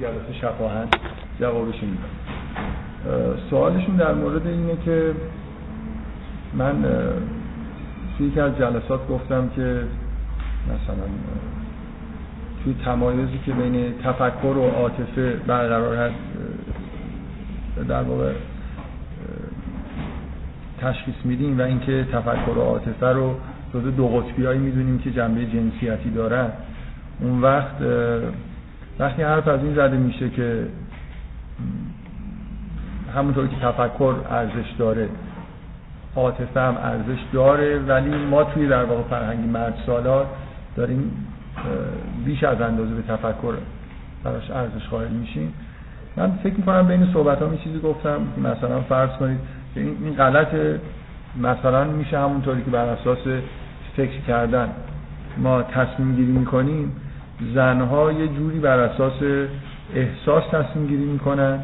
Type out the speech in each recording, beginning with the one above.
جلسه شفاهن جوابش این سوالشون در مورد اینه که من توی یکی از جلسات گفتم که مثلا توی تمایزی که بین تفکر و عاطفه برقرار هست در واقع تشخیص میدیم و اینکه تفکر و عاطفه رو جزء دو قطبی می‌دونیم که جنبه جنسیتی دارن. اون وقت وقتی حرف از این زده میشه که همونطور که تفکر ارزش داره عاطفه هم ارزش داره ولی ما توی در واقع فرهنگی مرد سالار داریم بیش از اندازه به تفکر براش ارزش قائل میشیم. من فکر می‌کنم بین صحبت ها چیزی گفتم مثلا فرض کنید این غلط مثلا میشه همونطوری که بر اساس فکر کردن ما تصمیم گیری می‌کنیم. زنها یه جوری بر اساس احساس تصمیم گیری می‌کنن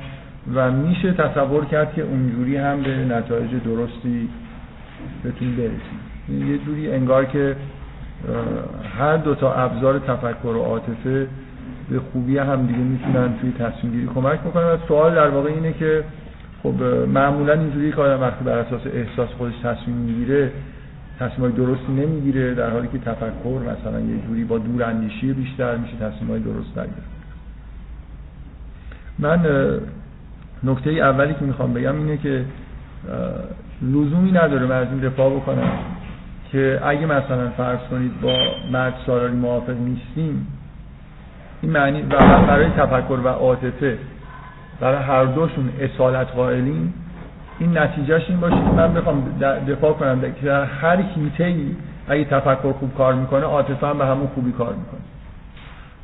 و میشه تصور کرد که اونجوری هم به نتایج درستی بتونی برسیم. یه جوری انگار که هر دو تا ابزار تفکر و عاطفه به خوبی هم دیگه می‌تونن توی تصمیم گیری کمک می‌کنن و سوال در واقع اینه که خب معمولا اینجوری که آدم وقتی بر اساس احساس خودش تصمیم می‌گیره تصمیم درستی نمی‌گیره در حالی که تفکر مثلا یه جوری با دور اندیشی بیشتر میشه تصمیم های درست بگیره من نکته اولی که می‌خوام بگم اینه که لزومی نداره من از این دفاع بکنم که اگه مثلا فرض کنید با مرد سالاری موافق نیستیم این معنی برای تفکر و عاطفه برای هر دوشون اصالت قائلین این نتیجهش این باشه که من بخوام دفاع کنم. که در هر هیته ای اگه تفکر خوب کار می‌کنه عاطفه هم به همون خوبی کار می‌کنه.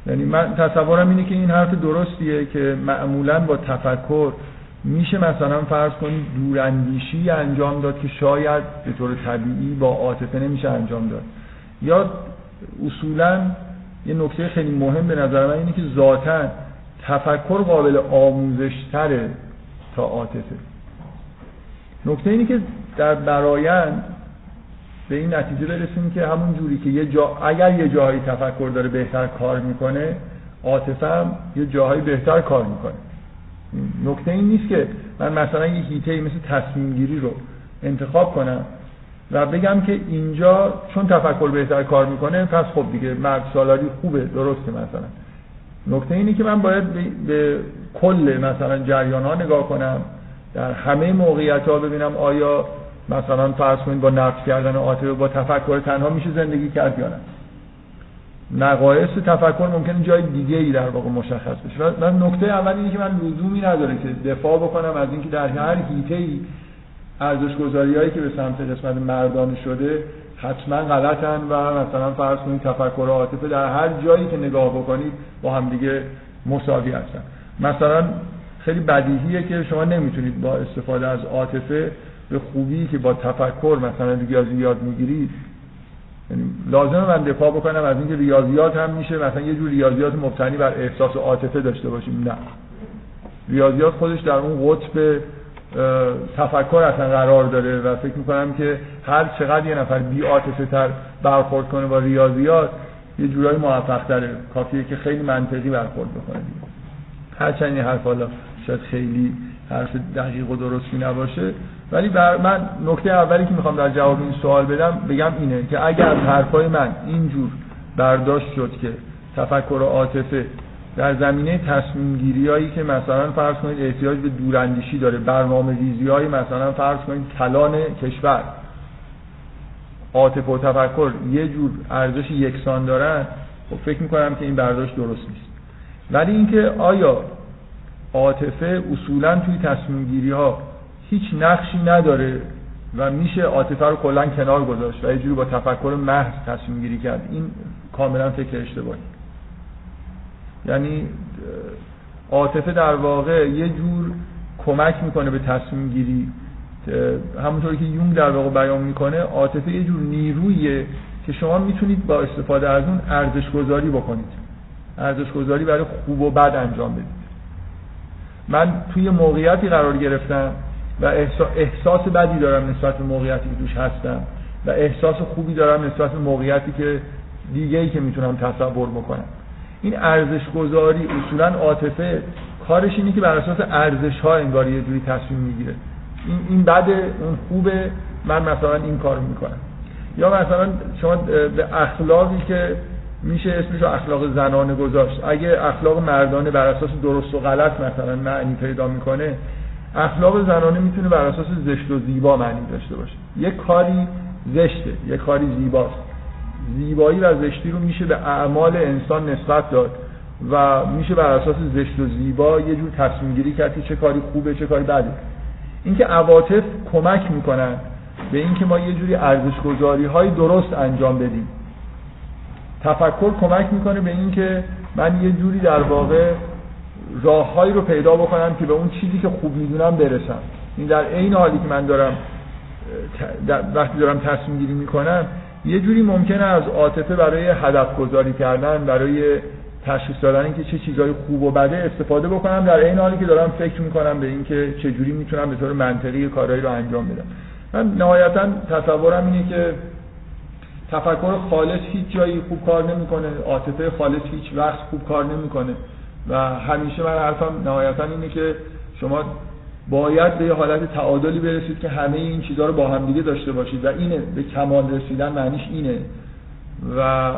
یعنی من تصورم اینه که این حرف درستیه که معمولا با تفکر میشه مثلا فرض کنید دوراندیشی انجام داد که شاید به طور طبیعی با عاطفه نمیشه انجام داد. یا اصولا یه نکته خیلی مهم به نظر من اینه که ذاتا تفکر قابل آموزش تره تا عاطفه. نکته اینه که در برایند به این نتیجه برسیم که همون جوری که یه جا اگر یه جاهایی تفکر داره بهتر کار می‌کنه عاطفه هم یه جاهایی بهتر کار می‌کنه. نکته این نیست که من مثلا یه هیته مثل تصمیم گیری رو انتخاب کنم و بگم که اینجا چون تفکر بهتر کار می‌کنه پس خب دیگه مرد سالاری خوبه درسته مثلا. نکته اینه که من باید به کل مثلا جریان ها نگاه کنم. در همه موقعیت ها ببینم آیا مثلا فرض کنید با نقد کردن عاطفه با تفکر تنها میشه زندگی کرد یا نه. نقایص تفکر ممکنه جای دیگه ای در واقع مشخص بشه. و نکته اول اینه که من لزومی نداره که دفاع بکنم از اینکه در هر هیته ای ارزش هایی که به سمت قسمت مردان شده حتما غلطن و مثلا فرض کنید تفکر عاطفه در هر جایی که نگاه بکنید با هم دیگه مساوی هستن. مثلا خیلی بدیهیه که شما نمی‌تونید با استفاده از عاطفه به خوبی که با تفکر مثلا ریاضی یاد می‌گیرید یعنی لازمه من دفاع بکنم از اینکه ریاضیات هم میشه مثلا یه جور ریاضیات مبتنی بر احساس و عاطفه داشته باشیم. نه. ریاضیات خودش در اون قطب تفکر اصلا قرار داره و فکر می‌کنم که هر چقدر یه نفر بی عاطفه تر برخورد کنه با ریاضیات یه جورایی موفق تره. کافیه که خیلی منطقی برخورد بکنه. هرچند این حرف حالا شاید خیلی حرف دقیق و درستی نباشه. ولی بر من نکته اولی که می‌خوام در جواب این سوال بدم بگم اینه که اگر از حرفای من اینجور برداشت شد که تفکر و عاطفه در زمینه تصمیم گیری هایی که مثلا فرض کنید احتیاج به دوراندیشی داره برنامه ریزی های مثلا فرض کنید کلان کشور عاطفه و تفکر یه جور ارزش یکسان دارن خب فکر می‌کنم که این برداشت درست نیست. ولی اینکه آیا عاطفه اصولا توی تصمیم گیری ها هیچ نقشی نداره و میشه عاطفه رو کلا کنار گذاشت و یه جوری با تفکر محض تصمیم گیری کرد. این کاملا فکر اشتباهی. یعنی عاطفه در واقع یه جور کمک می‌کنه به تصمیم گیری همونطوری که یونگ در واقع بیان می‌کنه عاطفه یه جور نیرویه که شما می‌تونید با استفاده از اون ارزش گذاری بکنید. ارزش گذاری برای خوب و بد انجام بدید. من توی موقعیتی قرار گرفتم و احساس بدی دارم نسبت به موقعیتی که توش هستم و احساس خوبی دارم نسبت به موقعیتی که دیگه ای که می‌تونم تصور بکنم. این ارزش گذاری اصولا عاطفه کارش اینه که بر اساس ارزش ها انگار یه جوری تصمیم می‌گیره. این این اون خوبه. من مثلا این کار می‌کنم. یا مثلا شما به اخلاقی که میشه اسمش اخلاق زنانه گذاشت. اگه اخلاق مردانه بر اساس درست و غلط مثلا معنی پیدا می‌کنه اخلاق زنانه می‌تونه بر اساس زشت و زیبا معنی داشته باشه. یه کاری زشته یه کاری زیباست. زیبایی و زشتی رو میشه به اعمال انسان نسبت داد و میشه بر اساس زشت و زیبا یه جور تصمیم گیری کرد چه کاری خوبه چه کاری بده. اینکه عواطف کمک می‌کنن به اینکه ما یه جوری ارزش گذاری های درست انجام بدیم. تفکر کمک می‌کنه به اینکه من یه جوری در واقع راههایی رو پیدا بکنم که به اون چیزی که خوب می‌دونم برسم. این در عین حالی که من دارم وقتی دارم تصمیم گیری می‌کنم یه جوری ممکنه از عاطفه برای هدف گذاری کردن برای تشخیص دادن اینکه چه چیزهای خوب و بده استفاده بکنم در این حالی که دارم فکر می‌کنم به اینکه چه جوری می‌تونم به طور منطقی کارهایی رو انجام بدم. من نهایتا تصورم اینه که تفکر خالص هیچ جایی خوب کار نمی‌کنه. عاطفه خالص هیچ وقت خوب کار نمی‌کنه. و همیشه من حرفم نهایتا اینه که شما باید به یه حالت تعادلی برسید که همه این چیزها رو با همدیگه داشته باشید. و اینه به کمال رسیدن معنیش اینه. و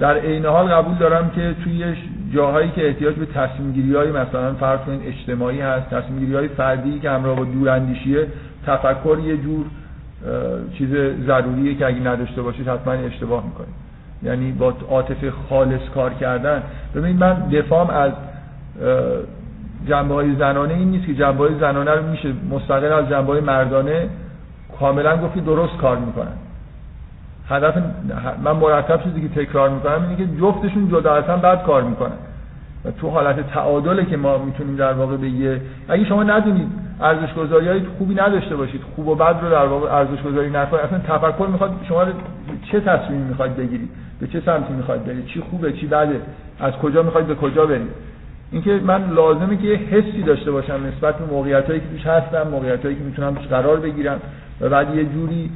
در عین حال قبول دارم که توی جاهایی که احتیاج به تصمیم گیری های مثلا فرض اجتماعی هست تصمیم گیری های فردی که همراه با دوراندیشیه تفکر یه جور چیز ضروریه که اگه نداشته باشید حتما اشتباه می‌کنید. یعنی با عاطفه خالص کار کردن. ببینید من دفاعم از جنبه های زنانه این نیست که جنبه های زنانه رو میشه مستقل از جنبه های مردانه کاملا گفتی درست کار می‌کنن. هدف من مرتب چیزی که تکرار می‌کنم اینه که جفتشون جدا هم بد کار می‌کنن. و تو حالت تعادله که ما می‌تونیم در واقع به یه اگه شما ندونید ارزش گذاری های خوبی نداشته باشید خوب و بد رو در واقع ارزش گذاری نکنید اصلا تفکر می‌خواد شما چه تصمیمی می‌خواد بگیرید به چه سمتی می‌خواد برید چی خوبه چی بده از کجا می‌خواد به کجا برید. اینکه من لازمه که یه حسی داشته باشم نسبت به موقعیتایی که توش هستم موقعیتایی که می‌تونم توش قرار بگیرم و بعد یه جوری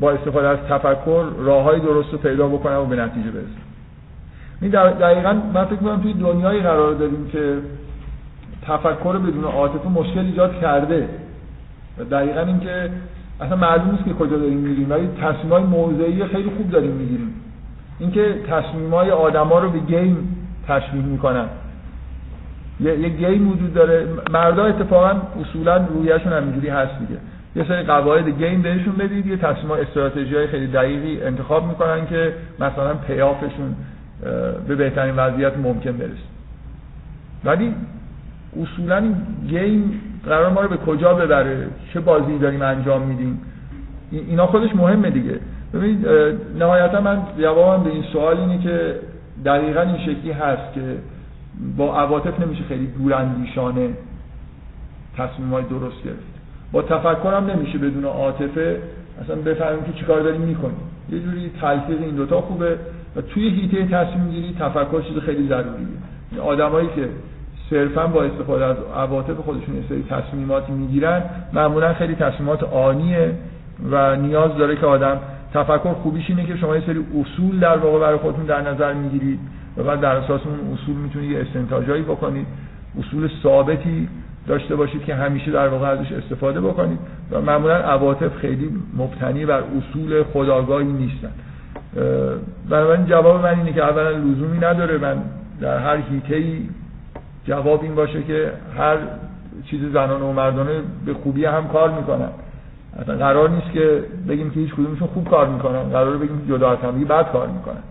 با استفاده از تفکر راه های درست رو پیدا بکنم و به نتیجه برسم. این دقیقا من فکر می‌کنم توی دنیایی قرار داریم که تفکر بدون عاطفه مشکل ایجاد کرده. و دقیقا اینکه اصلا معلوم نیست که کجا داریم میریم ولی تصمیم های موضعی خیلی خوب داریم می‌گیریم. اینکه تصمیم های آدما رو به گیم تشبیه می‌کنن. یه, یه گیم وجود داره. مردا اتفاقا اصولا رویشون همینجوری هست دیگه. یه سری قواعد گیم بهشون بدید یه تصمیم استراتژی های خیلی دقیقی انتخاب می‌کنن که مثلا پیافشون به بهترین وضعیت ممکن برسه ولی اصولا این گیم قرار ما رو به کجا ببره؟ چه بازی داریم انجام میدیم؟ اینا خودش مهمه دیگه. ببینید نهایتا من جوابم به این سوال اینه که دقیقا این شکلی هست که با عواطف نمیشه خیلی دوراندیشانه تصمیم های درست گرفت. با تفکر هم نمیشه بدون عاطفه اصلا بفهمیم که چیکار داریم می‌کنیم. یه جوری تلفیق این دوتا خوبه. و توی هیته تصمیم گیری تفکر چیز خیلی ضروریه. آدمایی که صرفا با استفاده از عواطف خودشون یه سری تصمیماتی می‌گیرن معمولا خیلی تصمیمات آنیه و نیاز داره که آدم تفکر خوبیش اینه که شما یه سری اصول در واقع برای خودتون در نظر می‌گیرید و بعد در اساس اون اصول می‌تونید یه استنتاجایی بکنید. اصول ثابتی داشته باشید که همیشه در واقع ازش استفاده بکنید و معمولا عواطف خیلی مبتنی بر اصول خداگاهی نیستن. بنابراین جواب من اینه که اولا لزومی نداره. من در هر هیته جواب این باشه که هر چیز زنانه و مردانه به خوبی هم کار می‌کنن. اصلا قرار نیست که بگیم که هیچ کدومشون خوب کار می‌کنن. قرار بگیم که جدا از هم بد کار می‌کنن.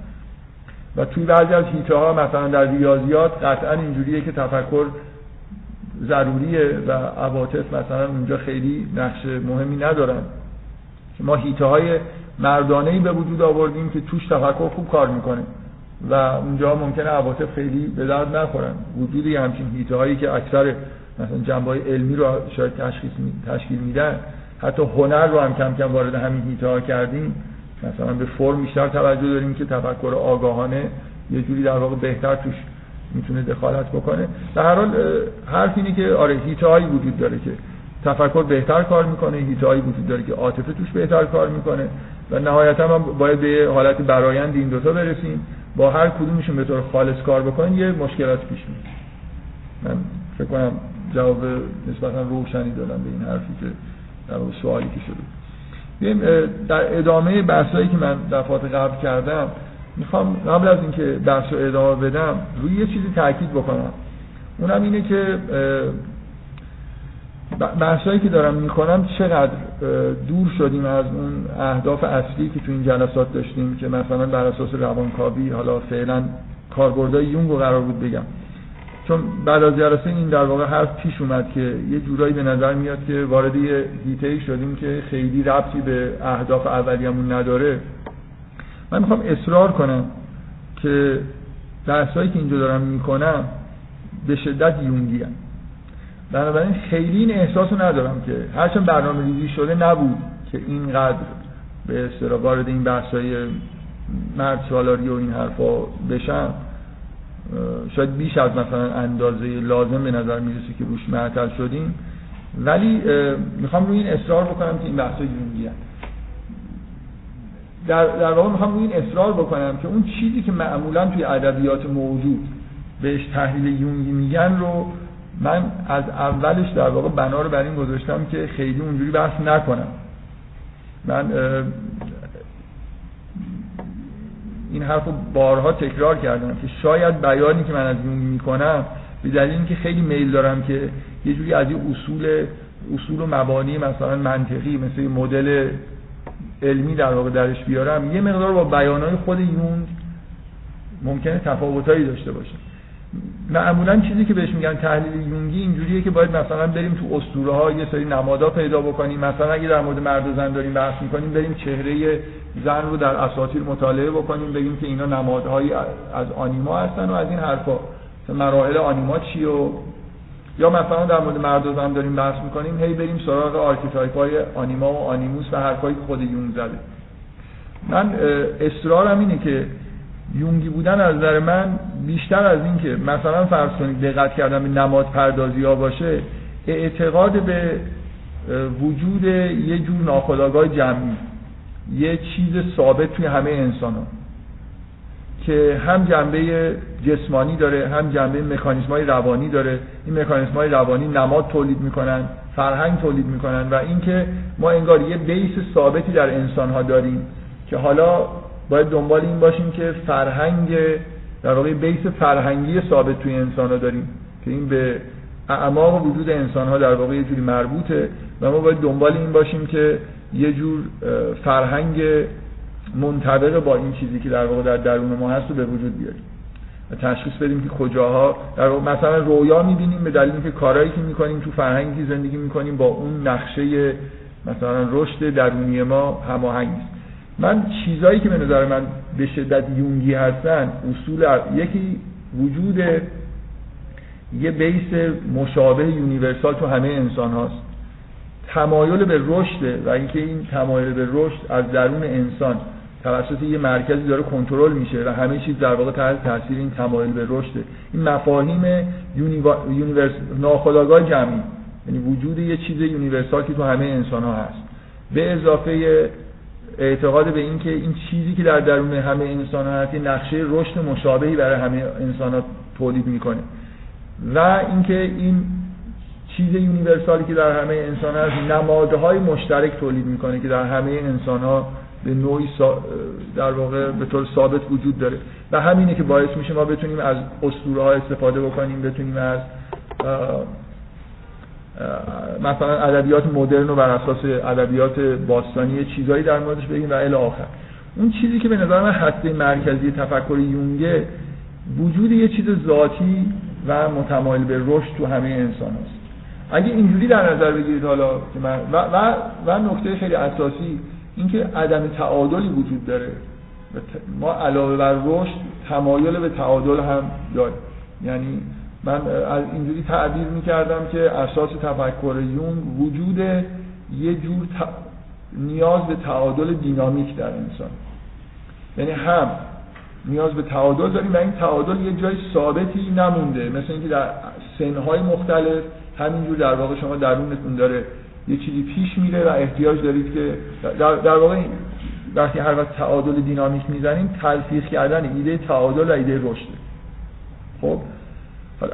و توی بعضی از هیته ها مثلا در ریاضیات قطعا اینجوریه که تفکر ضروریه و عواطف مثلا اونجا خیلی نقش مهمی ندارن. ما هیته های مردانه ای به وجود آوردیم که توش تفکر خوب کار می‌کنه و اونجا ممکنه عواطف خیلی به درد نخورن. وجود همچین هیته هایی که اکثر مثلا جنبه علمی رو شاید تشخیص تشکیل میدن حتی هنر رو هم کم کم وارد همین هیته ها کردیم. مثلا به فرم بیشتر توجه داریم که تفکر آگاهانه یه جوری در واقع بهتر توش می‌تونه دخالت بکنه. در هر حال حرف اینه که آره هیته هایی وجود داره که تفکر بهتر کار می‌کنه هیته هایی وجود داره که عاطفه توش بهتر کار می‌کنه. و نهایتا ما باید به حالت برایند این دوتا برسیم. با هر کدومشون به طور خالص کار بکنیم یه مشکلات پیش میاد. من فکر کنم جواب نسبتا روشنی دادم به این حرفی که در سوالی که شده. در ادامه بحثایی که من دفعات قبل کردم می‌خوام قبل از اینکه بحث رو ادامه بدم روی یه چیزی تاکید بکنم. اونم اینه که بحثایی که دارم می‌کنم چقدر دور شدیم از اون اهداف اصلی که تو این جلسات داشتیم که مثلا بر اساس روانکاوی حالا فعلا کاربردهای یونگ رو قرار بود بگم چون بعد از جلسه این در واقع حرف پیش اومد که یه جورایی به نظر میاد که وارد یه دیتهی شدیم که خیلی ربطی به اهداف اولیمون نداره من می‌خوام اصرار کنم که بحثایی که اینجا دارم می‌کنم به شدت یونگی. بنابراین خیلی این احساس رو ندارم که هرچند برنامه ریزی شده نبود که اینقدر به اصطلاح وارد این بحثای مرد سالاری و این حرفا بشم شاید بیش از مثلا اندازه لازم به نظر می‌رسه که روش معطل شدیم ولی می‌خوام روی این اصرار بکنم که این بحثای یونگی. در, در واقع می‌خوام روی این اصرار بکنم که اون چیزی که معمولا توی ادبیات موجود بهش تحلیل یونگی میگن رو من از اولش در واقع بنا رو بر این گذاشتم که خیلی اونجوری بحث نکنم. من این حرف رو بارها تکرار کردم که شاید بیانی که من از یونگ می‌کنم به دلیل اینکه خیلی میل دارم که یه جوری از این اصول اصول و مبانی مثلا منطقی مثل مدل علمی در واقع درش بیارم یه مقدار با بیانهای خود یونگ ممکنه تفاوتایی داشته باشه. معمولا چیزی که بهش میگن تحلیل یونگی اینجوریه که باید مثلا بریم تو اسطوره ها یه سری نمادها پیدا بکنیم. مثلا اگه در مورد مرد و زن داریم بحث می‌کنیم بریم چهره زن رو در اساطیر مطالعه بکنیم بگیم که اینا نمادهایی از آنیما هستن و از این حرفا. مراحل آنیما چی و یا مثلا در مورد مرد و زن داریم بحث می‌کنیم هی بریم سراغ archetype های آنیما و آنیموس و حرفایی که خود یونگ زده. من اصرارم اینه که یونگی بودن از نظر من بیشتر از این که مثلا فرض کنید دقت کردن به نماد پردازی ها باشه اعتقاد به وجود یه جور ناخودآگاه جمعی یه چیز ثابت توی همه انسان ها که هم جنبه جسمانی داره هم جنبه مکانیسم های روانی داره. این مکانیسم های روانی نماد تولید می‌کنن فرهنگ تولید می‌کنن و اینکه ما انگار یه بیس ثابتی در انسان ها داریم که حالا باید دنبال این باشیم که فرهنگ در واقع بیس فرهنگی ثابت توی انسان ها داریم که این به اعماق وجود انسان ها در واقع یه جوری مربوطه و ما باید دنبال این باشیم که یه جور فرهنگ منطبق با این چیزی که در واقع در درون ما هست رو به وجود بیاریم و تشخیص بدیم که کجاها در واقع مثلا رویا می‌بینیم به دلیل اینکه کارهایی که می‌کنیم تو فرهنگی زندگی می‌کنیم با اون نقشه مثلا رشد درونی ما هماهنگ است. من چیزایی که به نظر من به شدت یونگی هستن اصول یکی وجود یه بیس مشابه یونیورسال تو همه انسان هاست. تمایل به رشد و اینکه این تمایل به رشد از درون انسان توسط یه مرکزی داره کنترل میشه و همه چیز در واقع تحت تاثیر این تمایل به رشد. این مفاهیم universal ناخودآگاه جمعی یعنی وجود یه چیز universal که تو همه انسان ها هست. به اضافه اعتقاد به این که این چیزی که در درون همه انسان ها هست نقشه رشد مشابهی برای همه انسان ها تولید می‌کنه. و اینکه این چیز یونیورسالی که در همه انسان هست نمادهای مشترک تولید می‌کنه که در همه انسان ها به نوعی در واقع به طور ثابت وجود داره. و همینه که باعث میشه ما بتونیم از اسطوره ها استفاده بکنیم بتونیم از مثلا ادبیات مدرن و بر اساس ادبیات باستانی چیزایی در موردش بگیم و الی آخر. اون چیزی که به نظر من هسته مرکزی تفکر یونگه وجود یه چیز ذاتی و متمایل به رشد تو همه انسان هست. اگه اینجوری در نظر بگیرید حالا که من و, و, و نکته خیلی اساسی اینکه عدم تعادلی وجود داره. ما علاوه بر رشد تمایل به تعادل هم داریم. یعنی من از اینجوری تعبیر می‌کردم که اساس تفکر یون وجود یه جور نیاز به تعادل دینامیک در انسان. یعنی هم نیاز به تعادل داریم و این تعادل یه جای ثابتی نمونده. مثل اینکه در سنهای مختلف همینجور در واقع شما درونتون داره یه چیزی پیش میره و احتیاج دارید که در, در واقع وقتی هر وقت تعادل دینامیک می‌زنیم تلفیق کردن ایده تعادل و ایده رشد. خب؟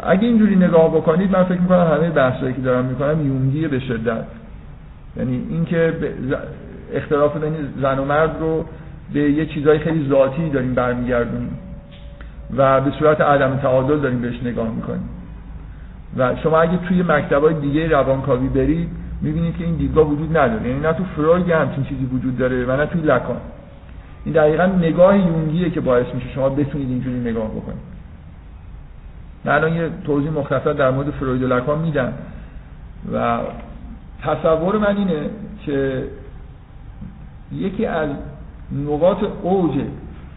اگه اینجوری نگاه بکنید من فکر می‌کنم همه بحثایی که دارم می‌کنم یونگی به شدت. یعنی اینکه اختلاف بین زن و مرد رو به یه چیزای خیلی ذاتی داریم برمیگردونیم و به صورت عدم تعادل داریم بهش نگاه می‌کنیم. و شما اگه توی مکتبای دیگه روانکاوی برید می‌بینید که این دیدگاه وجود نداره. یعنی نه تو فروید همچین چیزی وجود داره و نه توی لکان. این دقیقا نگاه یونگیه که باعث میشه شما بتونید اینجوری نگاه بکنید. من الان یه توضیح مختصر در مورد فروید و لکان میدم. و تصور من اینه که یکی از نقاط اوج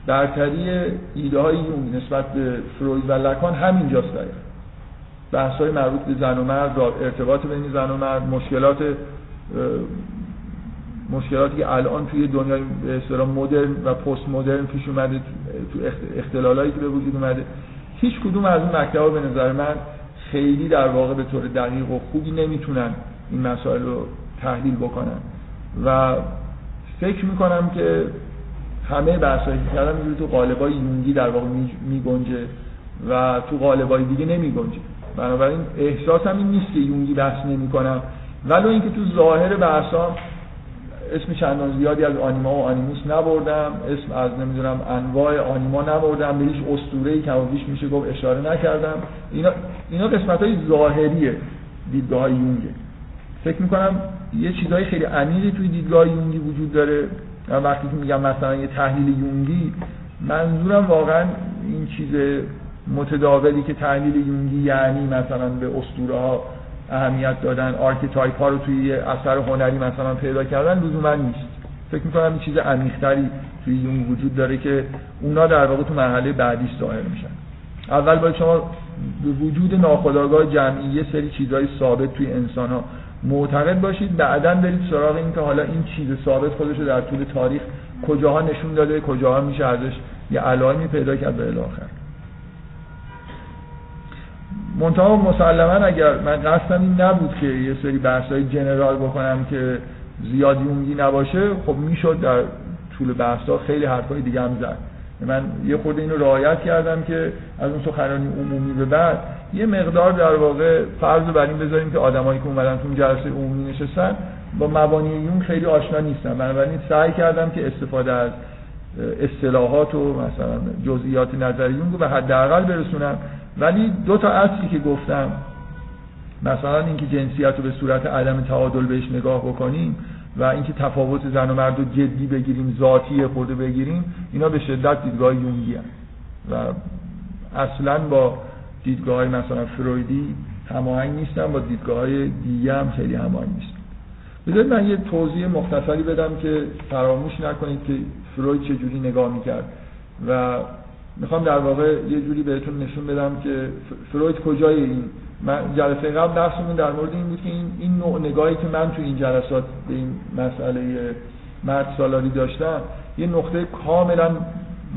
برتری ایده های یونگ نسبت به فروید و لکان همینجاست دقیقا بحث های مربوط به زن و مرد ارتباط بین زن و مرد مشکلات مشکلاتی که الان توی دنیای به مدرن و پست مدرن پیش اومده تو اختلالایی که به وجود اومده. هیچ کدوم از این مکتبا به نظر من خیلی در واقع به طور دقیق و خوبی نمی‌تونن این مسائل رو تحلیل بکنن. و فکر می‌کنم که همه بحثایی که کردم تو قالبای یونگی در واقع میگنجه و تو قالبای دیگه نمیگنجه. بنابراین احساسم این نیست که یونگی بحث نمی‌کنم ولو اینکه تو ظاهر بحثام اسم چندان زیادی از آنیما و آنیموس نبردم. اسم از نمی‌دونم انواع آنیما نبردم. به هیچ اسطوره‌ای که میشه گفت اشاره نکردم. اینا اینا قسمت های ظاهریه دیدگاه یونگه فکر می‌کنم یه چیزهای خیلی عمیقی توی دیدگاه یونگی وجود داره. من وقتی که میگم مثلا یه تحلیل یونگی منظورم واقعا این چیز متداولی که تحلیل یونگی یعنی مثلا به اسطوره ها اهمیت دادن archetype ها رو توی یه اثر هنری مثلا پیدا کردن لزوما نیست. فکر می‌کنم این چیز عمیق‌تری توی یونگ وجود داره که اونا در واقع تو مرحله بعدی ظاهر میشن. اول باید شما به وجود ناخودآگاه جمعی یه سری چیزهای ثابت توی انسان ها معتقد باشید. بعدا برید سراغ این که حالا این چیز ثابت خودش رو در طول تاریخ کجاها نشون داده کجاها میشه ازش یه علائمی پیدا کرد به الاخر منتها مسلما اگر من قصدم این نبود که یه سری بحثای جنرال بکنم که زیادی اونگی نباشه خب می‌شد در طول بحثا خیلی حرفای دیگه هم زد. من یه خورده اینو رعایت کردم که از اون سخنرانی عمومی به بعد یه مقدار در واقع فرض بر این بذاریم که آدمایی که اومدن تو جلسه عمومی نشستن با مبانی یون خیلی آشنا نیستن. بنابراین سعی کردم که استفاده از اصطلاحات و مثلا جزئیات نظر یونگ به حداقل برسونم. ولی دو تا اصلی که گفتم مثلا اینکه جنسیت رو به صورت عدم تعادل بهش نگاه بکنیم و اینکه تفاوت زن و مرد رو جدی بگیریم ذاتی خورده بگیریم اینا به شدت دیدگاه یونگی هم. و اصلا با دیدگاه مثلا فرویدی هماهنگ نیستم با دیدگاه دیگه هم خیلی هماهنگ نیستم بذارید من یه توضیح مختصری بدم که فراموش نکنید که فروید چجوری نگاه می‌کرد و می‌خوام در واقع یه جوری بهتون نشون بدم که فروید کجای این من جلسه قبل بحثمون در مورد این بود که این, این نوع نگاهی که من تو این جلسات به این مسئله مرد سالاری داشتم یه نقطه کاملا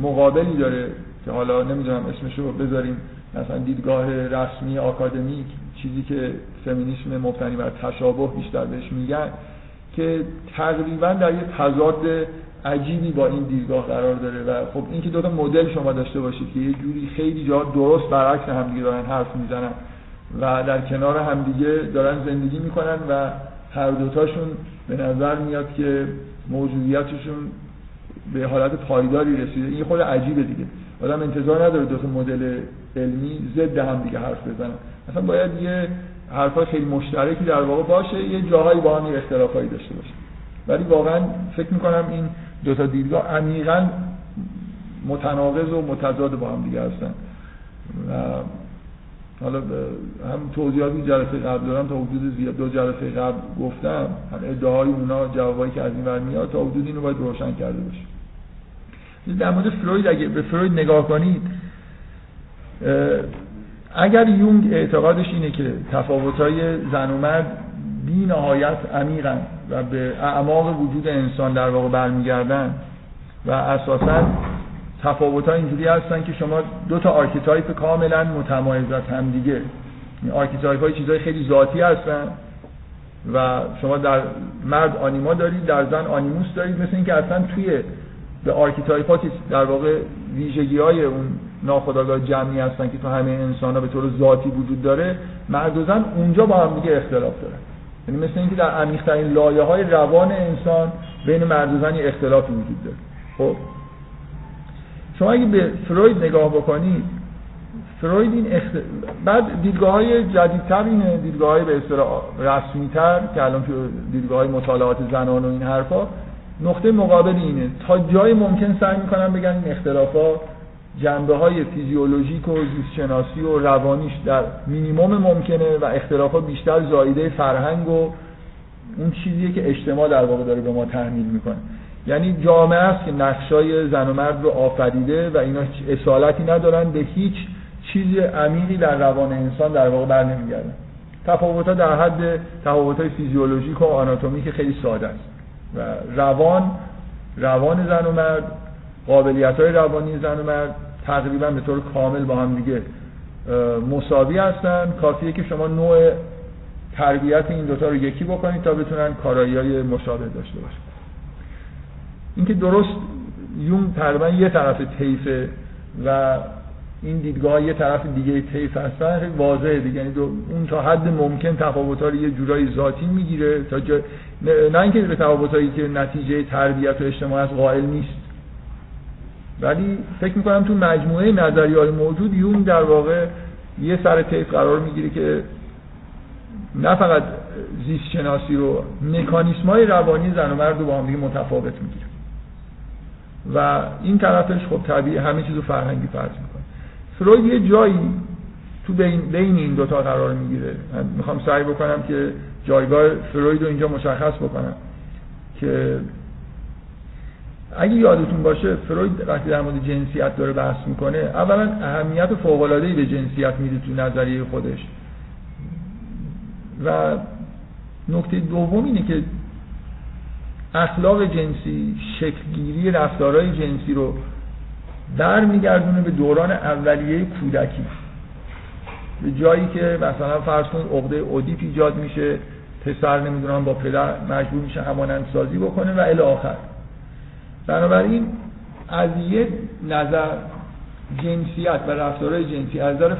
مقابلی داره که حالا نمی‌دونم اسمش رو بذاریم مثلا دیدگاه رسمی آکادمیک چیزی که فمینیسم مبتنی بر تشابه بیشتر بهش میگن که تقریبا در یه تضاد عجیبی با این دیدگاه قرار داره و خب اینکه دو تا مدل شما داشته باشید که یه جوری خیلی جا درست برعکس همدیگه دارن حرف می‌زنن و در کنار همدیگه دارن زندگی می‌کنن و هر دوتاشون به نظر میاد که موجودیتشون به حالت پایداری رسیده. این خود عجیبه دیگه. آدم انتظار نداره دو تا مدل علمی ضد هم دیگه حرف بزنن. مثلا باید یه حرفای خیلی مشترکی در واقع باشه یه جاهایی با هم اختلافایی داشته باشه. ولی واقعا فکر می‌کنم این دو تا دیدگاه عمیقا متناقض و متضاد با هم دیگه هستن. حالا هم توضیحاتی جلسه قبل دارم تا حدود زیاد دو جلسه قبل گفتم هم ادعای اونا جوابایی که از این ور میاد تا حدود اینو باید روشن کرده باشه در مورد فروید اگه به فروید نگاه کنید اگر یونگ اعتقادش اینه که تفاوت‌های زن و مرد بی نهایت عمیقن و به اعماق وجود انسان در واقع برمیگردن و اساسا تفاوت ها اینجوری هستن که شما دو تا archetype کاملا متمایز از هم دیگه. archetype های چیزهای خیلی ذاتی هستن و شما در مرد آنیما دارید در زن آنیموس دارید. مثل اینکه اصلا توی به archetype که در واقع ویژگی های اون ناخودآگاه جمعی هستن که تو همه انسان ها به طور ذاتی وجود داره. مرد و زن اونجا با هم دیگه اختلاف دارن. یعنی مثل اینکه در عمیق‌ترین لایه های روان انسان بین مرد و زن اختلافی وجود داره. خب. شما اگه به فروید نگاه بکنید فروید این اخت... بعد دیدگاه های جدیدتر اینه دیدگاه های به اصطلاح رسمی تر که الان دیدگاه های مطالعات زنان و این حرفا نقطه مقابل اینه. تا جای ممکن سعی می‌کنن بگن این اختلافات جنبه های فیزیولوژیک و زیستشناسی و روانیش در مینیموم ممکنه و اختلافات بیشتر زایده فرهنگ و اون چیزیه که اجتماع در واقع داره به ما تحمیل می‌کنه. یعنی جامعه است که نقشای زن و مرد رو آفریده و اینا اصالتی ندارن به هیچ چیز عمیقی در روان انسان در واقع بر نمیگردن. تفاوت در حد تفاوت های فیزیولوژیک و آناتومیک خیلی ساده است. و روان روان زن و مرد قابلیت های روانی زن و مرد تقریبا به طور کامل با هم دیگه مساوی هستن. کافیه که شما نوع تربیت این دوتا رو یکی بکنید تا بتونن کارایی های مشابه داشته باشن. اینکه درست یون تقریبا یه طرف طیفه و این دیدگاه یه طرف دیگه طیف هستن خیلی واضحه دیگه. یعنی اون تا حد ممکن تفاوت‌ها رو یه جورایی ذاتی می‌گیره تا جا... نه اینکه به که نتیجه تربیت و اجتماع از قائل نیست. ولی فکر می‌کنم تو مجموعه نظری های موجود یون در واقع یه سر طیف قرار می‌گیره که نه فقط زیست شناسی رو مکانیسم های روانی زن و مرد رو با هم دیگه متفاوت می‌گیره. و این طرفش خب طبیعی همه چیز رو فرهنگی فرض می‌کنه. فروید یه جایی تو بین, بین این دوتا قرار می‌گیره. من می‌خوام سعی بکنم که جایگاه فروید رو اینجا مشخص بکنم که اگه یادتون باشه فروید وقتی در مورد جنسیت داره بحث می‌کنه اولا اهمیت فوق‌العاده‌ای به جنسیت میده تو نظریه خودش. و نکته دوم اینه که اخلاق جنسی شکلگیری رفتارهای جنسی رو برمیگردونه به دوران اولیه کودکی. به جایی که مثلا فرض کنید عقده اودیپ ایجاد میشه پسر نمی‌دونم با پدر مجبور میشه همانند سازی بکنه و الی آخر. بنابراین از یه نظر جنسیت و رفتارهای جنسی از نظر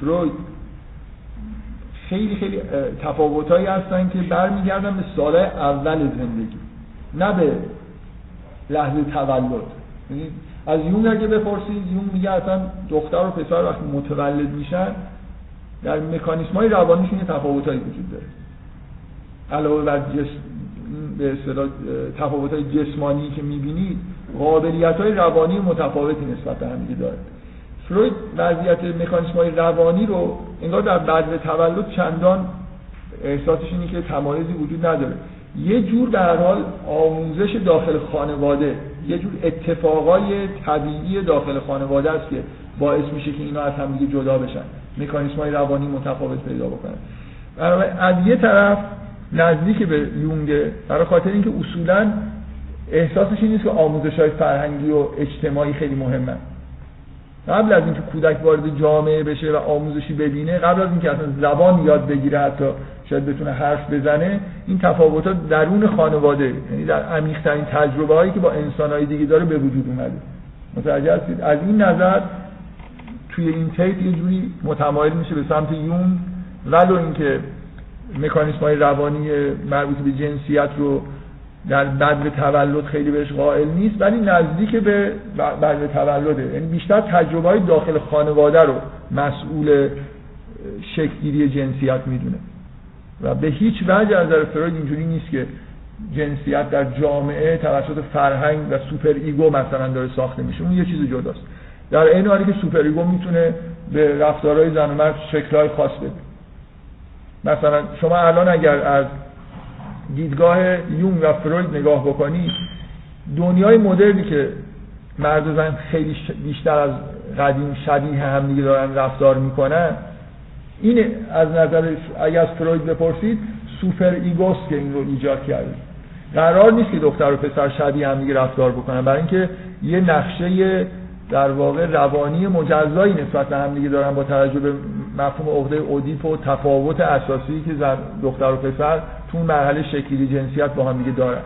فروید خیلی خیلی تفاوتهایی هستن که برمیگردن به سالهای اول زندگی نه به لحظه تولد. یعنی از یون اگه بپرسید یون میگه اصلا دختر و پسر وقتی متولد میشن در مکانیسم های روانیشون یه تفاوتهایی وجود داره. علاوه بر به اصطلاح تفاوت های جسمانی که می‌بینید قابلیت های روانی متفاوتی نسبت به هم داره فروید وضعیت مکانیسم های روانی رو انگار در بعد تولد چندان احساسش اینه که تمایزی وجود نداره. یه جور به هر حال آموزش داخل خانواده یه جور اتفاقای طبیعی داخل خانواده است که باعث میشه که اینا از هم جدا بشن. مکانیسم های روانی متفاوت پیدا بکنن. از یه طرف نزدیک به یونگ برای خاطر اینکه اصولا احساسش این نیست که آموزش های فرهنگی و اجتماعی خیلی مهمه. قبل از اینکه کودک وارد جامعه بشه و آموزشی ببینه قبل از اینکه اصلا زبان یاد بگیره حتی شاید بتونه حرف بزنه این تفاوتات درون خانواده یعنی در عمیق‌ترین تجربه هایی که با انسانهای دیگه داره به وجود اومده. متوجه هستید؟ از این نظر توی این تیپ یه جوری متمایل میشه به سمت یون ولو اینکه مکانیسم های روانی مربوط به جنسیت رو در بعد تولد خیلی بهش قائل نیست ولی نزدیک به بعد تولده. یعنی بیشتر تجربه های داخل خانواده رو مسئول شکلگیری جنسیت می‌دونه. و به هیچ وجه از نظر فروید اینجوری نیست که جنسیت در جامعه توسط فرهنگ و superego مثلا داره ساخته میشه. اون یه چیز جداست. در این حالی که superego می‌تونه به رفتارهای زن و مرد شکلهای خاص بده. مثلا شما الان اگر از دیدگاه یون و فروید نگاه بکنید دنیای مدرنی که مرد و زن خیلی بیشتر از قدیم شبیه هم دیگه دارن رفتار می‌کنن این از نظر اگر از فروید بپرسید سوپر ایگوست که این رو ایجاد کرده. قرار نیست که دختر و پسر شبیه هم دیگه رفتار بکنن برای اینکه یه نقشه در واقع روانی مجزایی نسبت به هم دیگه دارن با توجه به مفهوم عقده اودیپ و تفاوت اساسی که زن دختر و پسر تو مرحله شکلگیری جنسیت با هم دیگه دارن.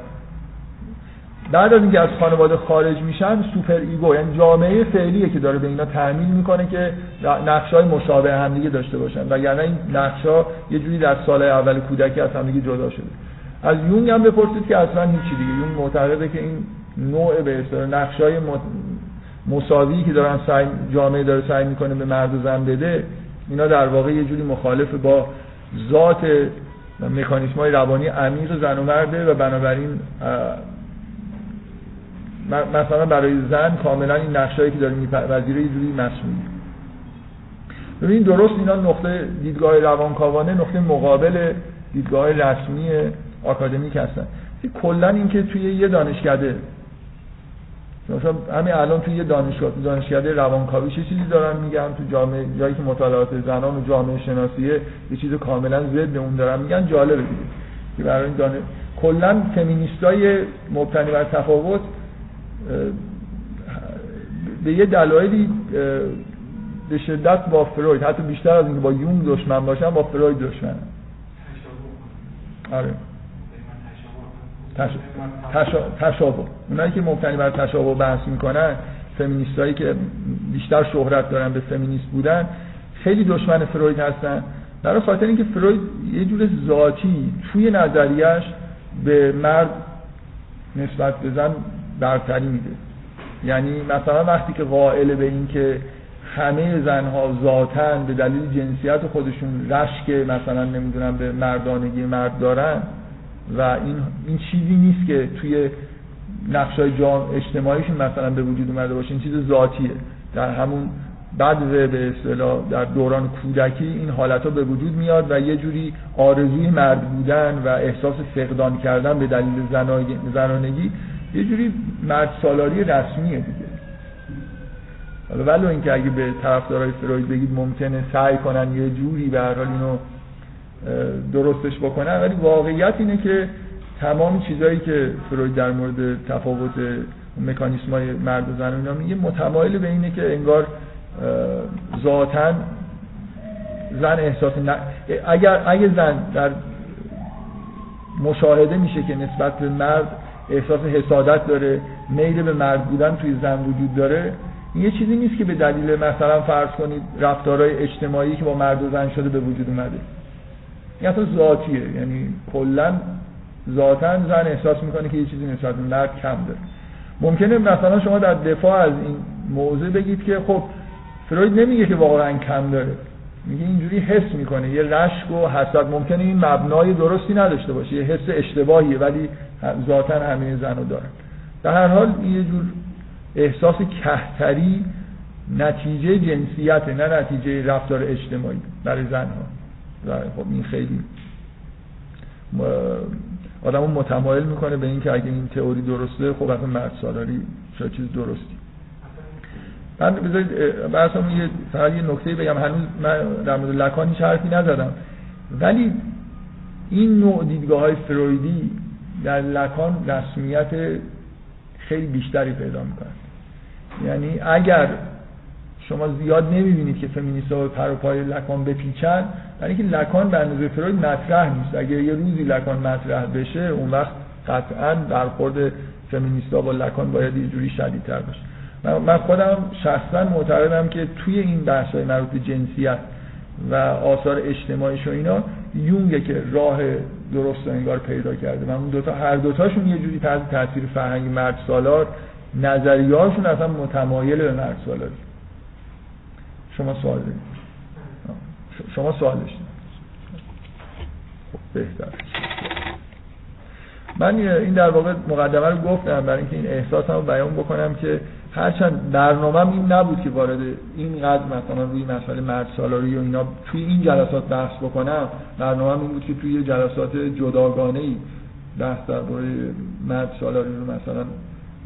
بعد از اینکه از خانواده خارج میشن superego یعنی جامعه فعلیه که داره به اینا تحمیل می‌کنه که نقشای مشابه همدیگه داشته باشن. وگرنه این نقشا یه جوری در سال اول کودکی از همدیگه جدا شده. از یونگ هم بپرسید که اصلا هیچی دیگه. یونگ معتقده که این نوع به اصطلاح نقشای مساوی که دارن سعی جامعه داره سعی می‌کنه به مرد و زن بده اینا در واقع یه جوری مخالف با ذات مکانیسم های روانی عمیق زن و مرده و بنابراین مثلا برای زن کاملا این نقشایی که داره میپذیره یه جوری مسئولی ببینید درست اینا نقطه دیدگاه روانکاوانه نقطه مقابل دیدگاه رسمی آکادمیک هستن. کلا اینکه توی یه دانشکده مثلا همین الان توی یه دانشگاه دانشکده روانکاوی چه چیزی دارن میگن؟ تو جامعه جایی که مطالعات زنان و جامعه شناسیه یه چیز کاملا ضد اون دارن میگن جالبه دیگه. که برای این دانش کلا فمینیستای مبتنی بر تفاوت به یه دلایلی به شدت با فروید حتی بیشتر از اینکه با یونگ دشمن باشن با فروید دشمن آره. تشابه. اونایی که مبتنی بر تشابه بحث می‌کنن فمینیستایی که بیشتر شهرت دارن به فمینیست بودن خیلی دشمن فروید هستن. برای خاطر اینکه فروید یه جور ذاتی توی نظریش به مرد نسبت به زن برتری میده. یعنی مثلا وقتی که قائل به این که همه زنها ذاتن به دلیل جنسیت خودشون رشک مثلا نمی‌دونم به مردانگی مرد دارن و این این چیزی نیست که توی نقشای جام اجتماعیشون مثلا به وجود اومده باشه. این چیز ذاتیه. در همون بعد به اصطلاح در دوران کودکی این حالت ها به وجود میاد و یه جوری آرزوی مرد بودن و احساس فقدان کردن به دلیل زنانگی یه جوری مرد سالاری رسمیه دیگه. حالا ولو اینکه اگه به طرفدارای فروید بگید ممکنه سعی کنن یه جوری به هر حال اینو درستش بکنن ولی واقعیت اینه که تمام چیزهایی که فروید در مورد تفاوت مکانیسم های مرد و زن اینا میگه متمایل به اینه که انگار ذاتا زن احساس ن... اگر اگه زن در مشاهده میشه که نسبت به مرد احساس حسادت داره میل به مرد بودن توی زن وجود داره یه چیزی نیست که به دلیل مثلا فرض کنید رفتارهای اجتماعی که با مرد و زن شده به وجود اومده. این اصلا ذاتیه. یعنی کلا ذاتا زن احساس می‌کنه که یه چیزی نسبت به مرد کم داره. ممکنه مثلا شما در دفاع از این موضوع بگید که خب فروید نمیگه که واقعا کم داره. میگه اینجوری حس می‌کنه. یه رشک و حسد. ممکنه این مبنای درستی نداشته باشه. یه حس اشتباهیه ولی ذاتا همه زنو دارن در هر حال یه جور احساس کهتری نتیجه جنسیت نه نتیجه رفتار اجتماعی برای زنها. و خب این خیلی آدمو متمایل می‌کنه به اینکه اگه این تئوری درسته خب اصلا مرد سالاری شاید چیز درستی. من بذارید بحثم یه فقط یه نکته بگم. هنوز من در مورد لکان هیچ حرفی نزدم. ولی این نوع دیدگاه های فرویدی در لکان رسمیت خیلی بیشتری پیدا می‌کنه. یعنی اگر شما زیاد نمی‌بینید که فمینیست ها پر و پای لکان بپیچن برای اینکه لکان به اندازه فروید مطرح نیست. اگر یه روزی لکان مطرح بشه اون وقت قطعا برخورد فمینیست ها با لکان باید یه جوری شدیدتر بشه من خودم شخصا معتقدم که توی این بحث های مربوط جنسیت و آثار اجتماعیش و اینا یونگه که راه درست انگار پیدا کرده. اون دوتا هر دوتاشون یه جوری تحت تاثیر فرهنگ مرد سالار نظریهاشون اصلا متمایل به مرد سالاری. شما سوال دارید. شما سوال داشتید. خب بهتر. من این در واقع مقدمه رو گفتم برای اینکه این احساسم رو بیان بکنم که هرچند برنامه این نبود که وارد اینقدر مثلا روی مسئله مرد سالاری و اینا توی این جلسات بحث بکنم برنامه این بود که توی جلسات جداگانه ای بحث درباره مرد سالاری رو مثلا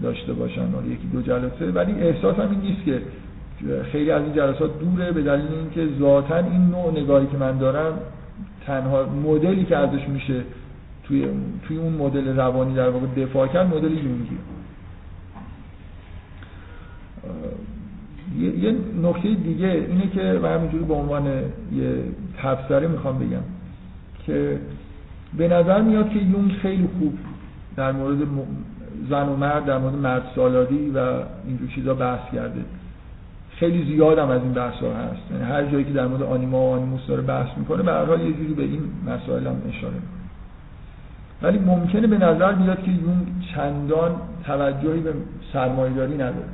داشته باشن یکی دو جلسه. ولی احساسم این نیست که خیلی از این جلسات دوره به دلیل اینکه ذاتا این نوع نگاهی که من دارم تنها مدلی که ازش میشه توی توی اون مدل روانی در واقع دفاع کرد مدل یونگی. یه نکته دیگه اینه که من همینجوری به عنوان یه تفسره می‌خوام بگم که به نظر میاد که یونگ خیلی خوب در مورد زن و مرد در مورد مرد سالاری و اینجور چیزا بحث کرده. خیلی زیاد هم از این بحث ها هست. یعنی هر جایی که در مورد آنیما و آنیموس داره بحث می‌کنه به هر حال یه جوری به این مسائل هم اشاره می‌کنه. ولی ممکنه به نظر بیاد که یون چندان توجهی به سرمایه‌داری نداره.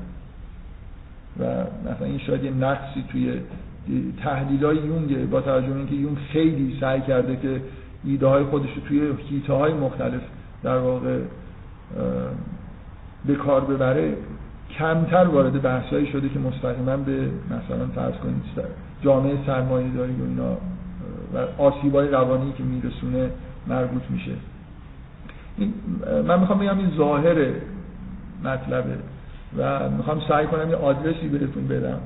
و مثلا این شاید یه نقصی توی تحلیل های یونگه با توجه اینکه یون خیلی سعی کرده که ایده های خودش رو توی هیته مختلف در واقع به کار ببره کمتر وارد بحثایی شده که مستقیما به مثلا فرض کنید جامعه سرمایه داری و اینا و آسیبای روانی که میرسونه مربوط میشه. من می‌خوام بگم این ظاهر مطلبه و می‌خوام سعی کنم یه آدرسی بهتون بدم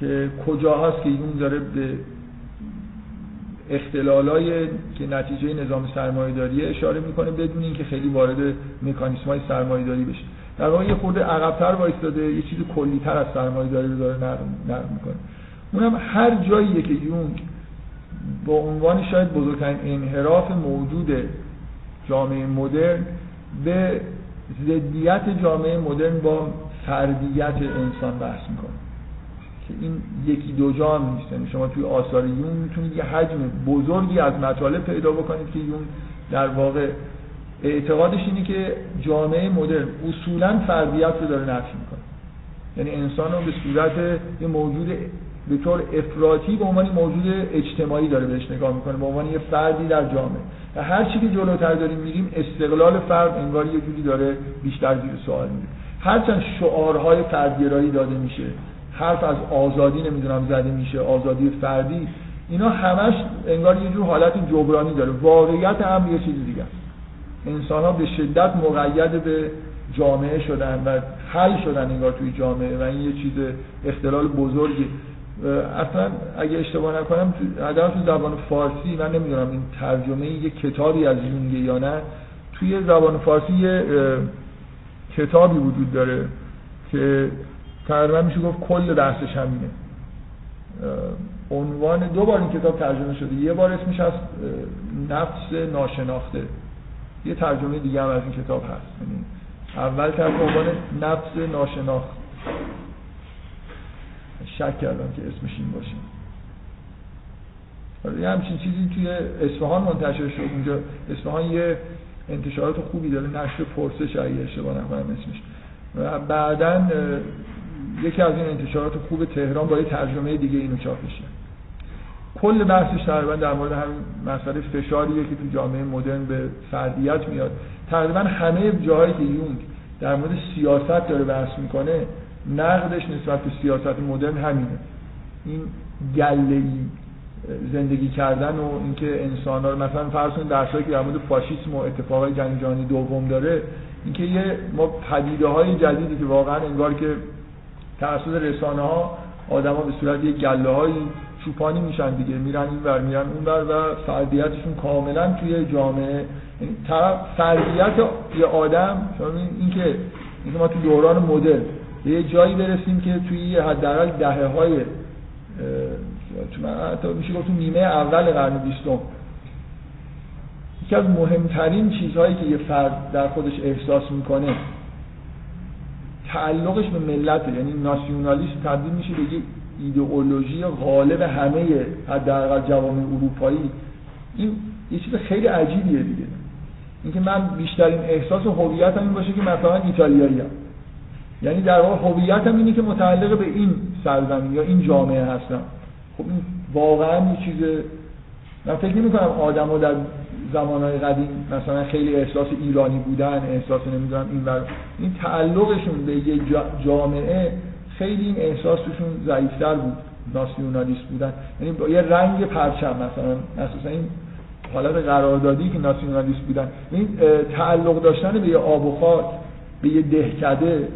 که کجا هست که این داره به اختلالای که نتیجه نظام سرمایه‌داری اشاره می‌کنه بدون اینکه خیلی وارد مکانیسم های سرمایه‌داری بشه. در واقع یه خورده عقبتر وایستاده یه چیز کلیتر از سرمایه‌داری رو داره نرم, می‌کنه. اونم هر جاییه که یونگ با عنوان شاید بزرگترین انحراف موجود جامعه مدرن به ضدیت جامعه مدرن با فردیت انسان بحث می‌کنه. که این یکی دو جا نیست. یعنی شما توی آثار یونگ می‌تونید یه حجم بزرگی از مطالب پیدا بکنید که یونگ در واقع اعتقادش اینه که جامعه مدرن اصولا فردیت رو داره نفی می‌کنه. یعنی انسان رو به صورت یه موجود به طور افراطی به عنوان موجود اجتماعی داره بهش نگاه می‌کنه به عنوان یه فردی در جامعه. و هر چی که جلوتر داریم میریم استقلال فرد انگار یه جوری داره بیشتر زیر سوال میره. هرچند شعارهای فردگرایی داده میشه حرف از آزادی نمی‌دونم زده میشه آزادی فردی اینا همش انگار یه جور حالت جبرانی داره. واقعیت هم یه چیز دیگه انسان ها به شدت مقید به جامعه شدن و حل شدن انگار توی جامعه و این یه چیز اختلال بزرگی. اصلا اگه اشتباه نکنم حداقل تو زبان فارسی من نمی‌دونم این ترجمه یه کتابی از یونگه یا نه توی زبان فارسی یه کتابی وجود داره که تقریبا میشه گفت کل بحثش همینه. عنوان دو بار این کتاب ترجمه شده. یه بار اسمش از نفس ناشناخته. یه ترجمه دیگه هم از این کتاب هست. یعنی اول ترجمه عنوان نفس ناشناخت. شک کردم که اسمش این باشه. آره، یه همچین چیزی توی اصفهان منتشر شد. اونجا اصفهان یه انتشارات خوبی داره. نشر پرسش اگه اشتباه نکنم اسمش. و بعدا یکی از این انتشارات خوب تهران با یه ترجمه دیگه اینو چاپش کل بحثش تقریبا در مورد همین مسئله فشاریه که تو جامعه مدرن به فردیت میاد. تقریبا همه جاهایی که یونگ در مورد سیاست داره بحث می‌کنه نقدش نسبت به سیاست مدرن همینه. این گله زندگی کردن و اینکه انسان ها مثلا فرض کنید درسایی که در مورد فاشیسم و اتفاقای جنگ جهانی دوم داره اینکه یه ما پدیده های جدیدی که واقعا انگار که توسط رسانه ها آدما به صورت یک گله های چوپانی میشن دیگه میرن این ور میرن اون ور و فردیتشون کاملا توی جامعه. یعنی طرف فردیت یه آدم اینکه اینکه ما تو دوران مدل به یه جایی برسیم که توی حداقل دهه های تو میشه گفت نیمه اول قرن بیستم. یکی از مهمترین چیزهایی که یه فرد در خودش احساس می‌کنه تعلقش به ملت یعنی ناسیونالیسم تبدیل میشه به ایدئولوژی غالب همه حداقل جوامع اروپایی این یه چیز خیلی عجیبیه دیگه. اینکه من بیشترین احساس و هویتم این باشه که مثلا ایتالیایی هم. یعنی در واقع هویتم اینه که متعلق به این سرزمین یا این جامعه هستم. خب این واقعا یه چیز من فکر نمی کنم در زمانهای قدیم مثلا خیلی احساس ایرانی بودن احساس نمی‌دونم این بر این تعلقشون به یه جامعه خیلی این احساسشون ضعیفتر بود ناسیونالیست بودن. یعنی با یه رنگ پرچم مثلا مثلا این حالت قراردادی که ناسیونالیست بودن. این تعلق داشتن به یه آب و خاک به یه دهکده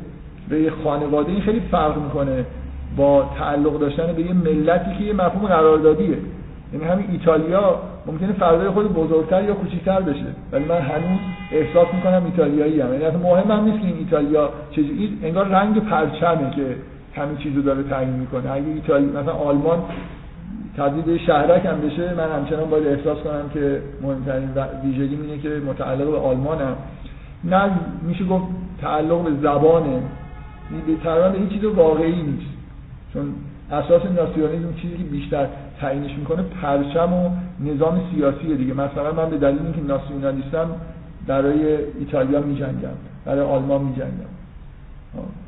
به یه خانواده این خیلی فرق می‌کنه با تعلق داشتن به یه ملتی که یه مفهوم قراردادیه. یعنی همین ایتالیا ممکنه فردای خود بزرگتر یا کوچیکتر بشه ولی من هنوز احساس می‌کنم ایتالیایی هم یعنی مهم هم نیست که این ایتالیا چیزی انگار رنگ پرچمه که همین چیزو داره تعیین می‌کنه. اگه ایتالیا مثلا آلمان تبدیل به شهرک هم بشه من همچنان باید احساس کنم که مهمترین ویژگی اینه که متعلق به آلمانم نه میشه گفت تعلق به زبانه. به تقریبا هیچ چیز واقعی نیست. چون اساس ناسیونالیسم چیزی که بیشتر تعیینش می‌کنه پرچم و نظام سیاسی دیگه. مثلا من به دلیل اینکه ناسیونالیستم برای ایتالیا میجنگم برای آلمان میجنگم.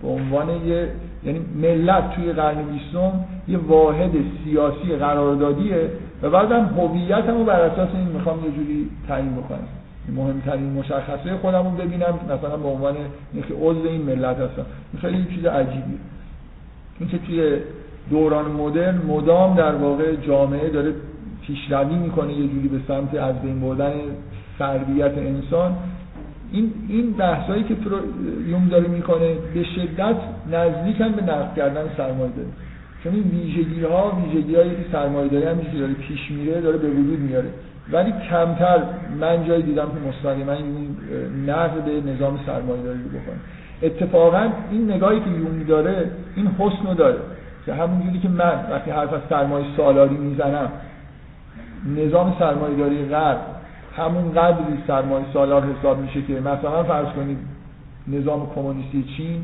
به عنوان یه یعنی ملت توی قرن بیستم یه واحد سیاسی قراردادیه و بعدم هویتمو بر اساس این می‌خوام یه جوری تعیین بکنم. مهمترین مشخصه خودم رو ببینم مثلا به عنوان اینکه عضو این ملت هستم. این خیلی چیز عجیبیه. اینکه توی دوران مدرن مدام در واقع جامعه داره پیشروی می‌کنه یه جوری به سمت از بین بردن فردیت انسان. این این بحثایی که یوم داره می‌کنه به شدت نزدیکن به نقد کردن سرمایه داره چون این ویژگی ها ویژگی هایی که سرمایه داری هم که داره پیش میره داره به وجود میاره. ولی کمتر من جایی دیدم که مستقیما این نقد به نظام سرمایه داری رو بکنه. اتفاقا این نگاهی که یومی داره این حسن داره که همونجوری که من وقتی حرف از سرمایه سالاری می‌زنم نظام سرمایه داری غرب همون قدری سرمایه سالار حساب میشه که مثلا فرض کنید نظام کمونیستی چین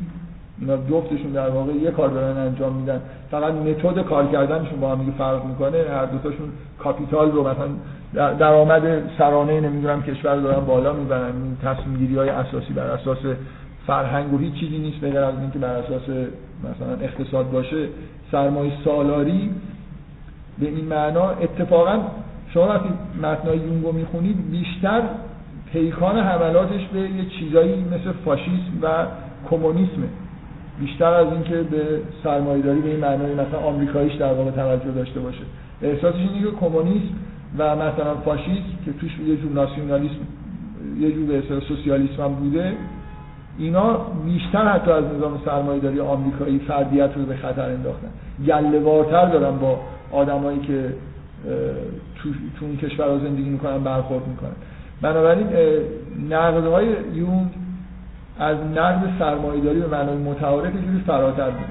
اینا جفتشون در واقع یه کار دارن انجام میدن. فقط متد کار کردنشون با هم فرق می‌کنه. هر دوتاشون کاپیتال رو مثلا درآمد سرانه نمی‌دونم کشور رو دارن بالا می‌برن. این تصمیم گیری های اساسی بر اساس فرهنگ و هیچ چیزی نیست بغیر از اینکه بر اساس مثلا اقتصاد باشه. سرمایه سالاری به این معنا اتفاقا شما وقتی متنای یونگو می‌خونید بیشتر پیکان حملاتش به یه چیزایی مثل فاشیسم و کمونیسمه. بیشتر از اینکه به سرمایه‌داری به این معنای مثلا آمریکاییش در واقع توجه داشته باشه. احساسش اینه که کمونیسم و مثلا فاشیسم که توش یه جور ناسیونالیسم یه جور به سوسیالیسم هم بوده اینا بیشتر حتی از نظام سرمایه‌داری آمریکایی فردیت رو به خطر انداختن. گله‌وارتر دارن با آدمایی که تو, تو این کشورها زندگی می‌کنن برخورد می‌کنن. بنابراین های یونگ از نقد سرمایه‌داری به معنای متعارف جوری فراتر بود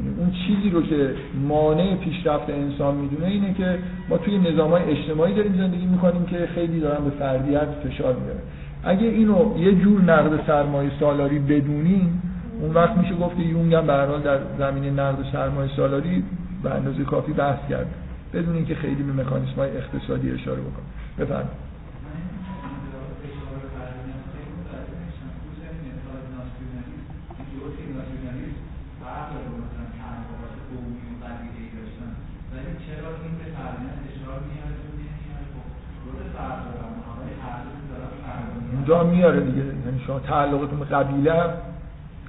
یعنی اون چیزی رو که مانع پیشرفت انسان می‌دونه اینه که ما توی نظام های اجتماعی داریم زندگی می‌کنیم که خیلی دارن به فردیت فشار میارن اگه اینو یه جور نقد سرمایه سالاری بدونیم اون وقت میشه گفت که یونگ هم در زمینه نقد سرمایه سالاری به اندازه کافی بحث کرد بدون اینکه خیلی به مکانیسم های اقتصادی اشاره بکنم. بفرمایید. اونجا میاره دیگه. یعنی شما تعلقتون به قبیله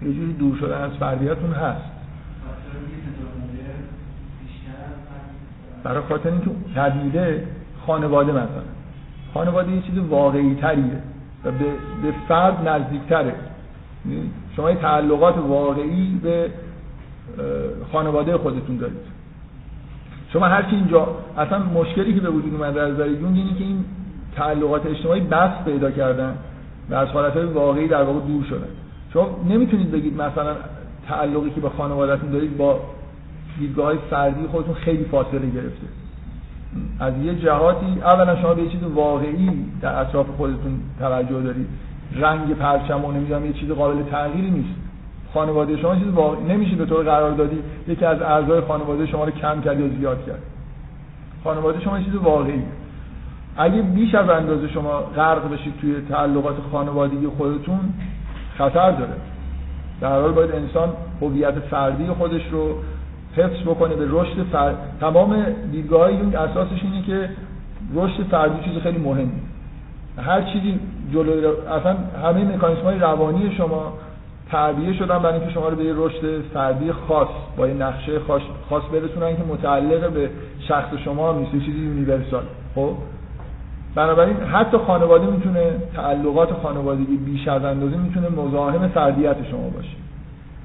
یه جوری دور شدن از فردیتون هست. برای خاطر اینکه قبیله خانواده مثلا. خانواده یه چیز واقعی تریه و به, به فرد نزدیکتره. یعنی شما یه تعلقات واقعی به خانواده خودتون دارید. شما هرچی اینجا اصلا مشکلی که به وجود اومده از نظر یونگ اینه که این تعلقات اجتماعی بس پیدا کردن و از حالتهای واقعی در واقع دور شدن. شما نمی‌تونید بگید مثلا تعلقی که به خانوادهتون دارید با دیدگاه های فردی خودتون خیلی فاصله گرفته. از یه جهاتی اولا شما به یه چیز واقعی در اطراف خودتون توجه دارید. رنگ پرچم و نمی‌دونم یه چیز قابل تغییری نیست. خانواده شما چیز واقعی نمیشه به طور قرار دادی یکی از اعضای خانواده شما رو کم کرد یا زیاد کرد. خانواده شما چیز واقعی. اگه بیش از اندازه شما غرق بشید توی تعلقات خانوادگی خودتون خطر داره. در حال باید انسان هویت فردی خودش رو حفظ بکنه به رشد فرد تمام دیدگاه یونگ اساسش اینه که رشد فردی چیز خیلی مهمه هر چیزی جلوی اصلا همه مکانیسم های روانی شما تعبیه شدن برای اینکه شما رو به یه رشد فردی خاص با یه نقشه خاص, خاص برسونن که متعلق به شخص شما نیست. چیزی universal. خب؟ بنابراین حتی خانواده می‌تونه تعلقات خانوادگی بیش از اندازه می‌تونه مزاحم فردیت شما باشه.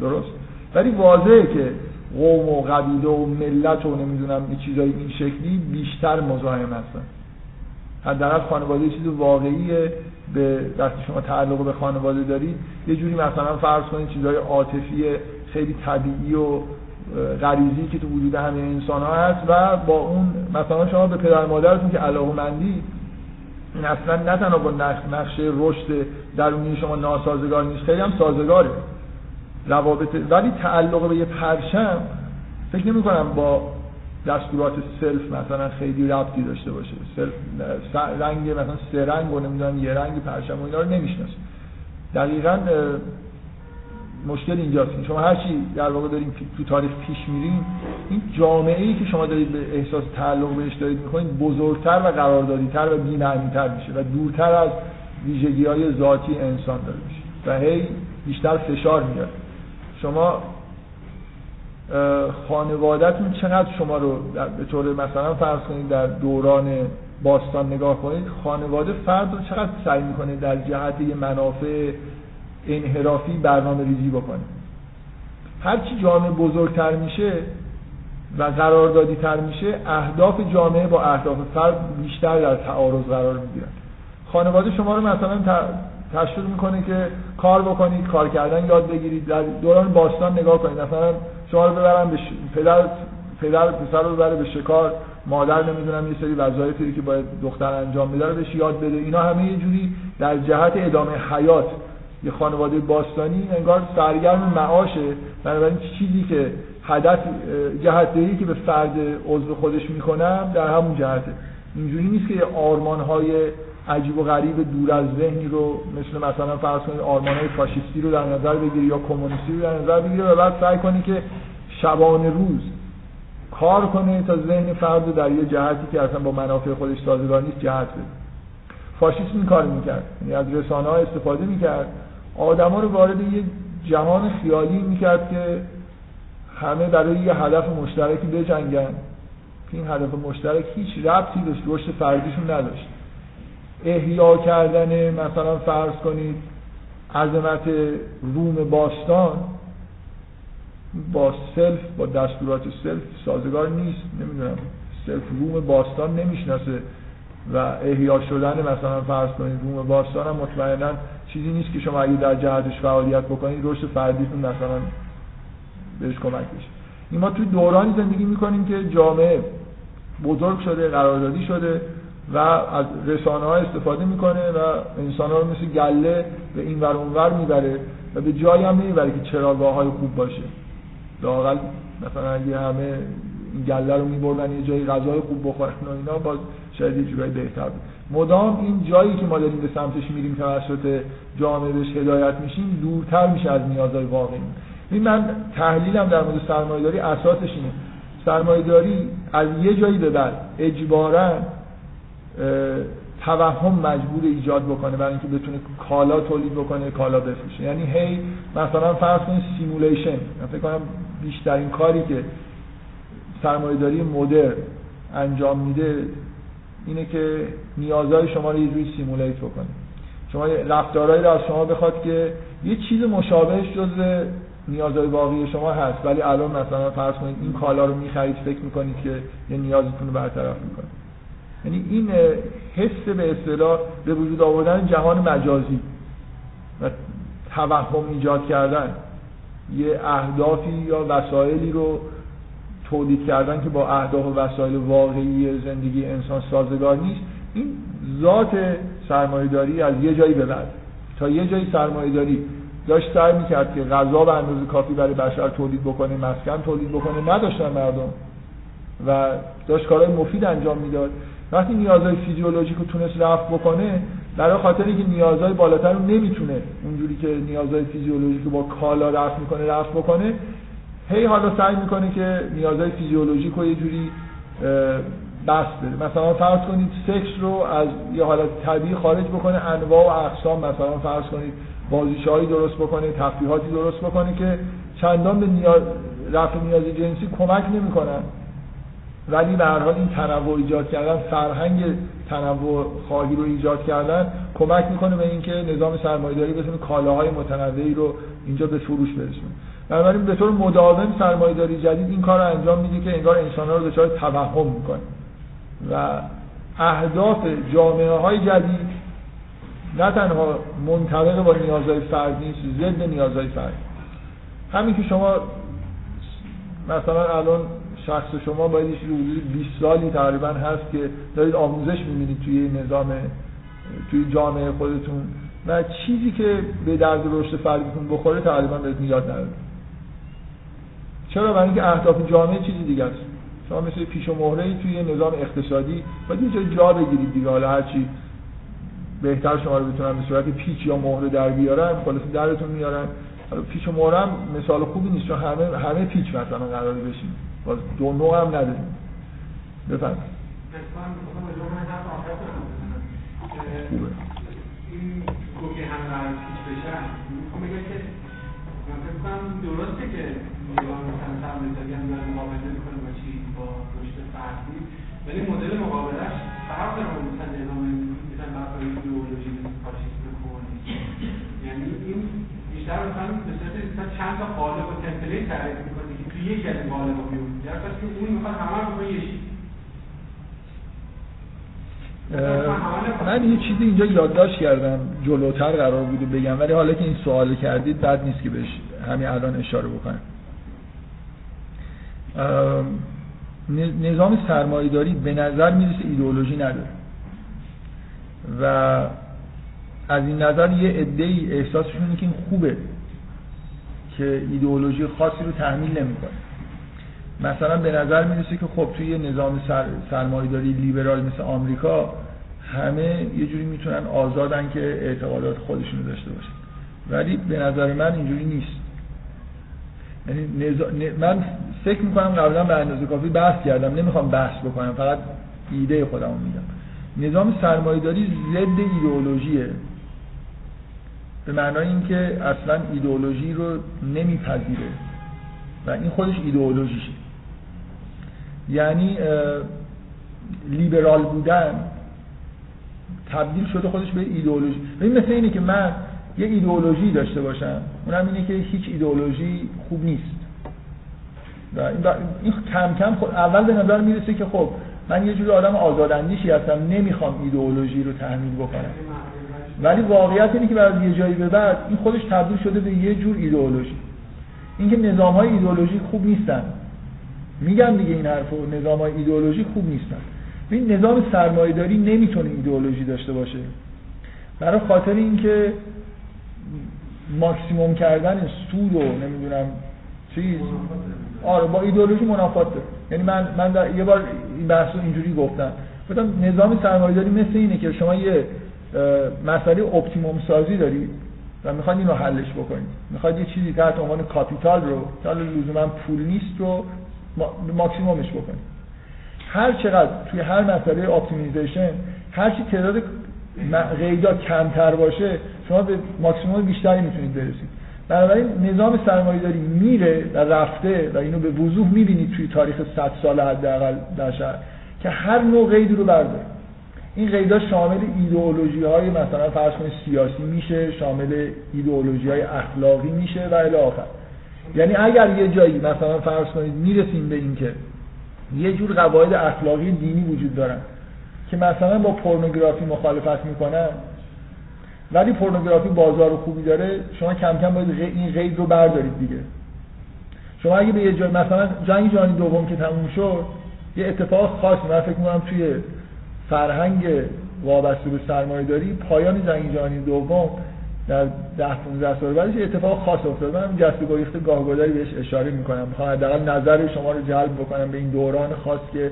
درست؟ ولی واضحه که قوم و قبیله و ملت و نمی‌دونم یه چیزای این شکلی بیشتر مزاحم هستن. حداقل خانواده یه چیز واقعیه. به وقتی شما تعلق به خانواده دارید یه جوری مثلا فرض کنید چیزای عاطفی خیلی طبیعی و غریزی که تو وجود همه انسان ها هست و با اون مثلا شما به پدر مادرتون علاقه‌مندید این اصلا نه تنها با نقشه رشد درونی شما ناسازگار نیست خیلی هم سازگاره. روابط ولی تعلق به یه پرچم فکر نمی کنم با دستورات self مثلا خیلی ربطی داشته باشه. self رنگ مثلا سه رنگ و نمی‌دونم یه رنگ پرچم و اینا رو نمی‌شناسه. دقیقا مشکل اینجاست. شما هر چی در واقع داریم تو تاریخ پیش میریم این جامعه ای که شما دارید به احساس تعلق بهش دارید می‌کنید بزرگتر و قراردادیتر و بی‌معنی‌تر میشه و دورتر از ویژگی های ذاتی انسان داره میشه و هی بیشتر فشار میاره. شما خانوادهتون چقدر شما رو به طور مثلا فرض کنید در دوران باستان نگاه کنید خانواده فرد رو چقدر سعی می‌کنه در جهت منافع انحرافی برنامه ریزی بکنه؟ هرچی جامعه بزرگتر میشه و قراردادی تر میشه اهداف جامعه با اهداف فرد بیشتر در تعارض قرار می‌گیرن. خانواده شما رو مثلا تشویق می‌کنه که کار بکنید کار کردن یاد بگیرید در دوران باستان نگاه کنید. مثلا شما رو ببرن به پدر پدر پسر رو ببره به شکار. مادر نمی‌دونم یه سری وظایفی که باید دختر انجام بده بهش یاد بده. اینا همه یه جوری در جهت ادامه حیات. یه خانواده باستانی انگار سرگرم معاشه. بنابراین چیزی که هدف جهتدهی که به فرد عضو خودش می‌کنم در همون جهته. اینجوری نیست که آرمان های عجیب و غریب دور از ذهنی رو مثل مثلا فرض کنید آرمان های فاشیستی رو در نظر بگیری یا کمونیستی رو در نظر بگیری و بعد سعی کنی که شبانه روز کار کنه تا ذهن فرد در یه جهتی که اصلا با منافع خودش سازگار نیست جهت بده. فاشیسم این کار می‌کرد. یعنی از رسانه ها استفاده می‌کرد. آدما رو وارد یه جهان خیالی می‌کرد که همه برای یه هدف مشترکی بجنگن. این هدف مشترک هیچ ربطی به رشد فردیشون نداشت. احیا کردن مثلا فرض کنید عظمت روم باستان با self با دستورات self سازگار نیست نمی‌دونم. self روم باستان نمی‌شناسه و احیا شدن مثلا فرض کنید روم باستان هم مطمئنا چیزی نیست که شما اگه در جهتش فعالیت بکنید رشد فردیتون مثلا بهش کمک بشه این ما توی دورانی زندگی می‌کنیم که جامعه بزرگ شده قراردادی شده و از رسانه ها استفاده می‌کنه و انسان ها رو مثل گله به این ور ور می‌بره و به جایی هم نمی‌بره که چراگاه های خوب باشه. لاقل مثلا اگه همه این گله رو میبردن یه جایی غذای خوب بخورن و اینا باز شاید یه جورایی بهتر بود. مدام این جایی که ما داریم به سمتش میریم توسط جامعه بهش هدایت میشیم دورتر میشه از نیازهای واقعی. این من تحلیلم در مورد سرمایه‌داری اساسش اینه. سرمایه‌داری از یه جایی به بعد اجباراً توهم مجبور ایجاد بکنه برای اینکه بتونه کالا تولید بکنه کالا بفروشه. یعنی هی مثلا فرض کنید simulation من فکر کنم بیشترین کاری که سرمایه‌داری مدرن انجام میده اینه که نیازهای شما رو یه جوری simulate بکنه. شما رفتارهایی رو از شما بخواد که یه چیز مشابهش جز نیازهای واقعی شما هست. ولی الان مثلا فرض کنید این کالا رو می‌خرید فکر می‌کنید که یه نیازتون رو برطرف می‌کنه. یعنی این حس به اصطلاح به وجود آوردن جهان مجازی و توهم ایجاد کردن. یه اهدافی یا وسایلی رو تولید کردن که با اهداف و وسایل واقعی زندگی انسان سازگار نیست. این ذات سرمایه‌داری از یه جایی به بعد. تا یه جایی سرمایه‌داری. داشت سعی می‌کرد که غذا به اندازه کافی برای بشر تولید بکنه مسکن تولید بکنه نداشتن مردم. و داشت کارهای مفید انجام می‌داد. وقتی نیازهای فیزیولوژیک رو تونست رفت بکنه برای خاطر اینکه نیازهای بالاتر رو نمی‌تونه اونجوری که نیازهای فیزیولوژیک با کالا رفت می‌کنه رفت بکنه هی حالا سعی می‌کنه که نیازهای فیزیولوژیک رو یه جوری بس بده. مثلا فرض کنید سکس رو از یه حالت طبیعی خارج بکنه انواع و اقسام. مثلا فرض کنید بازیشهایی درست بکنه تفریحاتی درست بکنه که چندان به نیاز رفع نیاز جنسی کمک نمی‌کنن. ولی به هر حال این تنوع ایجاد کردن فرهنگ تنوع خواهی رو ایجاد کردن کمک می‌کنه به اینکه نظام سرمایه‌داری بتونه کالاهای متنوعی رو اینجا به فروش برسونه. بنابراین به طور مداوم سرمایه‌داری جدید این کار رو انجام میده که انگار انسان‌ها رو دچار توهم می‌کنه. و اهداف جامعه های جدید نه تنها منطبق با نیازهای فرد نیست ضد نیازهای فرد. همین که شما مثلا الان شخص شما باید حدود 20 سالی تقریبا هست که دارید آموزش می‌بینید توی نظام توی جامعه خودتون و چیزی که به درد رشد فردیتون بخوره تقریبا بهتون یاد نداره. چرا؟ برای اینکه اهداف جامعه چیزی دیگه است. شما مثل پیش و مهره توی نظام اقتصادی باید یه جا بگیرید دیگه. حالا هرچی بهتر شما رو بتونن به صورت پیچ یا مهره در بیارن خلاص درتون میارن. حالا پیچ و مهره مثال خوبی نیست چون همه همه پیچ مثلا قرار بشین. باز دو نوع هم نداریم. بفرمایید. این که هم بشن درسته که نظام مثلا سرمایه‌داری هم داره مقابله می‌کنه با چی با رشد فردی. ولی مدل مقابلش فرق داره مثلا نظام ایدئولوژی یعنی این بیشتر مثلا به صورت چند تا قالب و تمپلیت تعریف می‌کنه که توی یکی از قالب‌ها در که اون می‌خواد همه رو یه من یه چیزی اینجا یادداشت کردم جلوتر قرار بوده بگم ولی حالا که این سوال کردید بد نیست که بهش همین الان اشاره بکنم. نظام سرمایهداری به نظر می‌رسه ایدئولوژی نداره. و از این نظر یه عده ای احساسشون که این خوبه که ایدئولوژی خاصی رو تحمیل نمی‌کنه. مثلا به نظر می‌رسه که خب توی نظام سر، سرمایه‌داری لیبرال مثل آمریکا همه یه جوری می‌تونن آزادن که اعتقادات خودشونو داشته باشن. ولی به نظر من اینجوری نیست. یعنی نز... من فکر می‌کنم قبلا به اندازه کافی بحث کردم. نمی‌خوام بحث بکنم فقط ایده خودم میگم. نظام سرمایه‌داری ضد ایدئولوژیه. به معنای اینکه اصلا ایدئولوژی رو نمیپذیره. و این خودش ایدئولوژیشه. یعنی لیبرال بودن. تبدیل شده خودش به ایدئولوژی. این مثل اینه که من یه ایدئولوژی داشته باشم. اونم اینه که هیچ ایدئولوژی خوب نیست. و این کم کم خود اول به نظر می‌رسه که خب من یه جور آدم آزاداندیشی هستم نمی‌خوام ایدئولوژی رو تحمیل بکنم. ولی واقعیت اینه که بعد یه جایی به بعد این خودش تبدیل شده به یه جور ایدئولوژی. اینکه نظام های ایدئولوژی خوب نیستن. میگم دیگه این حرفو نظام های ایدئولوژی خوب نیستن. این نظام سرمایه‌داری نمی‌تونه ایدئولوژی داشته باشه. برای خاطر اینکه ماکسیموم کردن سود و نمی‌دونم چیز آره با ایدئولوژی منافات داره یعنی من من در یه بار این بحث رو اینجوری گفتم. گفتم نظام سرمایه‌داری مثل اینه که شما یه مسئله optimum سازی دارید و می‌خواید اینو حلش بکنید. می‌خواید یه چیزی تحت عنوان capital رو که حالا لزوما پول نیست رو ماکسیمومش بکنید هر چقدر توی هر مسئله optimization هر چی تعداد قیدا کمتر باشه شما به ماکسیموم بیشتری می‌تونید برسید. بنابراین نظام سرمایه‌داری میره و رفته و اینو به وضوح می‌بینید توی تاریخ 100 سال حداقل در شهر که هر نوع قید رو برداره. این قیدا شامل ایدئولوژی های مثلا فرض کنید سیاسی میشه شامل ایدئولوژی های اخلاقی میشه و الی آخر. یعنی اگر یه جایی مثلا فرض کنید می‌رسیم به اینکه یه جور قواعد اخلاقی دینی وجود دارن که مثلا با پورنوگرافی مخالفت می‌کنن ولی پورنوگرافی بازار خوبی داره شما کم کم باید این قید رو بردارید دیگه. شما اگه به یه جای مثلا جنگ جهانی دوم که تموم شد یه اتفاق خاصی من فکر می‌کنم توی فرهنگ وابسته به سرمایه داری پایان جنگ جهانی دوم در ده 15 سال بعدش اتفاق خاص افتاد. من جسته گریخته گاهگداری بهش اشاره می‌کنم. می‌خوام حداقل نظر شما رو جلب بکنم به این دوران خاص که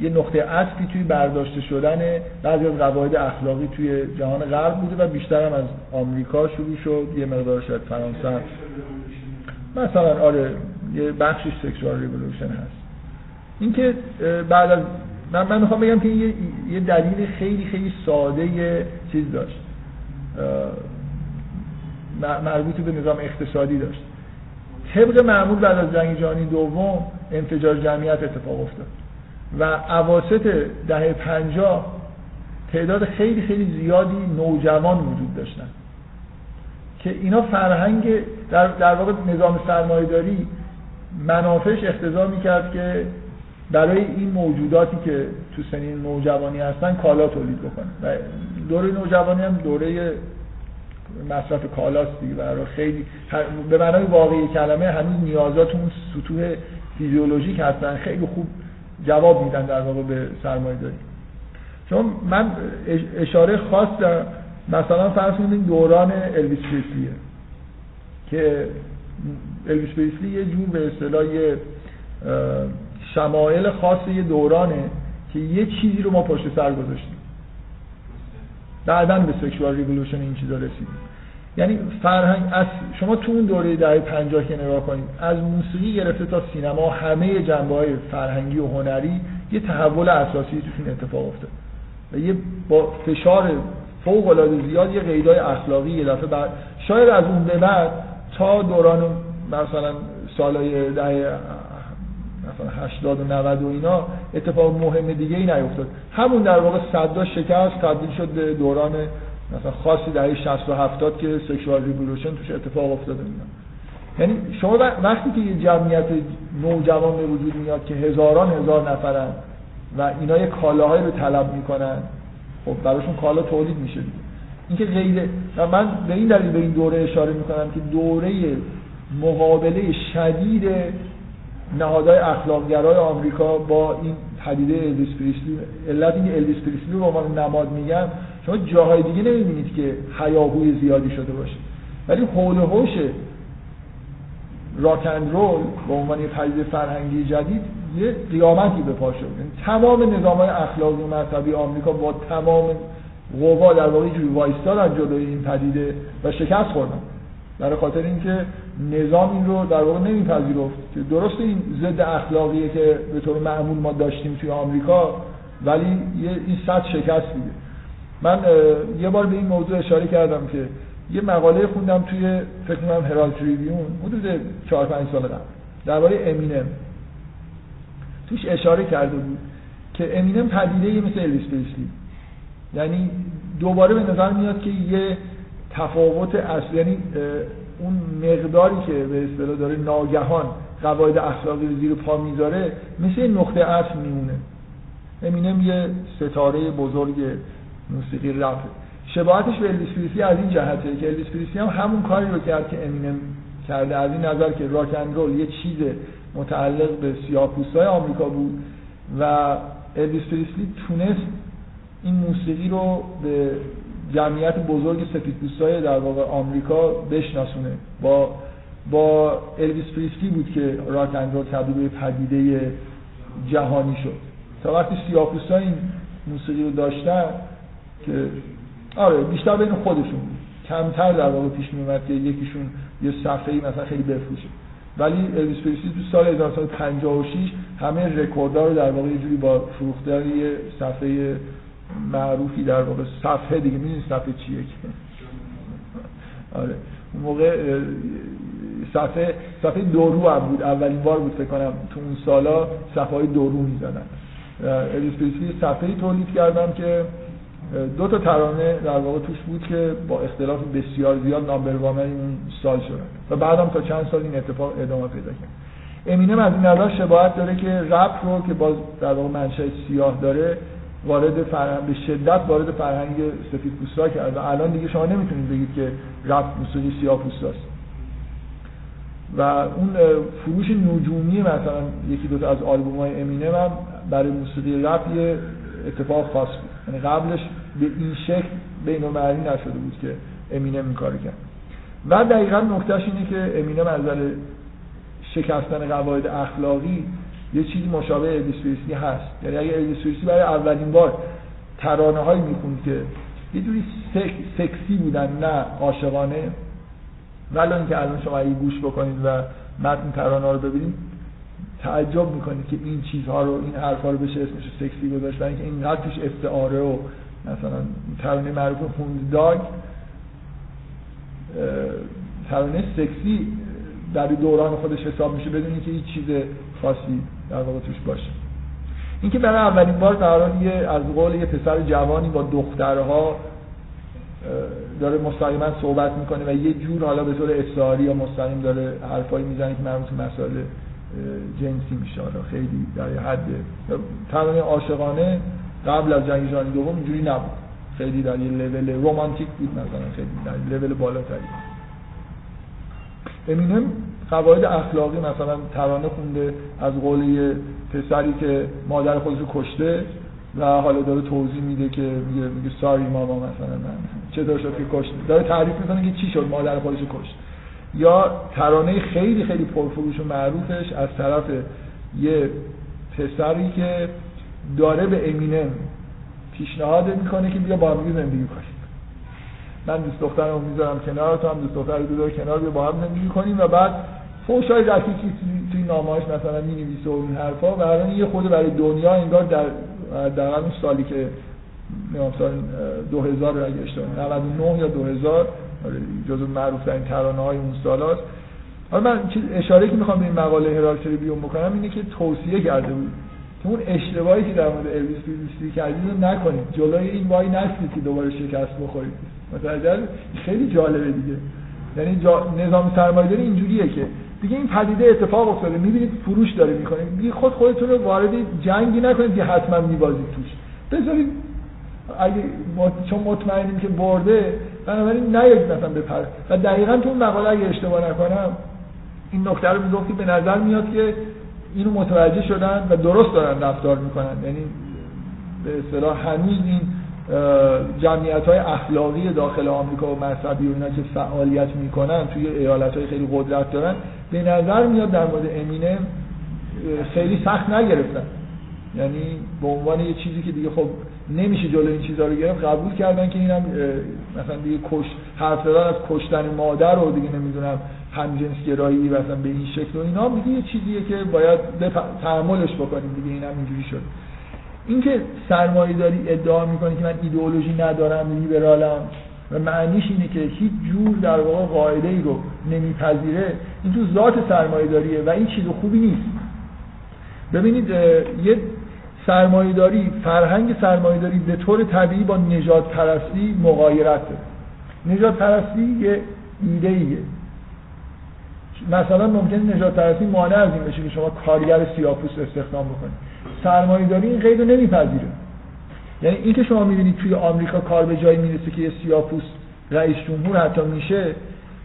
یه نقطه عطفی توی برداشته شدن بعضی از قواعد اخلاقی توی جهان غرب بوده و بیشتر هم از آمریکا شروع شد. یه مقدار شاید فرانسه مثلا آره یه بخشش سکشوال ریولوشن هست. اینکه بعد از من, من می‌خوام بگم که یه, یه دلیل خیلی خیلی ساده چیز داشت. مربوط به نظام اقتصادی داشت. طبق معمول بعد از جنگ جهانی دوم انفجار جمعیت اتفاق افتاد. و عواسط دهه پنجاه تعداد خیلی خیلی زیادی نوجوان وجود داشتن. که اینا فرهنگ در, در واقع نظام سرمایه داری منافش اختضا می‌کرد که برای این موجوداتی که تو سنین نوجوانی هستن کالا تولید بکنه و دوره نوجوانی هم دوره مصرف کالاست دیگه برای خیلی به معنای واقعی کلمه هنوز نیازات اون سطوح فیزیولوژیک هستن. خیلی خوب جواب میدن در واقع به سرمایه داری. چون من اشاره خاص در مثلا فرض کنید دوران الویس پریسلیه که الویس پریسلی یه جور به اصطلاح شمایل خاص یه دورانه که یه چیزی رو ما پشت سر گذاشتیم. بعدا به sexual revolution این چیزا رسیدیم. یعنی فرهنگ از شما تو اون دوره دهه 50 که نگاه کنید از موسیقی گرفته تا سینما همه جنبه های فرهنگی و هنری یه تحول اساسی توشون اتفاق افتاد. و یه با فشار فوق العاده زیاد یه قیدای اخلاقی یه دفعه بعد شاید از اون به بعد تا دوران مثلا سالهای دهه مثلا 80 و 90 و اینا اتفاق مهم دیگه ای نیفتاد. همون در واقع صدا شکست تبدیل شد به دوران مثلا خاصی دهه 60 و 70 که سکشوال ریولوشن توش اتفاق افتاده اینا یعنی شما وقتی که یه جمعیت نوجوان به وجود میاد که هزاران هزار نفرن و اینا یه کالاهایی رو طلب می‌کنن خب براشون کالا تولید میشه اینکه غیره و من به این دلیل به این دوره اشاره می‌کنم که دوره مقابله شدید نهادهای اخلاقگرای آمریکا با این پدیده الویس پریسلی علت اینکه الویس پریسلی رو عنوان نماد میگم شما جاهای دیگه نمی‌بینید که هیاهوی زیادی شده باشه. ولی حول و حوش راک اند رول به عنوان یه پدیده فرهنگی جدید یه قیامتی به پا شد یعنی تمام نظام های اخلاقی و مذهبی آمریکا با تمام قوا در واقع جوری وایستادن جلوی این پدیده و شکست خوردن. برای خاطر اینکه نظام این رو در واقع نمیپذیرفت. که درست این ضد اخلاقیه که به طور معمول ما داشتیم توی آمریکا ولی یه این صد شکست دیگه من یه بار به این موضوع اشاره کردم که یه مقاله خوندم توی فکر کنم هرالد تریبیون حدود 4 5 سال قبل درباره امینم توش اشاره کرده بود که امینم پدیده مثل الویس پریسلی یعنی دوباره به نظر میاد که یه تفاوت اصلی یعنی اون مقداری که به اصطلاح داره ناگهان قواعد اخلاقی رو زیر پا می‌ذاره مثل نقطه اصل میمونه. امینم یه ستاره بزرگ موسیقی رپ. شباهتش به الویس پریسلی از این جهته که الویس پریسلی هم همون کاری رو کرد که امینم کرده. از این نظر که rock and roll یه چیز متعلق به سیاه‌پوستای آمریکا بود و الویس پریسلی تونست این موسیقی رو به جمعیت بزرگ سفیدپوستای در واقع آمریکا بشناسونه. با با الویس پریسلی بود که rock and roll تبدیل به پدیده جهانی شد. تا وقتی سیاه‌پوستا این موسیقی رو داشتن که آره بیشتر بین خودشون بود. کمتر در واقع پیش میومد که یکیشون یه صفحه‌ای مثلا خیلی بفروشه. ولی الویس پریسلی تو سال 1956 همه رکوردها رو در واقع یه جوری با فروختن یه صفحه معروفی در واقع صفحه دیگه می‌دونی صفحه چیه که؟ آره. اون موقع صفحه صفحه دورو هم بود. اولین بار بود فکر کنم. تو اون سالا صفحه های دورو الیس صفحه تولید کردم که دو تا ترانه در واقع توش بود که با اختلاف بسیار زیاد نامبر وامن اون سال شدن. و بعدم تا چند سال این اتفاق ادامه پیدا کرد. امینم از این نظر شباهت داره که رپ رو که باز در واقع منشأ سیاه داره وارد فرهنگ به شدت وارد فرهنگ سفید پوستا کرد و الان دیگه شما نمی‌تونید بگید که رپ موسیقی سیاه پوستاست و اون فروش نجومی مثلا یکی دو تا از آلبوم های امینم هم برای موسیقی رپ یه اتفاق خاص بود. یعنی قبلش به این شکل بین المللی نشده بود که امینم این کار کرد. و دقیقا نکتهش اینه که امینم از شکستن قواعد اخلاقی یه چیزی مشابه الویس هست. یعنی اگه الویس برای اولین بار ترانه هایی می‌خوند که یه جوری سکسی بودن نه عاشقانه. ولی اینکه الان شما اگه گوش بکنید و متن ترانه رو ببینید تعجب می‌کنید که این چیزها رو این حرفا رو بشه اسمش سکسی گذاشتن که اینقدر توش استعاره و مثلا ترانه معروف داگ ترانه سکسی در دوران خودش حساب میشه بدونی که هیچ چیز خاصی در واقع توش باشه. اینکه برای اولین بار قرار یه از قول یه پسر جوانی با دخترها داره مستقیما صحبت می‌کنه و یه جور حالا به طور اصراری یا مستقیم داره حرفایی می‌زنه که مربوط به مسائل جنسی میشه. خیلی در حد تمام عاشقانه قبل از جنگ جهانی دوم اینجوری نبود. خیلی در یه لول رومانتیک بود مثلا خیلی در لول بالاتری. امینم قواعد اخلاقی مثلا ترانه خونده از قول یه پسری که مادر خودش رو کشته و حالا داره توضیح میده که میگه میگه ساری ماما مثلا من چطور شد که کشت؟ داره تعریف می‌کنه که چی شد مادر خودش رو کشت. یا ترانه خیلی خیلی پرفروش و معروفش از طرف یه پسری که داره به امینم پیشنهاد می‌کنه که بیا با هم زندگی کنیم. من دوست دخترمو می‌ذارم کنار تو هم دوست دختر رو کنار بیا با هم زندگی کنیم و بعد فوشای رفیقی توی نامه‌اش مثلا می‌نویسه و این حرفا و الان یه خود برای دنیا انگار در در اون سالی که نمی‌دونم سال 2000 اگه اشتباه 99 یا 2000 آره، جزو معروف ترین ترانه های اون سال هست حالا من اشاره که می‌خوام به این مقاله هرال بیوم بکنم اینه که توصیه کرده بود که اون اشتباهی که در مورد الویس پریسلی کردید رو نکنید. جلوی این وای نستید که دوباره شکست بخورید. مثلا خیلی جالبه دیگه. یعنی جا... نظام سرمایه‌داری اینجوریه که دیگه این پدیده اتفاق افتاده. می‌بینید فروش داره می‌کنه دیگه خود خودتون رو وارد جنگی نکنید که حتما میبازید توش. بذارید اگه چون مطمئنیم که برده بنابراین نیاید مثلا بپر و دقیقا تو مقاله اگه اشتباه نکنم این نکته رو می‌گفت که به نظر میاد که اینو متوجه شدن و درست دارن رفتار می‌کنن. یعنی به اصطلاح هنوز این جمعیت های اخلاقی داخل آمریکا و مذهبی و که فعالیت می‌کنن توی ایالت های خیلی قدرت دارن به نظر میاد در مورد امینه خیلی سخت نگرفتن. یعنی به عنوان یه چیزی که دیگه خب نمیشه جلو این چیزا رو گرفت قبول کردن که اینم مثلا دیگه کش حرف زدن از کشتن مادر رو دیگه نمی‌دونم همجنس گرایی مثلا به این شکل و اینا دیگه یه چیزیه که باید تحملش بکنیم دیگه اینم اینجوری شد. اینکه سرمایه داری ادعا می‌کنه که من ایدئولوژی ندارم لیبرالم و معنیش اینه که هیچ جور در واقع قاعده ای رو نمیپذیره. این تو ذات سرمایه داریه و این چیز خوبی نیست. ببینید یه سرمایه داری فرهنگ سرمایه داری به طور طبیعی با نجات پرستی مغایرت نجات پرستی یه ایده ایه مثلا ممکنه نجات پرستی مانع از این بشه که شما کارگر سیاپوست استخدام بکنید. سرمایه داری این قید رو نمیپذیره. یعنی اینکه شما می‌بینید توی آمریکا کار به جایی می‌رسه که یه سیاپوست رئیس جمهور حتی میشه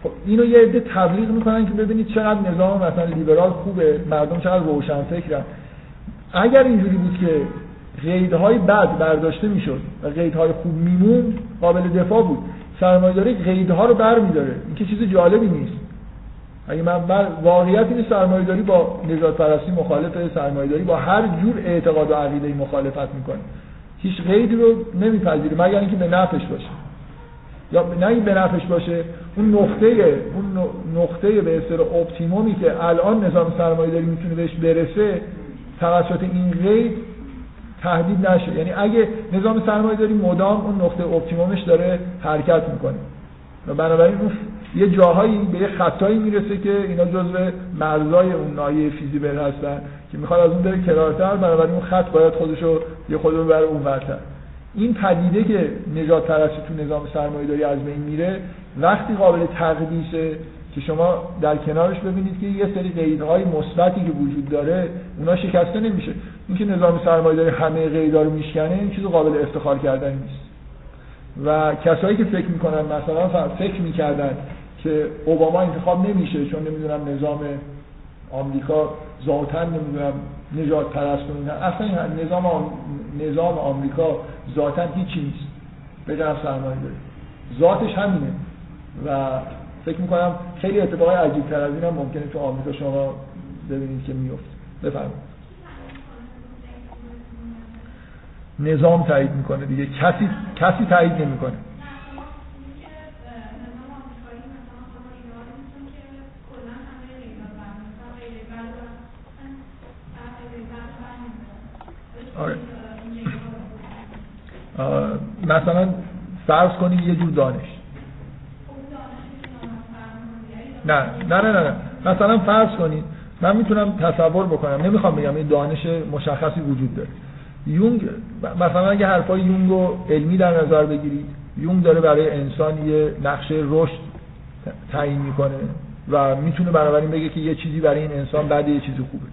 خب اینو یه عده تبلیغ می‌کنن که ببینید چقدر نظام مثلا لیبرال خوبه مردم چقدر روشن فکرن اگر اینجوری بود که قیدهای بد برداشته می‌شد و قیدهای خوب میمون قابل دفاع بود. سرمایه‌داری قیدها رو برمیداره این که چیز جالبی نیست. اگه من واقعیت این سرمایه‌داری با نجات پرستی مخالفه سرمایه‌داری با هر جور اعتقاد و عقیده مخالفت می‌کنه هیچ قیدی رو نمیپذیره مگر اینکه به نفعش باشه. یا نه این به نفعش باشه اون نقطه اون نقطه به اصطلاح اپتیمومی که الان نظام سرمایه‌داری می‌تونه بهش برسه توسط این قید تهدید نشه. یعنی اگه نظام سرمایه‌داری مدام اون نقطه optimum ش داره حرکت می‌کنه. و بنابراین اون یه جاهایی به یه خطایی می‌رسه که اینا جزء مرزای اون ناحیه feasible هستن. که می‌خواد از اون بره کنارتر بنابراین اون خط باید خودشو یه خود رو بره اون ورتر. این پدیده که نژادپرستی تو نظام سرمایه‌داری از بین میره وقتی قابل تقدیسه که شما در کنارش ببینید که یه سری قیدهای مثبتی که وجود داره اونا شکسته نمیشه. اینکه نظام سرمایه‌داری همه قیدا رو میشکنه این چیز قابل افتخار کردن نیست. و کسایی که فکر می‌کنن مثلا فکر می‌کردن که اوباما انتخاب نمیشه چون نمی‌دونم نظام آمریکا ذاتا نمی‌دونم نجات پرست کنن اصلا نظام آم... نظام آمریکا ذاتا هیچی نیست. به جنب سرمایه داری. ذاتش همینه. و فکر می‌کنم خیلی اتفاقای عجیب تر از این هم ممکنه تو آمریکا شما ببینید که میفته بفرمایید. نظام تایید می‌کنه دیگه. کسی کسی تایید نمی‌کنه. آره. مثلا فرض کنید یه جور دانش. نه نه نه نه مثلا فرض کنید من می‌تونم تصور بکنم نمی‌خوام بگم این دانش مشخصی وجود داره. یونگ مثلا اگه حرفای یونگ رو علمی در نظر بگیرید یونگ داره برای انسان یه نقشه رشد تعیین می‌کنه و می‌تونه بنابراین بگه که یه چیزی برای این انسان بعد یه چیزی خوبه.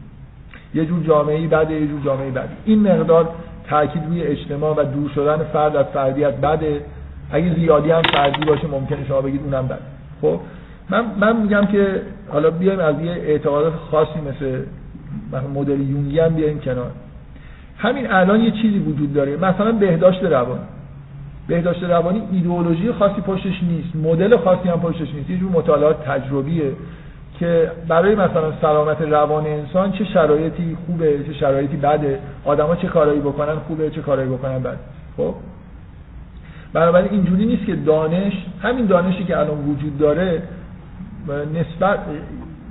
یه جور جامعه بعد یه جور جامعه بعد این مقدار تاکید روی اجتماع و دور شدن فرد از فردیت بده. اگه زیادی هم فردی باشه ممکنه شما بگید اونم بده. خب من من میگم که حالا بیایم از یه اعتقادات خاصی مثل مدل یونگی هم بیایم کنار. همین الان یه چیزی وجود داره. مثلا بهداشت روانی. بهداشت روانی ایدئولوژی خاصی پشتش نیست. مدل خاصی هم پشتش نیست. یه جور مطالعات تجربیه. که برای مثلا سلامت روان انسان چه شرایطی خوبه چه شرایطی بده آدما چه کارایی بکنن خوبه چه کارایی بکنن بده خب؟ بنابراین اینجوری نیست که دانش همین دانشی که الان وجود داره نسبت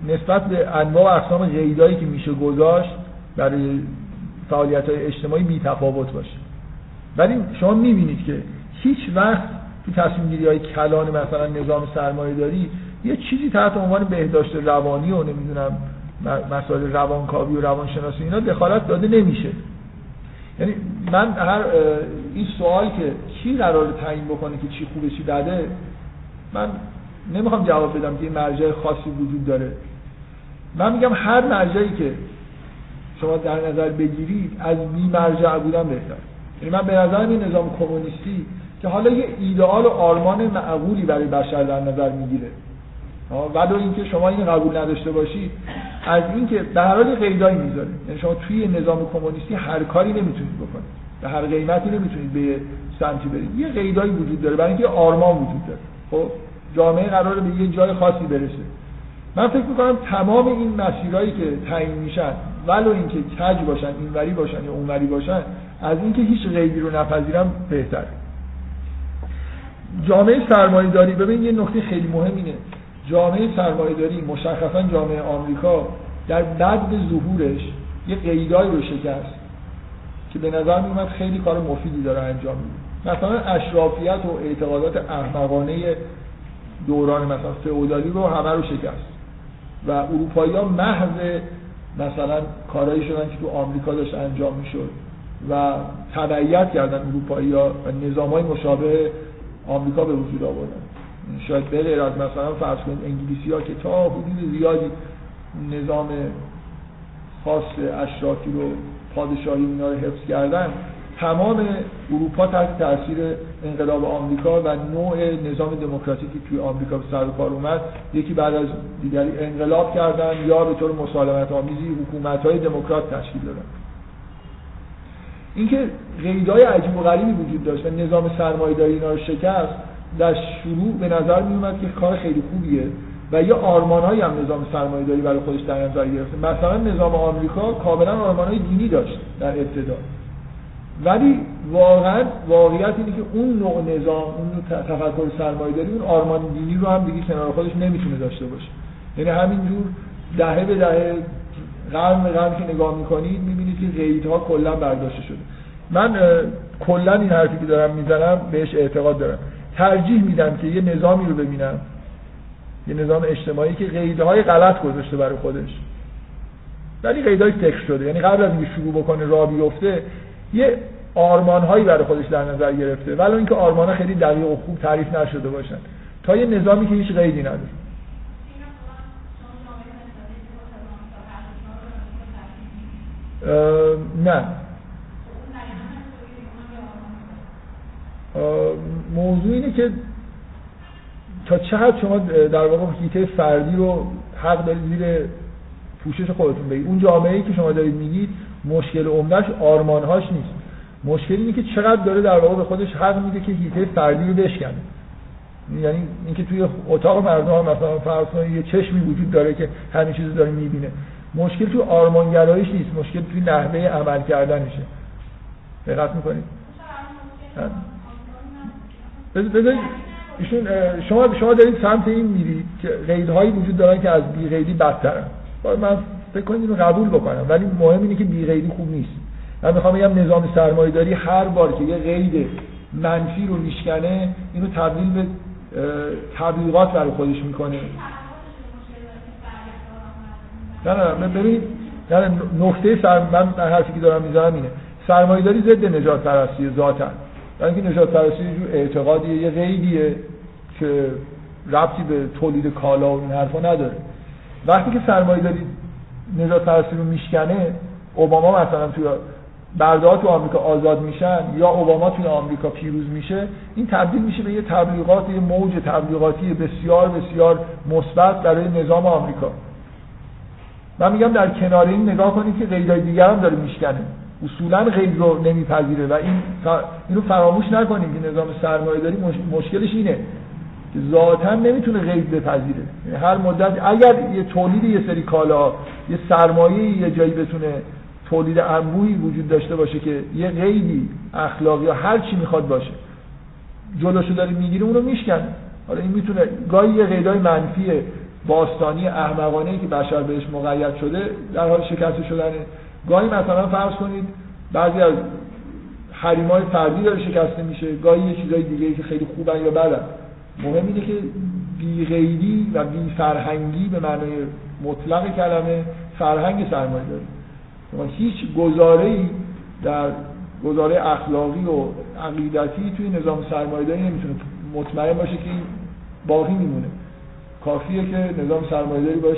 نسبت به انواع و اقسام قیدایی که میشه گذاشت برای فعالیت های اجتماعی بی تفاوت باشه. ولی شما می‌بینید که هیچ وقت تو تصمیم گیری های کلان مثلا نظام سرمایه داری یه چیزی تحت عنوان بهداشت روانی و نمی‌دونم مسائل روانکاوی و روانشناسی اینا دخالت داده نمیشه. یعنی من هر این سوال که کی قرار تعیین بکنه که چی خوبه چی بده من نمی‌خوام جواب بدم که این مرجع خاصی وجود داره. من میگم هر مرجعی که شما در نظر بگیرید از بی مرجع بودن بهتر. یعنی من به نظر این نظام کمونیستی که حالا یه ایدئال و آرمان معقولی برای بشر در نظر می‌گیره. ولو اینکه شما این قبول نداشته باشید از اینکه به هر حال قیدایی می‌ذاره یعنی شما توی نظام کمونیستی هر کاری نمی‌تونید بکنید به هر قیمتی نمی‌تونید به سمتی برید یه قیدایی وجود داره برای اینکه آرمان وجود داره. خب جامعه قراره به یه جای خاصی برسه. من فکر می‌کنم تمام این مسیرهایی که تعیین میشن ولو اینکه کج باشن اینوری باشن یا اونوری باشن از اینکه هیچ قیدی رو نپذیرم بهتره. جامعه سرمایه داری ببین یه نکته خیلی مهم اینه. جامعه سرمایه داری مشخصا جامعه آمریکا در بعد ظهورش یه قیدایی رو شکست که به نظر میومد خیلی کار مفیدی داره انجام میده. مثلا اشرافیت و اعتقادات احمقانه دوران مثلا فئودالی رو همه رو شکست و اروپایی ها محض مثلا کارایی شدن که تو آمریکا داشت انجام می‌شد و تبعیت کردن اروپایی ها و نظام های مشابه آمریکا به وجود آوردن. شاید غیر از مثلا فرض کنید انگلیسی ها که تا حدود زیادی نظام خاص اشرافی رو پادشاهی اینا رو حفظ کردن تمام اروپا تحت تاثیر انقلاب آمریکا و نوع نظام دموکراتیکی توی آمریکا به سر کار اومد. یکی بعد از دیگری انقلاب کردن یا به طور مسالمت آمیزی حکومت های دموکرات تشکیل دادن. اینکه قیدای عجیب و غریبی وجود داشت و نظام سرمایه‌داری اینا رو شکست در شروع به نظر می اومد که کار خیلی خوبیه و یه آرمانهایی هم نظام سرمایه‌داری برای خودش در نظر گرفته. مثلا نظام آمریکا کاملا آرمانهای دینی داشت در ابتدا. ولی واقعا واقعیت اینه که اون نوع نظام اون نوع تفکر سرمایه‌داری اون آرمان دینی رو هم دیگه کنار خودش نمی‌تونه داشته باشه. یعنی همینجور دهه به دهه قرن به قرن که نگاه می‌کنید می‌بینید که قیدها کلا برداشته شده. من کلا این حرفی که دارم می‌زنم بهش اعتقاد دارم. ترجیح میدم که یه نظامی رو ببینم. یه نظام اجتماعی که قیدهای غلط گذاشته برای خودش. ولی قیدهای فکر شده. یعنی قبل از اینکه شروع بکنه راه بیفته یه آرمان هایی برای خودش در نظر گرفته. ولی اینکه آرمان ها خیلی دقیق و خوب تعریف نشده باشن. تا یه نظامی که هیچ قیدی نداره. نه. موضوع اینه که تا چقدر شما در واقع هیته فردی رو حق دارید زیر پوشش خودتون بگید اون جامعه ای که شما دارید میگید مشکل عمدهش آرمانهاش نیست. مشکل اینه که چقدر داره در واقع به خودش حق میده که هیته فردی رو بشکنه. یعنی اینکه توی اتاق مردم مثلا فرض کنید یه چشمی وجود داره که همین چیزو داره می‌بینه. مشکل تو آرمانگراییش نیست. مشکل توی نحوه عمل کردنشه. دقت می‌کنید؟ بذارید ایشون شما شما دارید سمت این میرید که قیدهایی وجود دارن که از بی قیدی بدترن. من فکر کنید قبول بکنم ولی مهم اینه که بی قیدی خوب نیست. من می‌خوام بگم نظام سرمایه داری هر بار که یه قید منفی رو میشکنه اینو تبدیل به تبلیغات برای خودش می‌کنه. نه نه ببینید نه نقطه سر من حرفی که دارم می‌زنم اینه. سرمایه داری ضد نجات پرستی ذاتن برای اینکه نجات پرستی یه اعتقادیه یه قیدیه که ربطی به تولید کالا و این حرفا نداره. وقتی که سرمایه داری نجات پرستی رو میشکنه اوباما مثلا توی برده تو آمریکا آزاد میشن یا اوباما توی آمریکا پیروز میشه این تبدیل میشه به یه تبلیغات یه موج تبلیغاتی بسیار بسیار مثبت برای نظام آمریکا. من میگم در کنار این نگاه کنید که قیدای دیگر هم داره میشکنه. اصولا قید رو نمیپذیره و این اینو فراموش نکنیم که نظام سرمایه داری مشکلش اینه که ذاتا نمی‌تونه قید بپذیره. یعنی هر مدت اگر یه تولید یه سری کالا یه سرمایه یه جایی بتونه تولید انبوهی وجود داشته باشه که یه قیدی اخلاقی یا هر چی می‌خواد باشه جلوشو داره می‌گیره اونو میشکنه حالا این می‌تونه گاهی یه قیدای منفی باستانی احمقانه که بشر بهش مقید شده در حال شکسته شدنه گاهی مثلا فرض کنید بعضی از حریمای فردی داره شکسته میشه گاهی یه چیزای دیگه که خیلی خوبن یا بدن. مهم اینه که بی غیری و بی فرهنگی به معنای مطلق کلمه فرهنگ سرمایه داری شما هیچ گزاره در گزاره اخلاقی و عقیدتی توی نظام سرمایه داری نمی‌تونه مطمئن باشه که باقی میمونه. کافیه که نظام سرمایه داری باش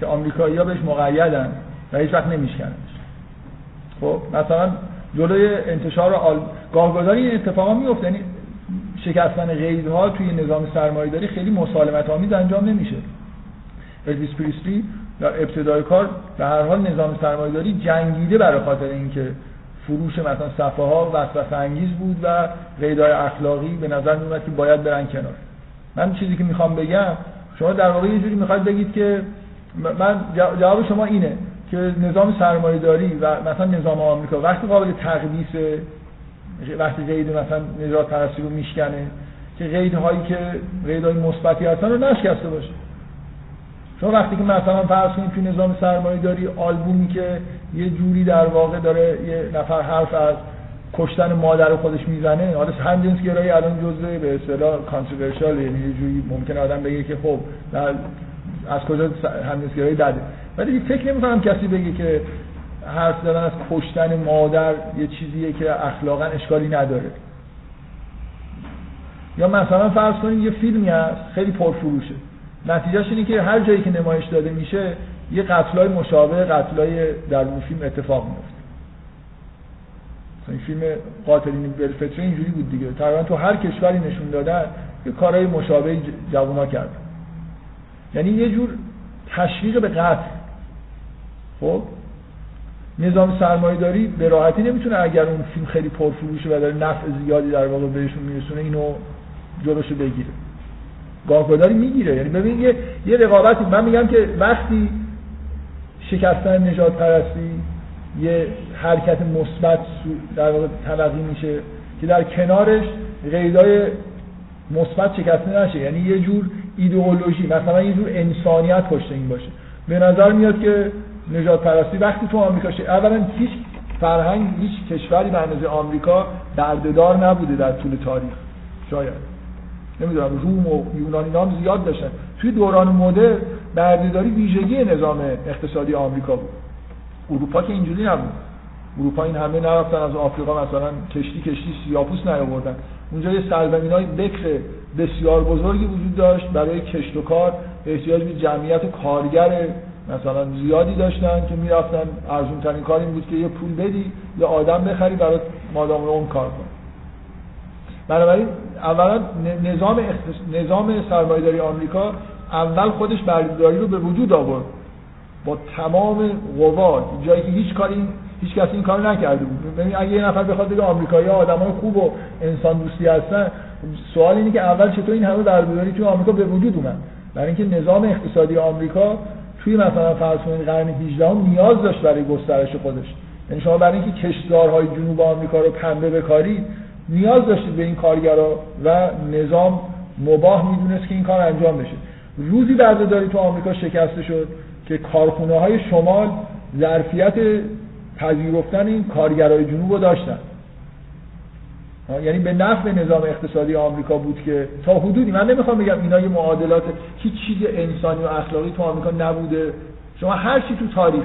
که آمریکایی ها بهش مقیدن و هیچ وقت نمیشکنش خب مثلا جلوی انتشار آل... گاهگداری این اتفاقا میفته یعنی شکستن قیدها توی نظام سرمایه‌داری خیلی مسالمت آمیز انجام نمیشه. الویس پریسلی در ابتدای کار به هر حال نظام سرمایه‌داری جنگیده برای خاطر اینکه فروش مثلا صفحه ها وسوسه انگیز بود و قیدای اخلاقی به نظر میومد که باید برن کنار. من چیزی که می‌خوام بگم شما در واقع یه جوری می‌خواید بگید که من جواب شما اینه که نظام سرمایه داری و مثلا نظام آمریکا وقتی قابل تقدیس وقتی قید مثلا نجات پرستی رو میشکنه که قیدهایی که قیدهای مثبتی هستن رو نشکسته باشه. شما وقتی که مثلا فرض کنید توی نظام سرمایه داری آلبومی که یه جوری در واقع داره یه نفر حرف از کشتن مادر خودش می‌زنه حالا هم جنس گرایی الان جزء به اصطلاح کانتروورشال یعنی یه جوری ممکن آدم بگه که خب از کجا هم جنس گرایی داده ولی فکر نمی‌کنم کسی بگه که حرف زدن از کشتن مادر یه چیزیه که اخلاقا اشکالی نداره. یا مثلا فرض کنید یه فیلمی هست خیلی پرفروشه. نتیجهش اینه که هر جایی که نمایش داده میشه یه قتلای مشابه قتلای در اون فیلم اتفاق میفته این فیلم قاتلین بالفطره اینجوری بود دیگه. تقریبا تو هر کشوری نشون دادن یه کارهای مشابه جوونا کردن. یعنی یه جور تشویق به قتل. خب؟ نظام سرمایه داری به راحتی نمی‌تونه اگر اون فیلم خیلی پرفروشه و داره نفع زیادی در واقع بهشون میرسونه اینو جلوشو بگیره. گاهگداری می‌گیره. یعنی ببین یه یه رقابتی من میگم که وقتی شکستن نجات پرستی یه حرکت مثبت در واقع تلقی میشه که در کنارش قیدای مثبت شکسته نشه. یعنی یه جور ایدئولوژی مثلا یه جور انسانیت پشت این باشه. به نظر میاد که نجات پرستی وقتی تو آمریکا شه اولا هیچ فرهنگ هیچ کشوری به اندازه آمریکا درددار نبوده در طول تاریخ. شاید. نمی‌دونم روم و یونانی نام زیاد داشتن. توی دوران مدر بردهداری ویژگی نظام اقتصادی آمریکا بود. اروپا که اینجوری نبود. اروپا این همه نرفتن از آفریقا مثلا کشتی کشتی سیاپوس نیاوردن. اونجا یه سرزمین های بکر بسیار بزرگی وجود داشت برای کشت و کار. احتیاج به جمعیت کارگر مثلا زیادی داشتن که می‌رفتن. ارزون ترین کار این بود که یه پول بدی یا آدم بخری برای مادام اون کار کن. بنابراین اولا نظام نظام سرمایه‌داری آمریکا اول خودش بردهداری رو به وجود آورد. با تمام قوا جایی که هیچ کاری هیچ کسی این کار نکرده بود. ببین اگه یه نفر بخواد بگه آمریکایی‌ها آدمای خوب و انسان دوستی هستن سوال اینه که اول چطور این همه دربداری توی آمریکا به وجود اومد؟ برای اینکه نظام اقتصادی آمریکا توی مثلا فرض کنید قرن 18 نیاز داشت برای گسترش خودش. یعنی شما برای اینکه کشتزارهای جنوب آمریکا رو پنبه بکارید نیاز داشتید به این کارگرا و نظام مباه می‌دونست که این کار انجام بشه. روزی بردهداری تو آمریکا شکسته شد که کارخونه های شمال ظرفیت پذیرفتن این کارگرای جنوب رو داشتن. یعنی به نفع نظام اقتصادی آمریکا بود که تا حدودی من نمی‌خوام بگم اینا یه معادلات هیچ چیز انسانی و اخلاقی تو آمریکا نبوده. شما هر چی تو تاریخ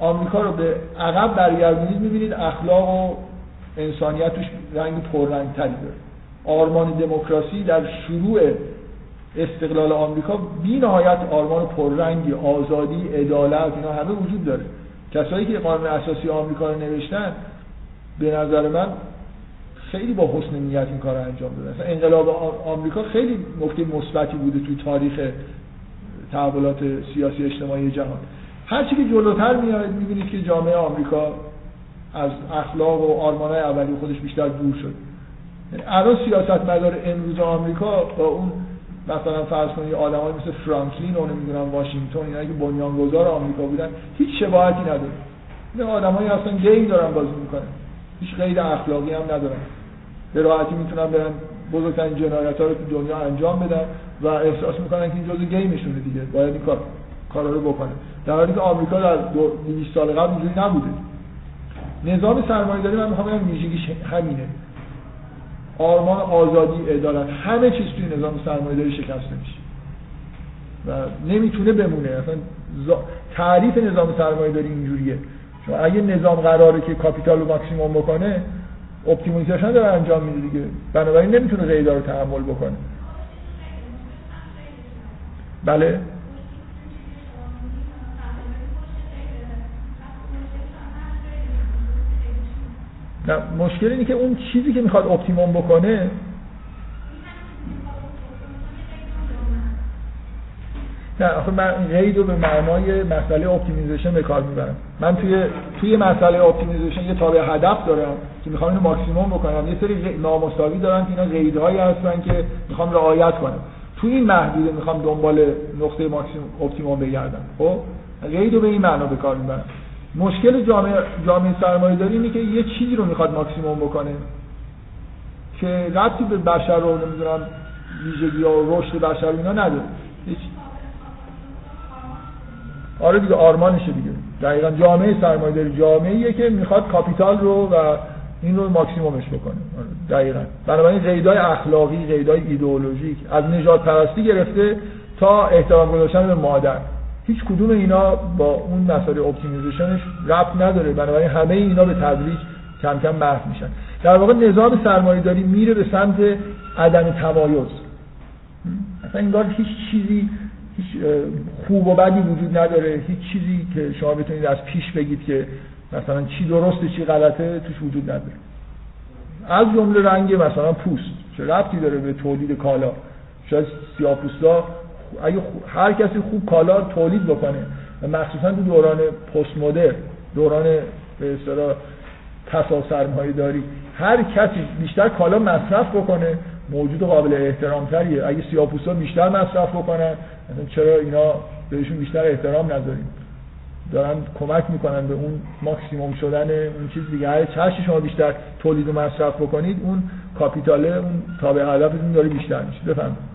آمریکا رو به عقب برگردونید می‌بینید اخلاق و انسانیتش رنگ پررنگتری داره. آرمان دموکراسی در شروع استقلال آمریکا بی نهایت آرمان پررنگی آزادی عدالت اینا همه وجود داره. کسایی که قانون اساسی آمریکا رو نوشتن به نظر من خیلی با حسن نیت این کار انجام داده. مثلا انقلاب آمریکا خیلی نکته مثبتی بوده توی تاریخ تحولات سیاسی اجتماعی جهان. هرچی که جلوتر میاد می‌بینید که جامعه آمریکا از اخلاق و آرمانهای اولی خودش بیشتر دور شد. الان سیاست مدار امروز آمریکا با اون مثلا فرض کنید آدمای مثل فرانکلین و نمی‌دونم واشنگتن اینا که بنیانگذار آمریکا بودن هیچ شباهتی نداره. این آدمایی اصلا گیم دارن بازی می‌کنن. هیچ قید اخلاقی هم ندارن. به راحتی می‌تونن برن بزرگترین جنایت ها رو تو دنیا انجام بدن و احساس می‌کنن که این جزء گیمشونه دیگه باید این کار کارا رو بکنه در حالی که آمریکا در 200 سال قبل اینجوری نبوده. نظام سرمایه‌داری من می‌خوام بگم ویژگیش همینه. آرمان آزادی عدالت همه چیز توی نظام سرمایه‌داری شکسته میشه و نمی‌تونه بمونه. اصلا تعریف نظام سرمایه‌داری اینجوریه. چون اگه نظام قراره که کاپیتال رو ماکسیموم بکنه optimization داره انجام میده دیگه. بنابراین نمی‌تونه قیدا رو تحمل بکنه. بله؟ نه مشکل اینه که اون چیزی که می‌خواد optimum بکنه نه آخه من قید رو به معنای مسئله optimization به کار می‌برم. من توی توی مسئله optimization یه تابع هدف دارم که می‌خوام اینو ماکسیموم بکنم. یه سری نامساوی دارن که اینا قیدهایی هستن که می‌خوام رعایت کنم. توی این محدوده می‌خوام دنبال نقطه ماکسیموم optimum بگردم. خب؟ قید رو به این معنا به کار می‌برم. مشکل جامعه جامعه سرمایه‌داری اینه که یه چیزی رو می‌خواد ماکسیموم بکنه که ربطی به بشر رو نمی‌دونم ویژگی و رشد بشر اینا نداره. آره دیگه آرمانشه دیگه. دقیقا جامعه سرمایه‌داری جامعه که می‌خواد capital رو و این رو ماکسیمومش بکنه. آره دقیقا. بنابراین قیدای اخلاقی قیدای ایدئولوژیک از نژادپرستی گرفته تا احترام گذاشتن به مادر. هیچ کدوم اینا با اون مسئله optimization ش ربط نداره. بنابراین همه اینا به تدریج کم کم محو میشن. در واقع نظام سرمایه‌داری میره به سمت عدم تمایز. اصلا انگار هیچ چیزی خوب و بدی وجود نداره هیچ چیزی که شما بتونید از پیش بگید که مثلا چی درسته چی غلطه توش وجود نداره. از جمله رنگ مثلا پوست چه ربطی داره به تولید کالا؟ شاید سیاپوستا اگه هر کسی خوب کالا تولید بکنه و مخصوصا تو دوران پست مدر دوران به اصطلاح تسا سرمایه داری هر کسی بیشتر کالا مصرف بکنه موجود قابل احترام تریه اگه سیاپوستا بیشتر مصرف بکنن مثلا چرا اینا بهشون بیشتر احترام نداریم دارن کمک می‌کنن به اون ماکسیموم شدن اون چیز دیگه هر چه شما بیشتر تولید و مصرف بکنید اون کاپیتاله اون تابع هدفتون داره بیشتر میشه بفهمید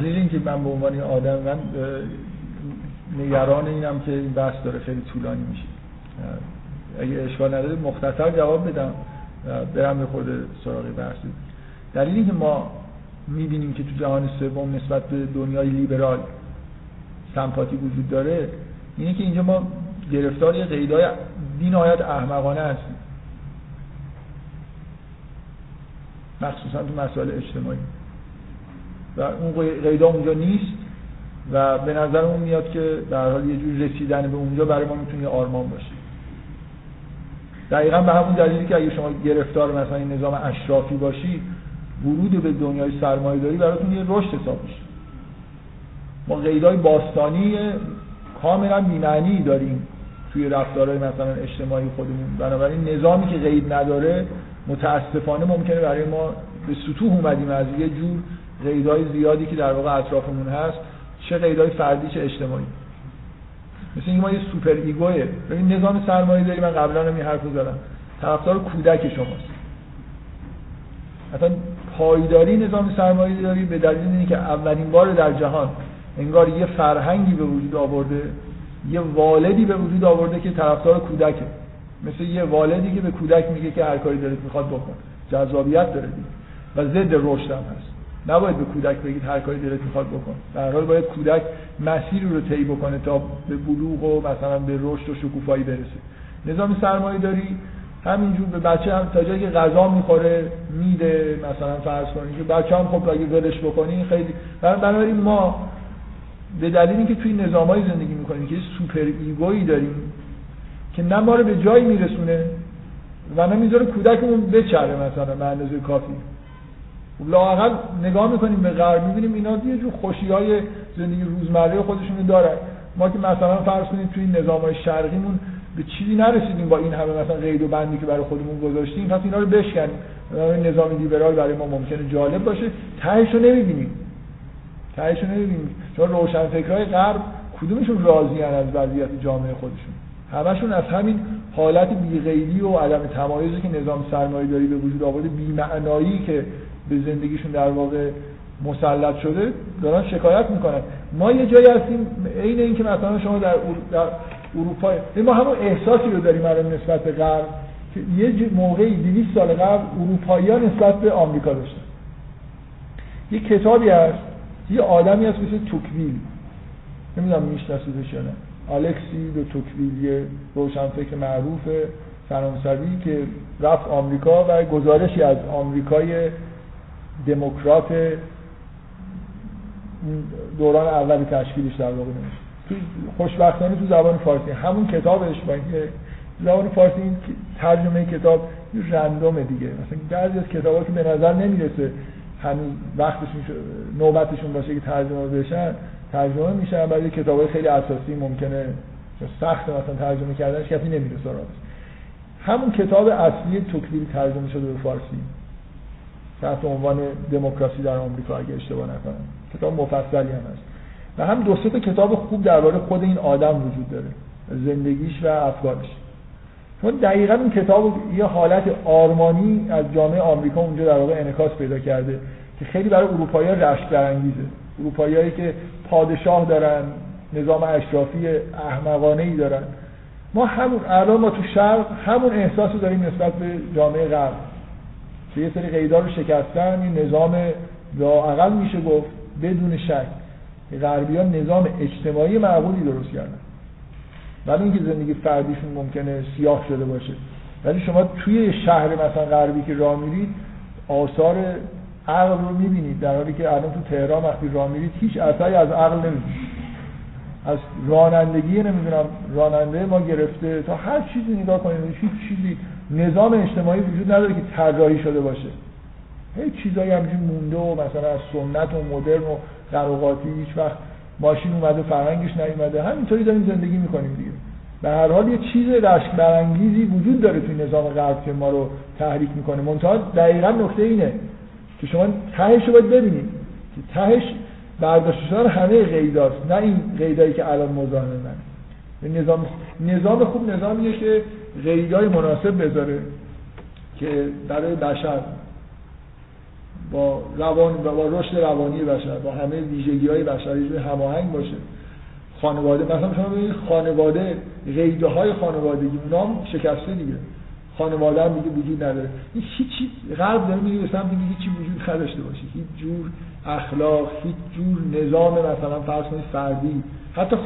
دلیل اینکه من به عنوان آدم من نگران اینم که این بحث داره خیلی طولانی میشه. اگه اشکال نداره مختصر جواب بدم برم به خود سراغ بحث. دلیل اینکه ما می‌بینیم که تو جهان سوم نسبت به دنیای لیبرال سمپاتی وجود داره اینه که اینجا ما گرفتار یه قیدای بینایت احمقانه هستیم. مخصوصا تو مسائل اجتماعی. و اون قیدا اونجا نیست و به نظر اون میاد که در حال یه جور رسیدن به اونجا برای ما می‌تونه آرمان باشه. دقیقا به همون دلیلی که اگه شما گرفتار مثلا این نظام اشرافی باشید ورود به دنیای سرمایه داری براتون یه رشد حساب میشه. ما قیدای باستانی کاملا بیمعنی داریم توی رفتارهای مثلا اجتماعی خودمون. بنابراین نظامی که قید نداره متاسفانه ممکنه برای ما به سطوح اومدیم از یه جور قیدای زیادی که در واقع اطرافمون هست چه قیدای فردی چه اجتماعی. مثل اینکه ما یه سوپر ایگوه. ببین نظام سرمایه داری من قبلا هم این حرف زدم. طرفدار کودک شماست. مثلا پایداری نظام سرمایه داری به دلیل اینکه اولین بار در جهان انگار یه فرهنگی به وجود آورده یه والدی به وجود آورده که طرفدار کودکه. مثل یه والدی که به کودک میگه که هر کاری دلت می‌خواد بکن. جذابیت داره دیگه. و ضد رشد هست. نباید به کودک بگید هر کاری دلت می‌خواد بکن. در حال باید کودک مسیر رو طی بکنه تا به بلوغ و مثلا به رشد و شکوفایی برسه. نظام سرمایه داری همینجور به بچه هم تا جایی که غذا می‌خوره میده مثلا فرض کنید که بچه هم خب اگه ولش بکنی خیلی بنابراین ما به دلیل اینکه توی نظامای زندگی می‌کنیم که سوپر ایگویی داریم که نه ما رو به جایی میرسونه و نه می‌ذاره کودکمون بچره مثلا به اندازه کافی. لاقل نگاه می‌کنیم به غرب می‌بینیم اینا یه جور خوشی های زندگی روزمره خودشون دارن. ما که مثلا فرض کنیم توی نظام های شرقیمون به چیزی نرسیدیم با این همه مثلا قید و بندی که برای خودمون گذاشتیم پس اینا رو بشکنیم. نظام لیبرال برای ما ممکنه جالب باشه. تهش رو نمی‌بینیم. تهش رو نمی‌بینیم. چون روشنفکرهای غرب کدومشون راضی از وضعیت جامعه خودشون؟ همشون از همین حالت بیغیری و عدم تمایزی که نظام سرمایه داری به وجود آورده بیمعنایی که به زندگیشون در واقع مسلط شده دارن شکایت می‌کنن. ما یه جایی هستیم عین اینکه مثلا شما در, در اروپا ما همون احساسی رو داریم الان نسبت به غرب که یه موقعی 200 سال قبل اروپایی نسبت به آمریکا داشتن. یه کتابی هست یه آدمی هست مثل توکویل. نمی‌دونم میشناسیدش یا نه. الکسی دو توکویل یه روشنفکر معروف فرانسوی که رفت آمریکا و گزارشی از آمریکای دموکرات دوران اول تشکیلش در واقع نمیشه. تو خوشبختانه تو زبان فارسی همون کتابش با اینکه زبان فارسی این ترجمه کتاب رندومه دیگه. مثلا بعضی از کتابا که به نظر نمی‌رسه هنوز وقتشون نوبتشون باشه که ترجمه بشن ترجمه میشن برای کتابای خیلی اساسی ممکنه سخت مثلا ترجمه کردنش کسی نمیره سراغش. همون کتاب اصلی توکویل ترجمه شده به فارسی. تحت عنوان دموکراسی در آمریکا اگه اشتباه نکنم. کتاب مفصلی هم هست. و هم دو سه کتاب خوب درباره خود این آدم وجود داره. زندگیش و افکارش. چون دقیقا این کتاب یه حالت آرمانی از جامعه آمریکا اونجا در واقع انعکاس پیدا کرده که خیلی برای اروپایی ها رشت برانگیزه اروپایی که پادشاه دارن نظام اشرافی احمقانه ای دارن. ما همون الان ما تو شرق همون احساس داریم نسبت به جامعه غرب. که یه سری قیدا رو شکستن این نظام اقل میشه گفت بدون شک. غربیان نظام اجتماعی معقولی درست کردن. ولی اینکه زندگی فردیشون ممکنه سیاه شده باشه. ولی شما توی شهر مثلا غربی که راه میرید آثار عقل رو می‌بینید. در حالی که الان تو تهران وقتی راه میرید هیچ اثری از عقل نمی‌بینید. از رانندگی نمی‌دونم راننده ما گرفته تا هر چیزی نگاه کنید هیچ چیزی نظام اجتماعی وجود نداره که طراحی شده باشه. هیچ چیزایی همینجوری مونده و مثلا از سنت و مدرن و قراقاتی هیچ وقت ماشین اومده فرهنگش نیومده. همینطوری داریم زندگی می‌کنیم دیگه. به هر حال یه چیز رشک برانگیزی وجود داره توی نظام غرب که ما رو تحریک می‌کنه. منتها دقیقا نکته اینه که شما تهش رو باید ببینید که تهش برداشت شدن همه قیداست نه این قیدایی که الان مزاحم من نظام نظام خوب نظامیه که قیدای مناسب بذاره که برای بشر با روان با رشد روانی بشر با همه ویژگی های هماهنگ باشه. خانواده مثلا شما ببینید خانواده قیده های خانوادگی اونا هم شکسته دیگه. خانواده هم دیگه وجود نداره. این هیچی غرب داره میگه به سمت هیچی وجود نداشته باشه. هیچ جور اخلاق هیچ جور نظام مثلا فرض کنید فردی. حتی خ...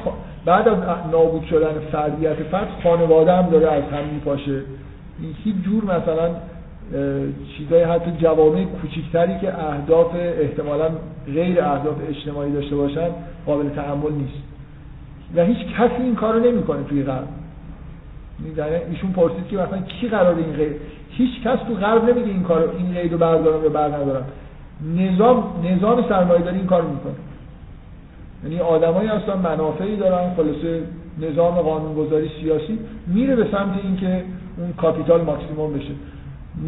بعد از نابود شدن فردیت فرد خانواده هم داره از هم میپاشه. هیچ جور مثلا چیزای حتی جوامع کوچیکتری که اهداف احتمالا غیر اهداف اجتماعی داشته باشن قابل تحمل نیست. و هیچ کسی این کارو نمی‌کنه توی غرب. ایشون پرسید که مثلا کی قرار این غیر هیچ کس تو غرب نمیگه این کارو این قید رو بردارم یا بر ندارم نظام نظام سرمایه‌داری این کارو می‌کنه. یعنی آدمایی هستن منافعی دارن خلاصه نظام قانونگذاری سیاسی میره به سمت اینکه اون کاپیتال ماکسیموم بشه.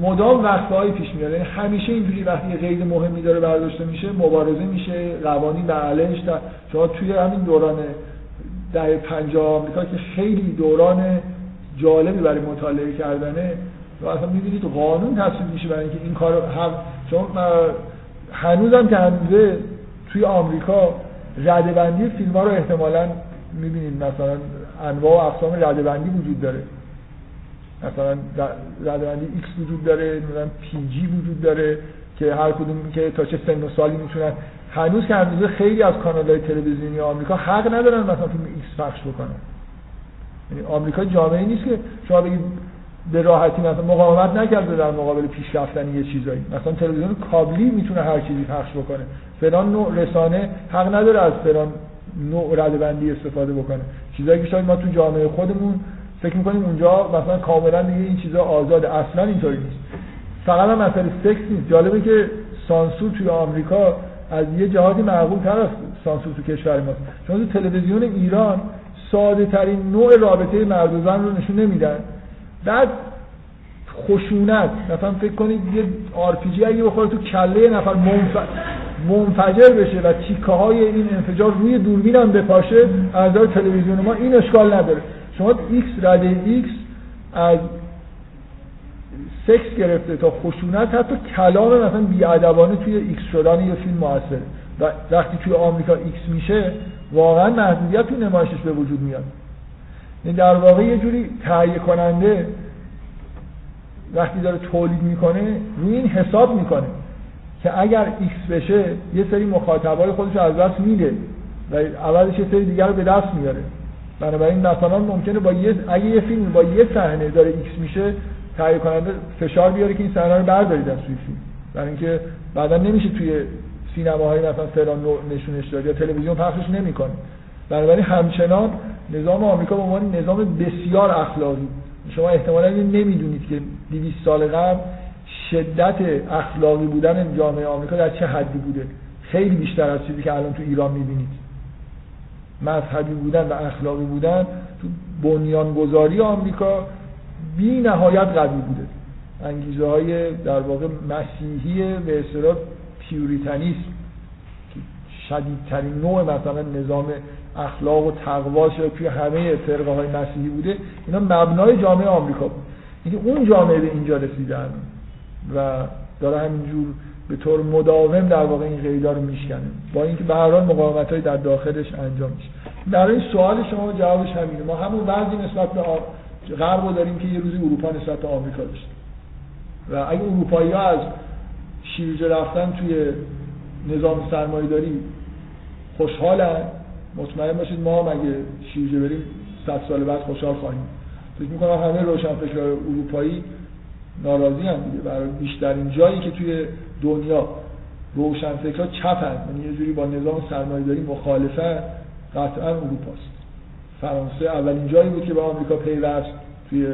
مدام وقتهایی پیش میاد. یعنی همیشه اینجوری وقتی قید مهمی داره برداشته میشه مبارزه میشه قوانین به علیهش شما توی همین دوران دهه 50 آمریکا که خیلی دوران جالبی برای مطالعه کردنه و اصلا می‌بینید قانون تصویب میشه برای اینکه این کار هم چون هنوزم که هنوزه توی آمریکا رده‌بندی فیلم ها رو احتمالا می‌بینید مثلا انواع و اقسام رده‌بندی وجود داره. مثلا رده‌بندی X وجود داره مثلا PG وجود داره که هر کدوم که تا چه سن و سالی می‌تونن. هنوز که هنوز خیلی از کانالهای تلویزیونی آمریکا حق ندارن مثلا فیلم X پخش بکنن. یعنی آمریکا جامعه نیست که شما بگید به راحتی مثلا مقاومت نکرده در مقابل پیشرفتن یه چیزایی. مثلا تلویزیون کابلی می‌تونه هر چیزی پخش بکنه. فلان نوع رسانه حق نداره از فلان نوع ردبندی استفاده بکنه. چیزایی که شاید ما تو جامعه خودمون فکر می‌کنیم اونجا مثلا کاملا دیگه این چیزا آزاد اصلا اینطوری نیست. فقط هم مسئله سکس نیست. جالبه که سانسور توی آمریکا از یه جهادی معقول تر از سانسور تو کشور ماست. چون تو تلویزیون ایران ساده ترین نوع رابطه مرد و زن رو نشون نمیدن. بعد خشونت. مثلا فکر کنید یه آرپیجی اگه بخوره تو کله نفر منف... منفجر بشه و تیکه های این انفجار روی دوربین هم بپاشه از تلویزیون ما این اشکال نداره. شما X رده X از سکس گرفته تا خشونت حتی کلام مثلا بی‌ادبانه توی X شدن یه فیلم موثره. وقتی توی آمریکا X میشه واقعا محدودیت توی نمایشش به وجود میاد. در واقع یه جوری تهیه کننده وقتی داره تولید می‌کنه روی این حساب می‌کنه که اگر X بشه یه سری مخاطبای خودش از دست میده و اولش یه سری دیگر رو به دست میاره بنابراین مثلا ممکنه با یه اگه یه فیلم با یه صحنه داره X میشه تهیه کننده فشار بیاره که این صحنه رو بردارید از توی فیلم. برای اینکه بعدا نمیشه توی سینماهای مثلا فلان نشونش داد یا تلویزیون پخشش نمی‌کنه. بنابراین همچنان نظام آمریکا به عنوان نظام بسیار اخلاقی. شما احتمالا نمی‌دونید که 200 سال قبل شدت اخلاقی بودن جامعه آمریکا در چه حدی بوده. خیلی بیشتر از چیزی که الان تو ایران می‌بینید. مذهبی بودن و اخلاقی بودن تو بنیانگذاری آمریکا بی نهایت قوی بوده. انگیزه های در واقع مسیحی به اصطلاح پیوریتنیسم که شدیدترین نوع مثلا نظام اخلاق و تقواش توی همه فرقه های مسیحی بوده. اینا مبنای جامعه آمریکا بود. اینکه اون جامعه به اینجا رسیدن و داره همینجور به طور مداوم در واقع این قیدا رو میشکنه. با اینکه به هر حال مقاومت های در داخلش انجام میشه. در این سوال شما جوابش همینه. ما همون وضعی نسبت به غرب رو داریم که یه روزی اروپا نسبت به آمریکا داشت و اگه اروپایی ها از شیرجه رفتن توی نظام سرمایه داری خوشحالن مطمئن باشید ما هم اگه شیرجه بریم صد سال بعد خوشحال خواهیم. فکر می‌کنم همه روشنفکر اروپایی ناراضی هم دیگه. برای بیشترین جایی که توی دنیا روشنفکرها چپن یعنی یه جوری با نظام سرمایه داری مخالفه قطعا اروپاست. فرانسه اولین جایی بود که به آمریکا پیوست توی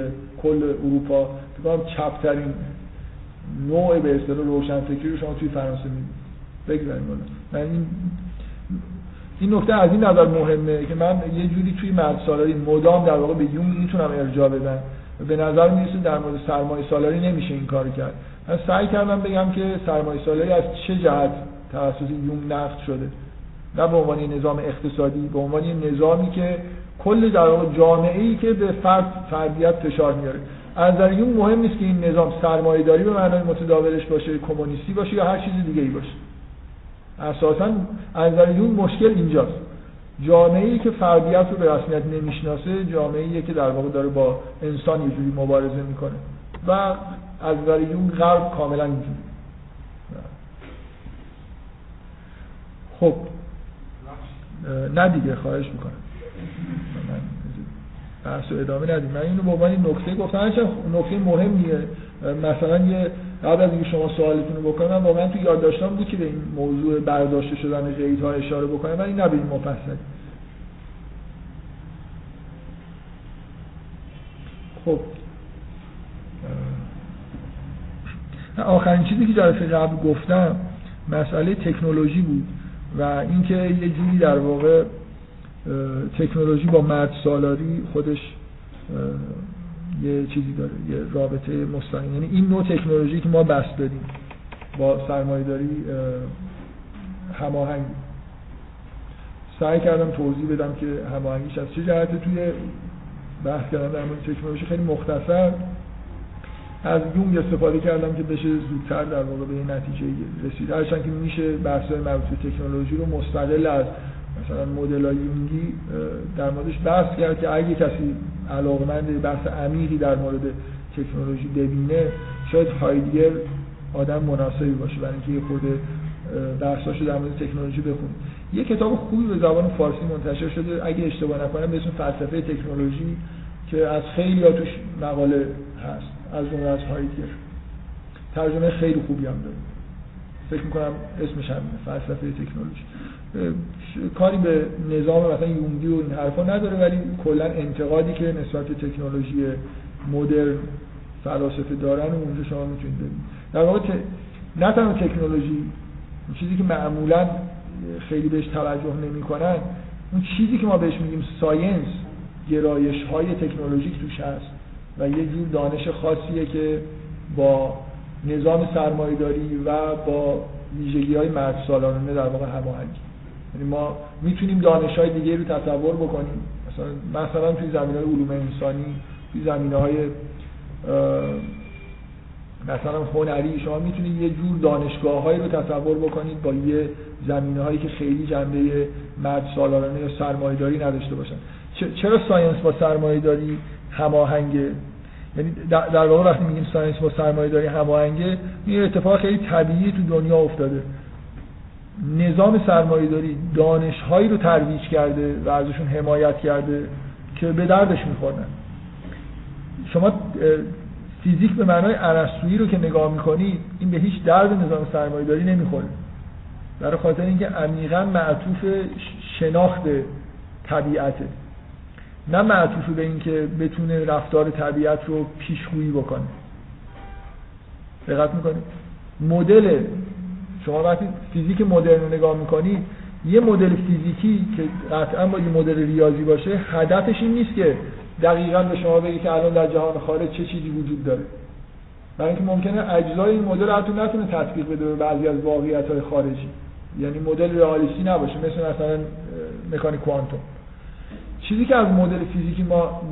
کل اروپا. فکر چپترین نوع به اصطلاح روشنفکری رو شما توی فرانسه می‌بینید. بگذاریم من این این نکته از این نظر مهمه که من یه جوری توی مرد سالاری مدام در واقع به یونگ می‌تونم ارجاع بدم. به نظر می‌رسه در مورد سرمایه سالاری نمیشه این کار کرد. من سعی کردم بگم که سرمایه سالاری از چه جهت توسط یونگ نقد شده. نه به عنوان نظام اقتصادی به عنوان نظامی که کل در واقع جامعه ای که به فرد فردیت فشار میاره. از نظر یونگ مهم نیست که این نظام سرمایه‌داری به معنای متداولش باشه کمونیستی باشه یا هر چیز دیگه ای باشه. اساسا از یونگ مشکل اینجاست. جامعه ای که فردیت رو به رسمیت نمی‌شناسه جامعه ای که در واقع داره با انسان یه جوری مبارزه می‌کنه. و از نظر یون غرب کاملا اینجوری. خب. نه دیگه خواهش می‌کنم. بحث و ادامه ندیم. من اینو به عنوان نکته گفتم. نکته مهمیه. مثلا یه قبل از اینکه شما سوالتون رو بکنم من واقعا تو یادداشتام بود که به این موضوع برداشته شدن قیدها اشاره بکنم ولی نه به این مفصل. خب. آخرین چیزی که جلسه قبل گفتم مسئله تکنولوژی بود و اینکه یه جوری در واقع تکنولوژی با مرد سالاری خودش یه چیزی داره یه رابطه مستقیم. یعنی این نوع تکنولوژی که ما بس داریم با سرمایه داری هماهنگ سعی کردم توضیح بدم که هماهنگیش از چه جهت توی بحث کردم در مورد تکنولوژی خیلی مختصر. از یونگ استفاده کردم که بشه زودتر در واقع به نتیجه رسید. هرچند که میشه بحث مربوط به تکنولوژی رو مستقل از مثلا مدل یونگی در موردش بحث کرد که اگه کسی علاقمند بحث عمیقی در مورد تکنولوژی ببینه شاید هایدگر آدم مناسبی باشه برای اینکه یه خود بحثاشو در مورد تکنولوژی بخونید یه کتاب خوبی به زبان فارسی منتشر شده اگه اشتباه نکنم به اسم فلسفه تکنولوژی که از خیلی توش مقاله هست از اون از هایدگر. ترجمه خیلی خوبی هم داره. فکر می‌کنم اسمش هم فلسفه تکنولوژی. کاری به نظام مثلا یونگی و این حرفا نداره ولی کلا انتقادی که نسبت به تکنولوژی مدرن فلاسفه دارن و اونجا شما می‌تونید ببینید. در واقع ت... نه تنها تکنولوژی چیزی که معمولا خیلی بهش توجه نمی‌کنن اون چیزی که ما بهش میگیم ساینس گرایش های تکنولوژیک توش هست و یه جور دانش خاصیه که با نظام سرمایه‌داری و با ویژگی های مرد سالانه در واقع هماهنگی ما می‌تونیم دانش های دیگه رو تصور بکنیم. مثلا مثلا توی زمینه های علوم انسانی توی زمینه های مثلا هنری شما می‌تونید یه جور دانشگاه هایی رو تصور بکنید با یه زمینه هایی که خیلی جنبه مرد سالارانه یا سرمایه‌داری نداشته باشن. چرا science با سرمایه‌داری هماهنگه؟ یعنی در واقع وقتی میگیم science با سرمایه‌داری هماهنگه این اتفاق خیلی طبیعی تو دنیا افتاده. نظام سرمایه‌داری دانش‌هایی رو ترویج کرده و ازشون حمایت کرده که به دردش می‌خورن شما فیزیک به معنای ارسطویی رو که نگاه می‌کنید این به هیچ درد نظام سرمایه‌داری نمی‌خوره. برای خاطر اینکه عمیقا معطوف شناخت طبیعته. نه معطوف به اینکه بتونه رفتار طبیعت رو پیشگویی بکنه. دقت می‌کنید. مدل شما وقتی فیزیک مدرن رو نگاه می‌کنید یه مدل فیزیکی که قطعا با یه مدل ریاضی باشه هدفش این نیست که دقیقا به شما بگه که الان در جهان خارج چه چیزی وجود داره. برای اینکه ممکنه اجزای این مدل حتی نتونه تطبیق بده به بعضی از واقعیت های خارجی. یعنی مدل رئالیستی نباشه مثل مثلا مکانیک کوانتوم. چیزی که از مدل فیزیکی ما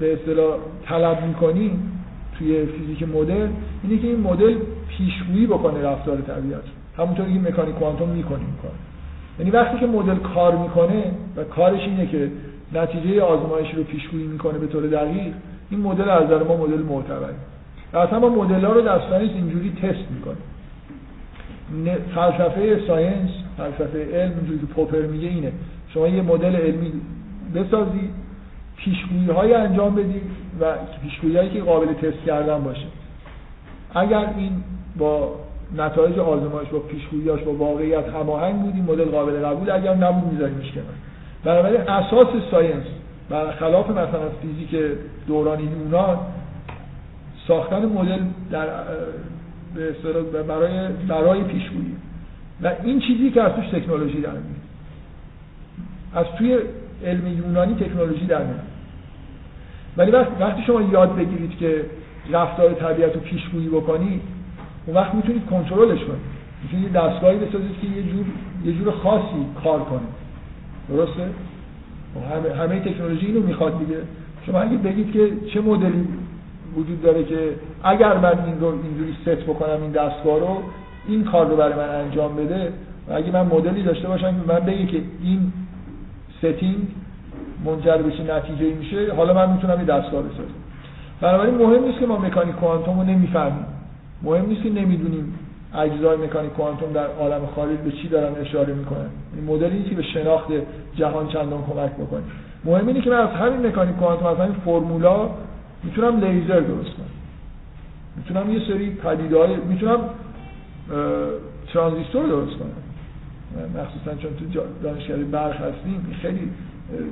به اصطلاح طلب می‌کنیم توی فیزیک مدل اینه که این مدل پیشگویی بکنه رفتار طبیعت. همونطوری که مکانیک کوانتوم می‌کنیم کار. یعنی وقتی که مدل کار می‌کنه و کارش اینه که نتیجه آزمایش رو پیشگویی می‌کنه به طور دقیق این مدل از نظر ما مدل معتبره. و اصلا ما مدل ها رو اینجوری تست می‌کنیم. فلسفه ساینس فلسفه علم اینجوری که پوپر میگه اینه. شما یه مدل علمی بسازید پیشگویی های انجام بدید و پیشگویی هایی که قابل تست کردن باشه. اگر این با نتایج آزمایش با پیشگوییاش با واقعیت هماهنگ بود مدل قابل قبول اگر نبود میذاریمش کنار. بنابراین اساس science خلاف مثلا فیزیک دوران یونان ساختن مدل در به برای برای پیشگویی. و این چیزی که از توش تکنولوژی در میاد. از توی علم یونانی تکنولوژی در میاد. ولی وقتی شما یاد بگیرید که رفتار طبیعت رو پیشگویی بکنید اون وقت می‌تونید کنترلش کنید می‌تونید دستگاهی بسازید که یه جور یه جور خاصی کار کنه درسته؟ همه, همه تکنولوژی اینو می‌خواد دیگه. شما اگه بگید که چه مدلی وجود داره که اگر من این رو اینجوری ست بکنم این دستگاه رو این کار رو برای من انجام بده و اگه من مدلی داشته باشم که من بگه که این setting منجر به نتیجه میشه حالا من می‌تونم این دستگاه بسازم. بنابراین مهم نیست که ما مکانیک کوانتوم رو نمی‌فهمیم. مهم نیست که نمی‌دونیم اجزای مکانیک کوانتوم در عالم خارج به چی دارن اشاره می‌کنن. این مدلی که به شناخت جهان چندان کمک بکنه. مهم اینه که من از همین مکانیک کوانتوم از همین فرمولا می‌تونم لیزر درست کنم. می‌تونم یه سری پدیده‌های می‌تونم ترانزیستور درست کنم. مخصوصا چون تو دانشگاه برق هستیم خیلی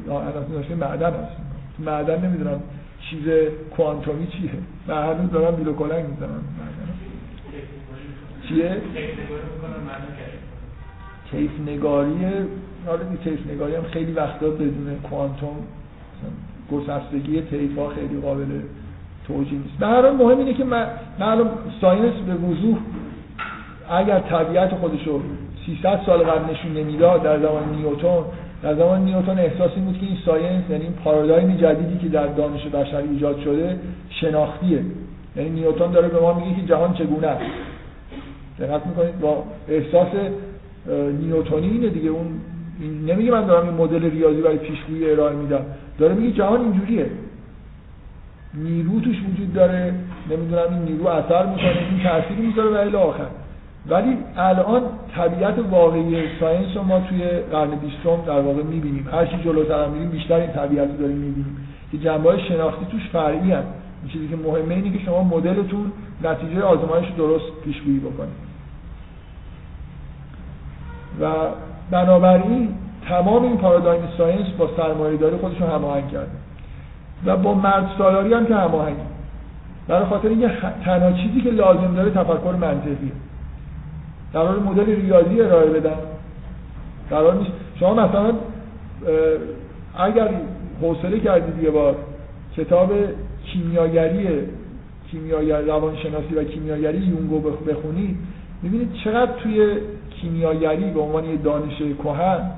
دانشگاه معدن هستیم. تو معدن نمی‌دونم چیز کوانتومی چیه. من هنوز دارم بیلو کلنگ می‌زنم. چیه؟ کیف نگاری حالا کیف نگاری هم خیلی وقتا بدون کوانتوم گسستگی ها خیلی قابل توجیه نیست. به هر مهم اینه که من science به وضوح اگر طبیعت خودش رو 300 سال قبل نشون نمی‌داد در زمان نیوتن در زمان نیوتن احساسی بود که این science یعنی این پارادایم جدیدی که در دانش بشری ایجاد شده شناختیه. یعنی نیوتن داره به ما میگه که جهان چگونه است. دقت می‌کنید؟ با احساس نیوتنی اینه دیگه. اون نمیگه من دارم این مدل ریاضی برای پیشگویی ارائه میدم. داره میگه جهان اینجوریه. نیرو توش وجود داره. نمی‌دونم این نیرو اثر می‌کنه این تأثیری می‌ذاره الی آخر. ولی الان طبیعت واقعی ساینس رو ما توی قرن بیستم در واقع می‌بینیم. هر چی جلوتر میریم بیشتر این طبیعت رو داریم می‌بینیم. که جنبه های شناختی توش فرعی هست این چیزی که مهمه اینه که شما مدلتون نتیجه آزمایش درست پیشگویی بکنید. و بنابراین تمام این پارادایم ساینس با سرمایه داری خودشون هماهنگ کرده و با مرد سالاری هم که هماهنگ. برای خاطر اینکه تنها چیزی که لازم داره تفکر منطقیه. قرار مدل ریاضی ارائه بدن. قرار نیست. شما مثلا اگر حوصله کردید یه بار کتاب کیمیاگری کیمیاگر روانشناسی و کیمیاگری یونگو بخونید می‌بینید چقدر توی کیمیاگری به عنوان یه دانش کهن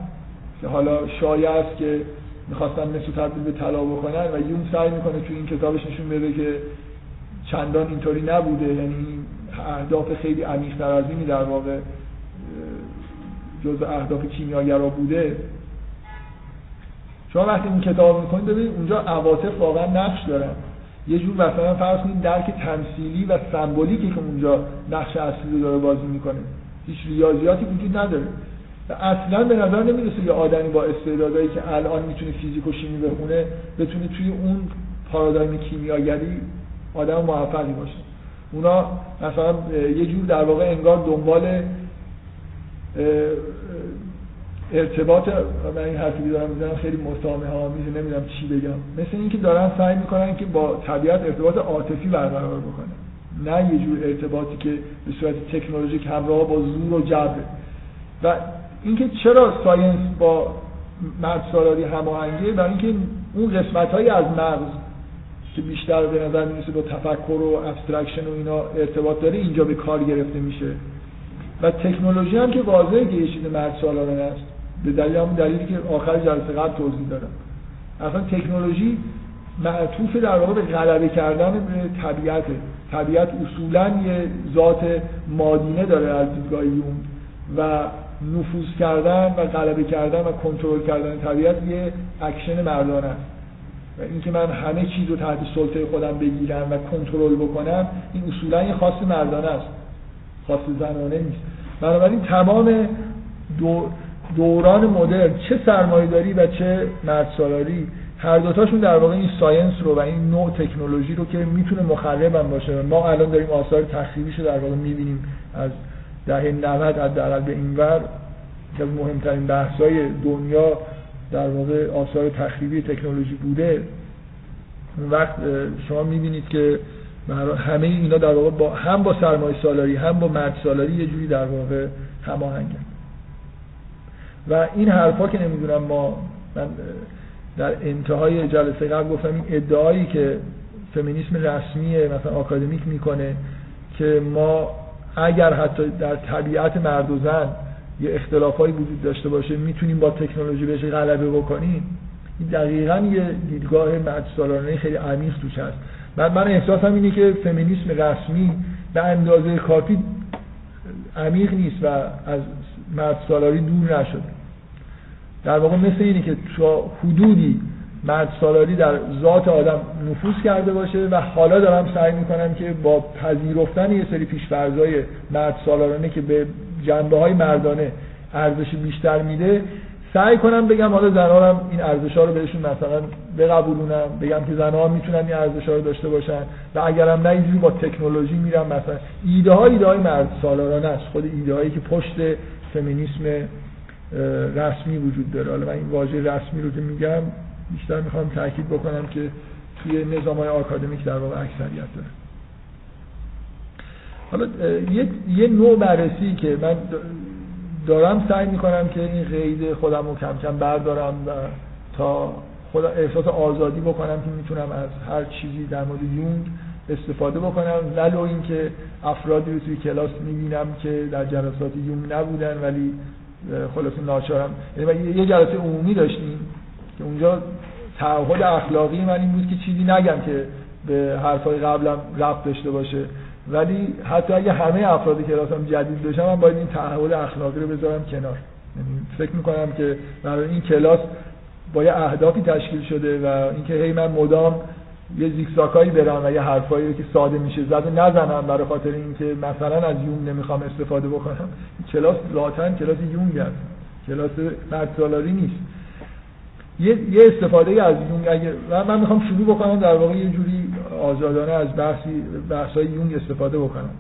که حالا شایع است که می‌خواستن مثل تبدیل به طلا بکنن و یون سعی می‌کنه توی این کتابش نشون بده که چندان اینطوری نبوده. یعنی اهداف خیلی عمیق‌تر از اینی در واقع جز اهداف کیمیاگرا بوده. شما وقتی این کتاب می‌کنید ببینید اونجا عواطف واقعا نقش دارن. یه جور مثلا فرض کنید درک تمثیلی و سمبولیکی که اونجا نقش اصلی رو داره بازی می‌کنه. هیچ ریاضیاتی وجود نداره. و اصلا به نظر نمی‌رسه یه آدمی با استعدادایی که الان می‌تونه فیزیک و شیمی بخونه بتونه توی اون پارادایم کیمیاگری آدم موفقی باشه. اونا مثلا یه جور در واقع انگار دنبال ارتباط من این حرفی دارم می‌زنم خیلی مسامحه آمیزه نمی‌دونم چی بگم. مثل اینکه دارن سعی می‌کنن که با طبیعت ارتباط عاطفی برقرار بکنن. نه یه جور ارتباطی که به صورت تکنولوژیک همراه با زور و جبر. و اینکه چرا science با مرد سالاری هماهنگه برای اینکه اون قسمت هایی از مغز که بیشتر به نظر می‌رسه با تفکر و abstraction و اینا ارتباط داره اینجا به کار گرفته میشه. و تکنولوژی هم که واضحه که یه چیز مرد سالارانه است به دلیل همون دلیلی که آخر جلسه قبل توضیح دادم. اصلا تکنولوژی معطوف در واقع به غلبه کردن به طبیعت طبیعت اصولا یه ذات مادینه داره از دیدگاه و نفوذ کردن و غلبه کردن و کنترل کردن طبیعت یه اکشن مردانه. است و اینکه من همه چیز رو تحت سلطه خودم بگیرم و کنترل بکنم این اصولا یه خاص مردانه است. خاص زنانه نیست. بنابراین تمام دوران مدرن چه سرمایه‌داری و چه مردسالاری هر دوتاشون در واقع این ساینس رو و این نوع تکنولوژی رو که می‌تونه مخرب هم باشه. ما الان داریم آثار تخریبیش رو در واقع می‌بینیم. از دهه 90 حداقل به اینور که از مهمترین بحث‌های دنیا در واقع آثار تخریبی تکنولوژی بوده. وقت شما می‌بینید که همه اینا در واقع با هم با سرمایه سالاری هم با مرد سالاری یه جوری در واقع هماهنگن. و این حرفا که نمی‌دونم ما من در انتهای جلسه قبل گفتم این ادعایی که فمینیسم رسمی مثلا آکادمیک می‌کنه که ما اگر حتی در طبیعت مرد و زن یه اختلافایی وجود داشته باشه می‌تونیم با تکنولوژی بهش غلبه بکنیم. این دقیقا یه دیدگاه مرد خیلی عمیق توش هست. من من احساسم اینه که فمینیسم رسمی به اندازه کافی عمیق نیست و از مرد سالاری دور نشده. در واقع مثل اینه که تو حدودی مرد سالاری در ذات آدم نفوذ کرده باشه و حالا دارم سعی می‌کنم که با پذیرفتن یه سری پیشفرزای مرد سالارانه که به جنبه های مردانه ارزش بیشتر میده سعی کنم بگم حالا زنانم این ارزش ها رو بهشون مثلا بقبولونم بگم که زنها می‌تونن این ارزش ها رو داشته باشن و اگرم نه اینجوری با تکنولوژی میرم مثلا ایده های ایده های مرد سالارانه است خود ایده هایی که پشت فمینیسم رسمی وجود داره. حالا من این واژه رسمی رو که میگم بیشتر می‌خوام تاکید بکنم که توی نظام های آکادمیک در واقع اکثریت داره. حالا یه, یه نوع بررسی که من دارم سعی می‌کنم که این قید خودم رو کم کم بردارم و تا خدا احساس آزادی بکنم که می‌تونم از هر چیزی در مورد یونگ استفاده بکنم. ولو اینکه افرادی رو توی کلاس می‌بینم که در جلسات یونگ نبودن ولی خلاص ناچارم. یعنی یه جلسه عمومی داشتیم که اونجا تعهد اخلاقی من این بود که چیزی نگم که به حرفای قبلم ربط داشته باشه. ولی حتی اگه همه افراد کلاسم جدید بشن من باید این تعهد اخلاقی رو بذارم کنار. یعنی فکر می‌کنم که برای این کلاس با یه اهدافی تشکیل شده و اینکه هی من مدام یه زیگزاکایی برم و یه حرفایی رو که ساده میشه زد و نزنم برای خاطر اینکه مثلا از یون نمی‌خوام استفاده بکنم. کلاس ذاتن کلاس یونگ هست. کلاس مرد نیست. یه, یه استفاده از یونگ اگه من می‌خوام شروع بکنم در واقع یه جوری آزادانه از بحثی بحثای یونگ استفاده بکنم.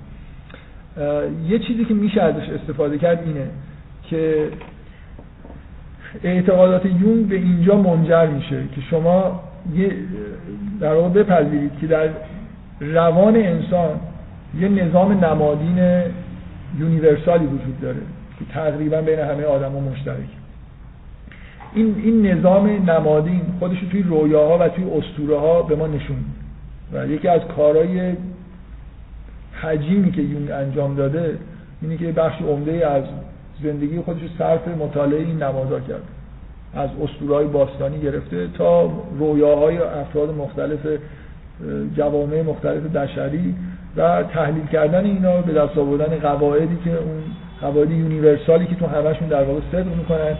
یه چیزی که میشه ازش استفاده کرد اینه که اعتقادات یونگ به اینجا منجر میشه که شما در واقع بپذیرید که در روان انسان یه نظام نمادین یونیورسالی وجود داره که تقریبا بین همه آدما مشترک این این نظام نمادین خودش توی رویاها و توی اسطوره ها به ما نشون و یکی از کارهای حجیمی که یونگ انجام داده اینه که بخش عمده از زندگی خودش رو صرف مطالعه این نمادها کرد از اسطورهای باستانی گرفته تا رویاهای افراد مختلف جوامع مختلف بشری و تحلیل کردن اینا به دست آوردن قواعدی که اون قواعد یونیورسالی که تو همشون در واقع صدق می‌کنن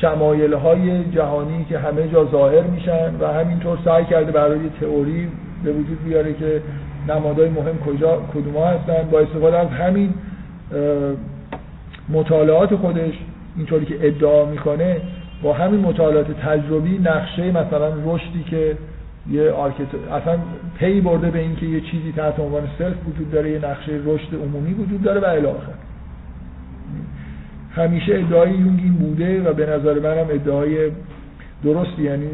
شمایل های جهانی که همه جا ظاهر میشن و همینطور سعی کرده برای تئوری به وجود بیاره که نمادهای مهم کجا کدوم هستن. با استفاده از همین مطالعات خودش اینطوری که ادعا می‌کنه با همین مطالعات تجربی نقشه مثلا رشدی که یه archetype اصلا پی برده به اینکه یه چیزی تحت عنوان self وجود داره یه نقشه رشد عمومی وجود داره و الی همیشه ادعای یونگ این بوده و به نظر منم ادعای درستی یعنی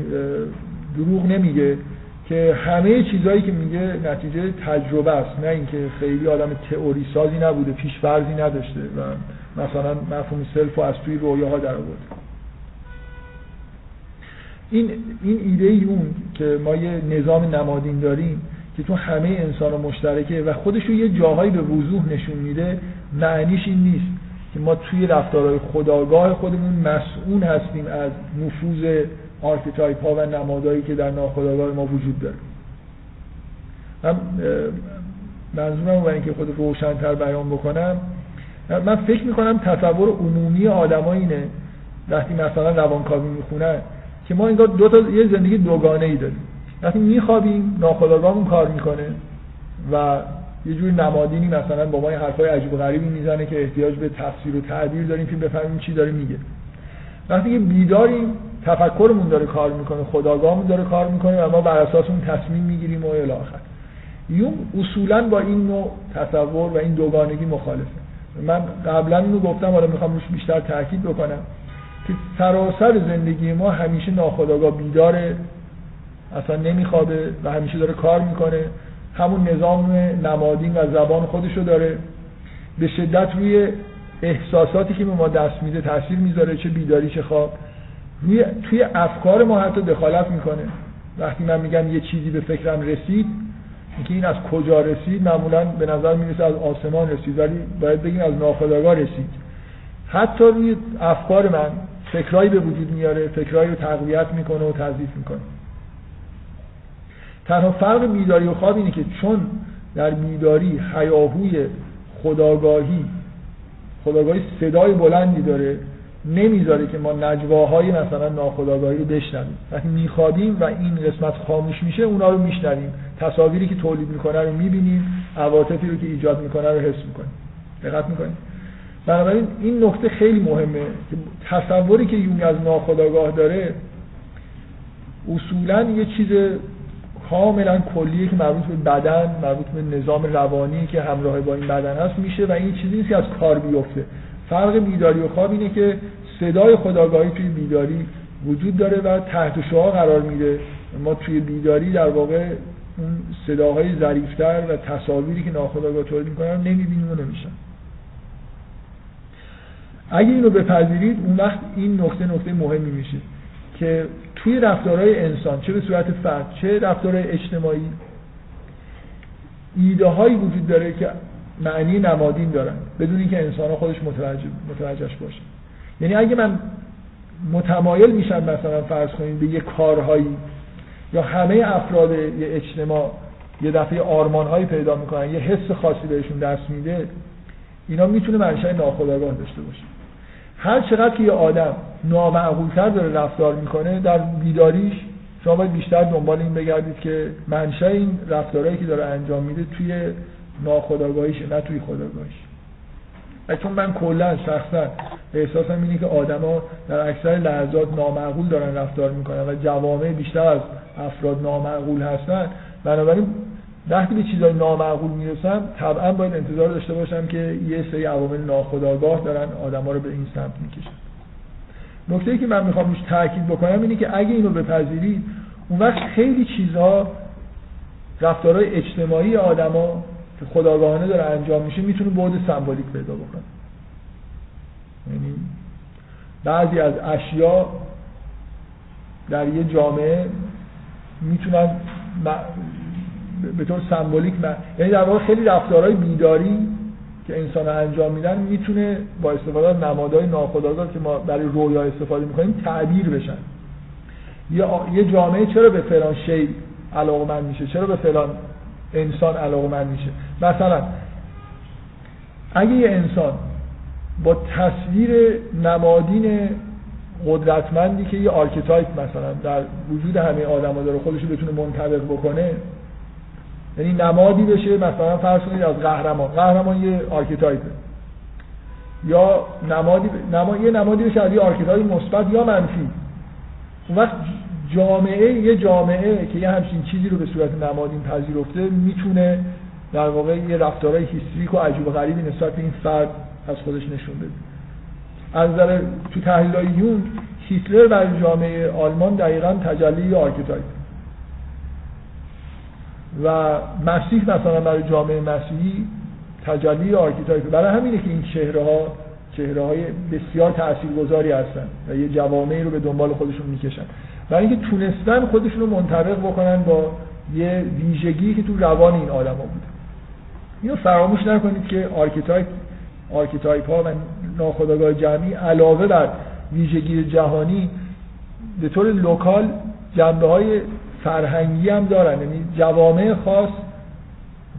دروغ نمیگه که همه چیزهایی که میگه نتیجه تجربه است نه اینکه خیلی آدم تئوری سازی نبوده پیشفرزی نداشته و مثلا مفهوم سلف و از توی رویاها در آورده. این این ایده یون که ما یه نظام نمادین داریم که تو همه انسان مشترکه و خودش رو یه جاهایی به وضوح نشون میده معنیش این نیست که ما توی رفتارهای خودآگاه خودمون مسئول هستیم از نفوذ archetype ها و نمادهایی که در ناخودآگاه ما وجود داره. من منظورم برای اینکه خود روشنتر بیان بکنم من فکر می‌کنم تصور عمومی آدما اینه وقتی مثلا روانکاوی می‌خونن که ما انگار دو تا یه زندگی دوگانه ای داریم. وقتی میخوابیم ناخودآگاهمون کار می‌کنه و یه جوری نمادینی مثلا با ما حرفای عجیب و غریبی می‌زنه که احتیاج به تفسیر و تعبیر داریم که بفهمیم چی داره میگه. وقتی که بیداریم تفکرمون داره کار می‌کنه خداگاهمون داره کار می‌کنه و ما بر اساس اون تصمیم می‌گیریم و الی آخر. اصولا با این نوع تصور و این دوگانگی مخالفه. من قبلا اینو گفتم حالا می‌خوام روش بیشتر تاکید بکنم. که سراسر زندگی ما همیشه ناخداگاه بیداره اصلا نمیخوابه و همیشه داره کار می‌کنه. همون نظام نمادین و زبان خودشو داره. به شدت روی احساساتی که به ما دست میده تاثیر می‌ذاره چه بیداری چه خواب. روی توی افکار ما حتی دخالت می‌کنه. وقتی من میگم یه چیزی به فکرم رسید اینکه این از کجا رسید معمولا به نظر می‌رسه از آسمان رسید ولی باید بگیم از ناخودآگاه رسید. حتی روی افکار من فکرایی به وجود میاره فکرایی رو تقویت می‌کنه و تضعیف می‌کنه. تنها فرق بیداری و خواب اینه که چون در بیداری حیاهوی خداگاهی خداگاهی صدای بلندی داره نمی‌ذاره که ما نجواهای مثلا ناخداگاهی رو بشنویم. وقتی میخوابیم و این قسمت خاموش میشه اونا رو میشنویم. تصاویری که تولید می‌کنه رو می‌بینیم عواطفی رو که ایجاد می‌کنه رو حس می‌کنیم. دقت می‌کنیم بنابراین این نکته خیلی مهمه که تصوری که یونگ از ناخداگاه داره اصولا یه چیز کاملا کلیه که مربوط به بدن مربوط به نظام روانی که همراه با این بدن هست میشه و این چیزی نیست که از کار بیفته. فرق بیداری و خواب اینه که صدای خداگاهی توی بیداری وجود داره و تحت شعا قرار میده. ما توی بیداری در واقع اون صداهای ظریفتر و تصاویری که ناخداگاه تولید می‌کنن نمی‌بینیم و نمیشن اگه اینو بپذیرید اون وقت این نقطه نقطه مهمی میشه که توی رفتارهای انسان چه به صورت فرد چه رفتارهای اجتماعی ایده هایی وجود داره که معنی نمادین دارن بدون اینکه انسان ها خودش متوجه متوجهش باشه. یعنی اگه من متمایل میشم مثلا فرض کنید به یه کارهایی یا همه افراد یه اجتماع یه دفعه آرمانهایی پیدا می‌کنن یه حس خاصی بهشون دست میده اینا می‌تونه منشأ ناخودآگاه داشته باشه. هر چقدر که یه آدم نامعقولتر داره رفتار می‌کنه در بیداریش شما باید بیشتر دنبال این بگردید که منشأ این رفتارهایی که داره انجام میده توی ناخداگاهیشه نه توی خداگاهیش چون من کلا شخصا احساسم اینه که آدما در اکثر لحظات نامعقول دارن رفتار می‌کنن و جوامع بیشتر از افراد نامعقول هستن بنابراین وقتی به چیزای نامعقول می‌رسم طبعا باید انتظار داشته باشم که یه سری عوامل ناخودآگاه دارن آدما رو به این سمت می‌کشن. نکته ای که من می‌خوام روش تاکید بکنم اینه که اگه اینو بپذیرید اون وقت خیلی چیزها رفتارهای اجتماعی آدما که خداگاهانه داره انجام میشه می‌تونه بعد سمبولیک پیدا بکنه. یعنی بعضی از اشیا در یه جامعه می‌تونن به طور سمبولیک یعنی در واقع خیلی رفتارهای بیداری که انسان انجام میدن می‌تونه با استفاده از نمادهای ناخودآگاه که ما برای رویا استفاده می‌کنیم تعبیر بشن. یه جامعه چرا به فلان شی علاقمند میشه؟ چرا به فلان انسان علاقمند میشه؟ مثلا اگه یه انسان با تصویر نمادین قدرتمندی که یه archetype مثلا در وجود همه آدما داره خودش رو بتونه منطبق بکنه یعنی نمادی بشه مثلا فرض کنید از قهرمان. قهرمان یه archetype ه یا نمادی نما... یه نمادی بشه از یه archetype مثبت یا منفی. اون وقت جامعه یه جامعه که یه همچین چیزی رو به صورت نمادین پذیرفته می‌تونه در واقع یه رفتارهای هیستریک و عجیب و غریبی نسبت به این فرد از خودش نشون بده. از نظر تو تحلیل یونگ هیتلر برای جامعه آلمان دقیقا تجلی archetype. و مسیح مثلا برای جامعه مسیحی تجلی archetype برای همینه که این چهره ها چهره های بسیار تاثیرگذاری هستن و یه جوامعی رو به دنبال خودشون می‌کشن. برای اینکه تونستن خودشون رو منطبق بکنن با یه ویژگی که تو روان این آدما بوده. اینو فراموش نکنید که archetype archetype ها و ناخودآگاه جمعی علاوه بر ویژگی جهانی به طور local جنبه های فرهنگی هم دارن. یعنی جوامع خاص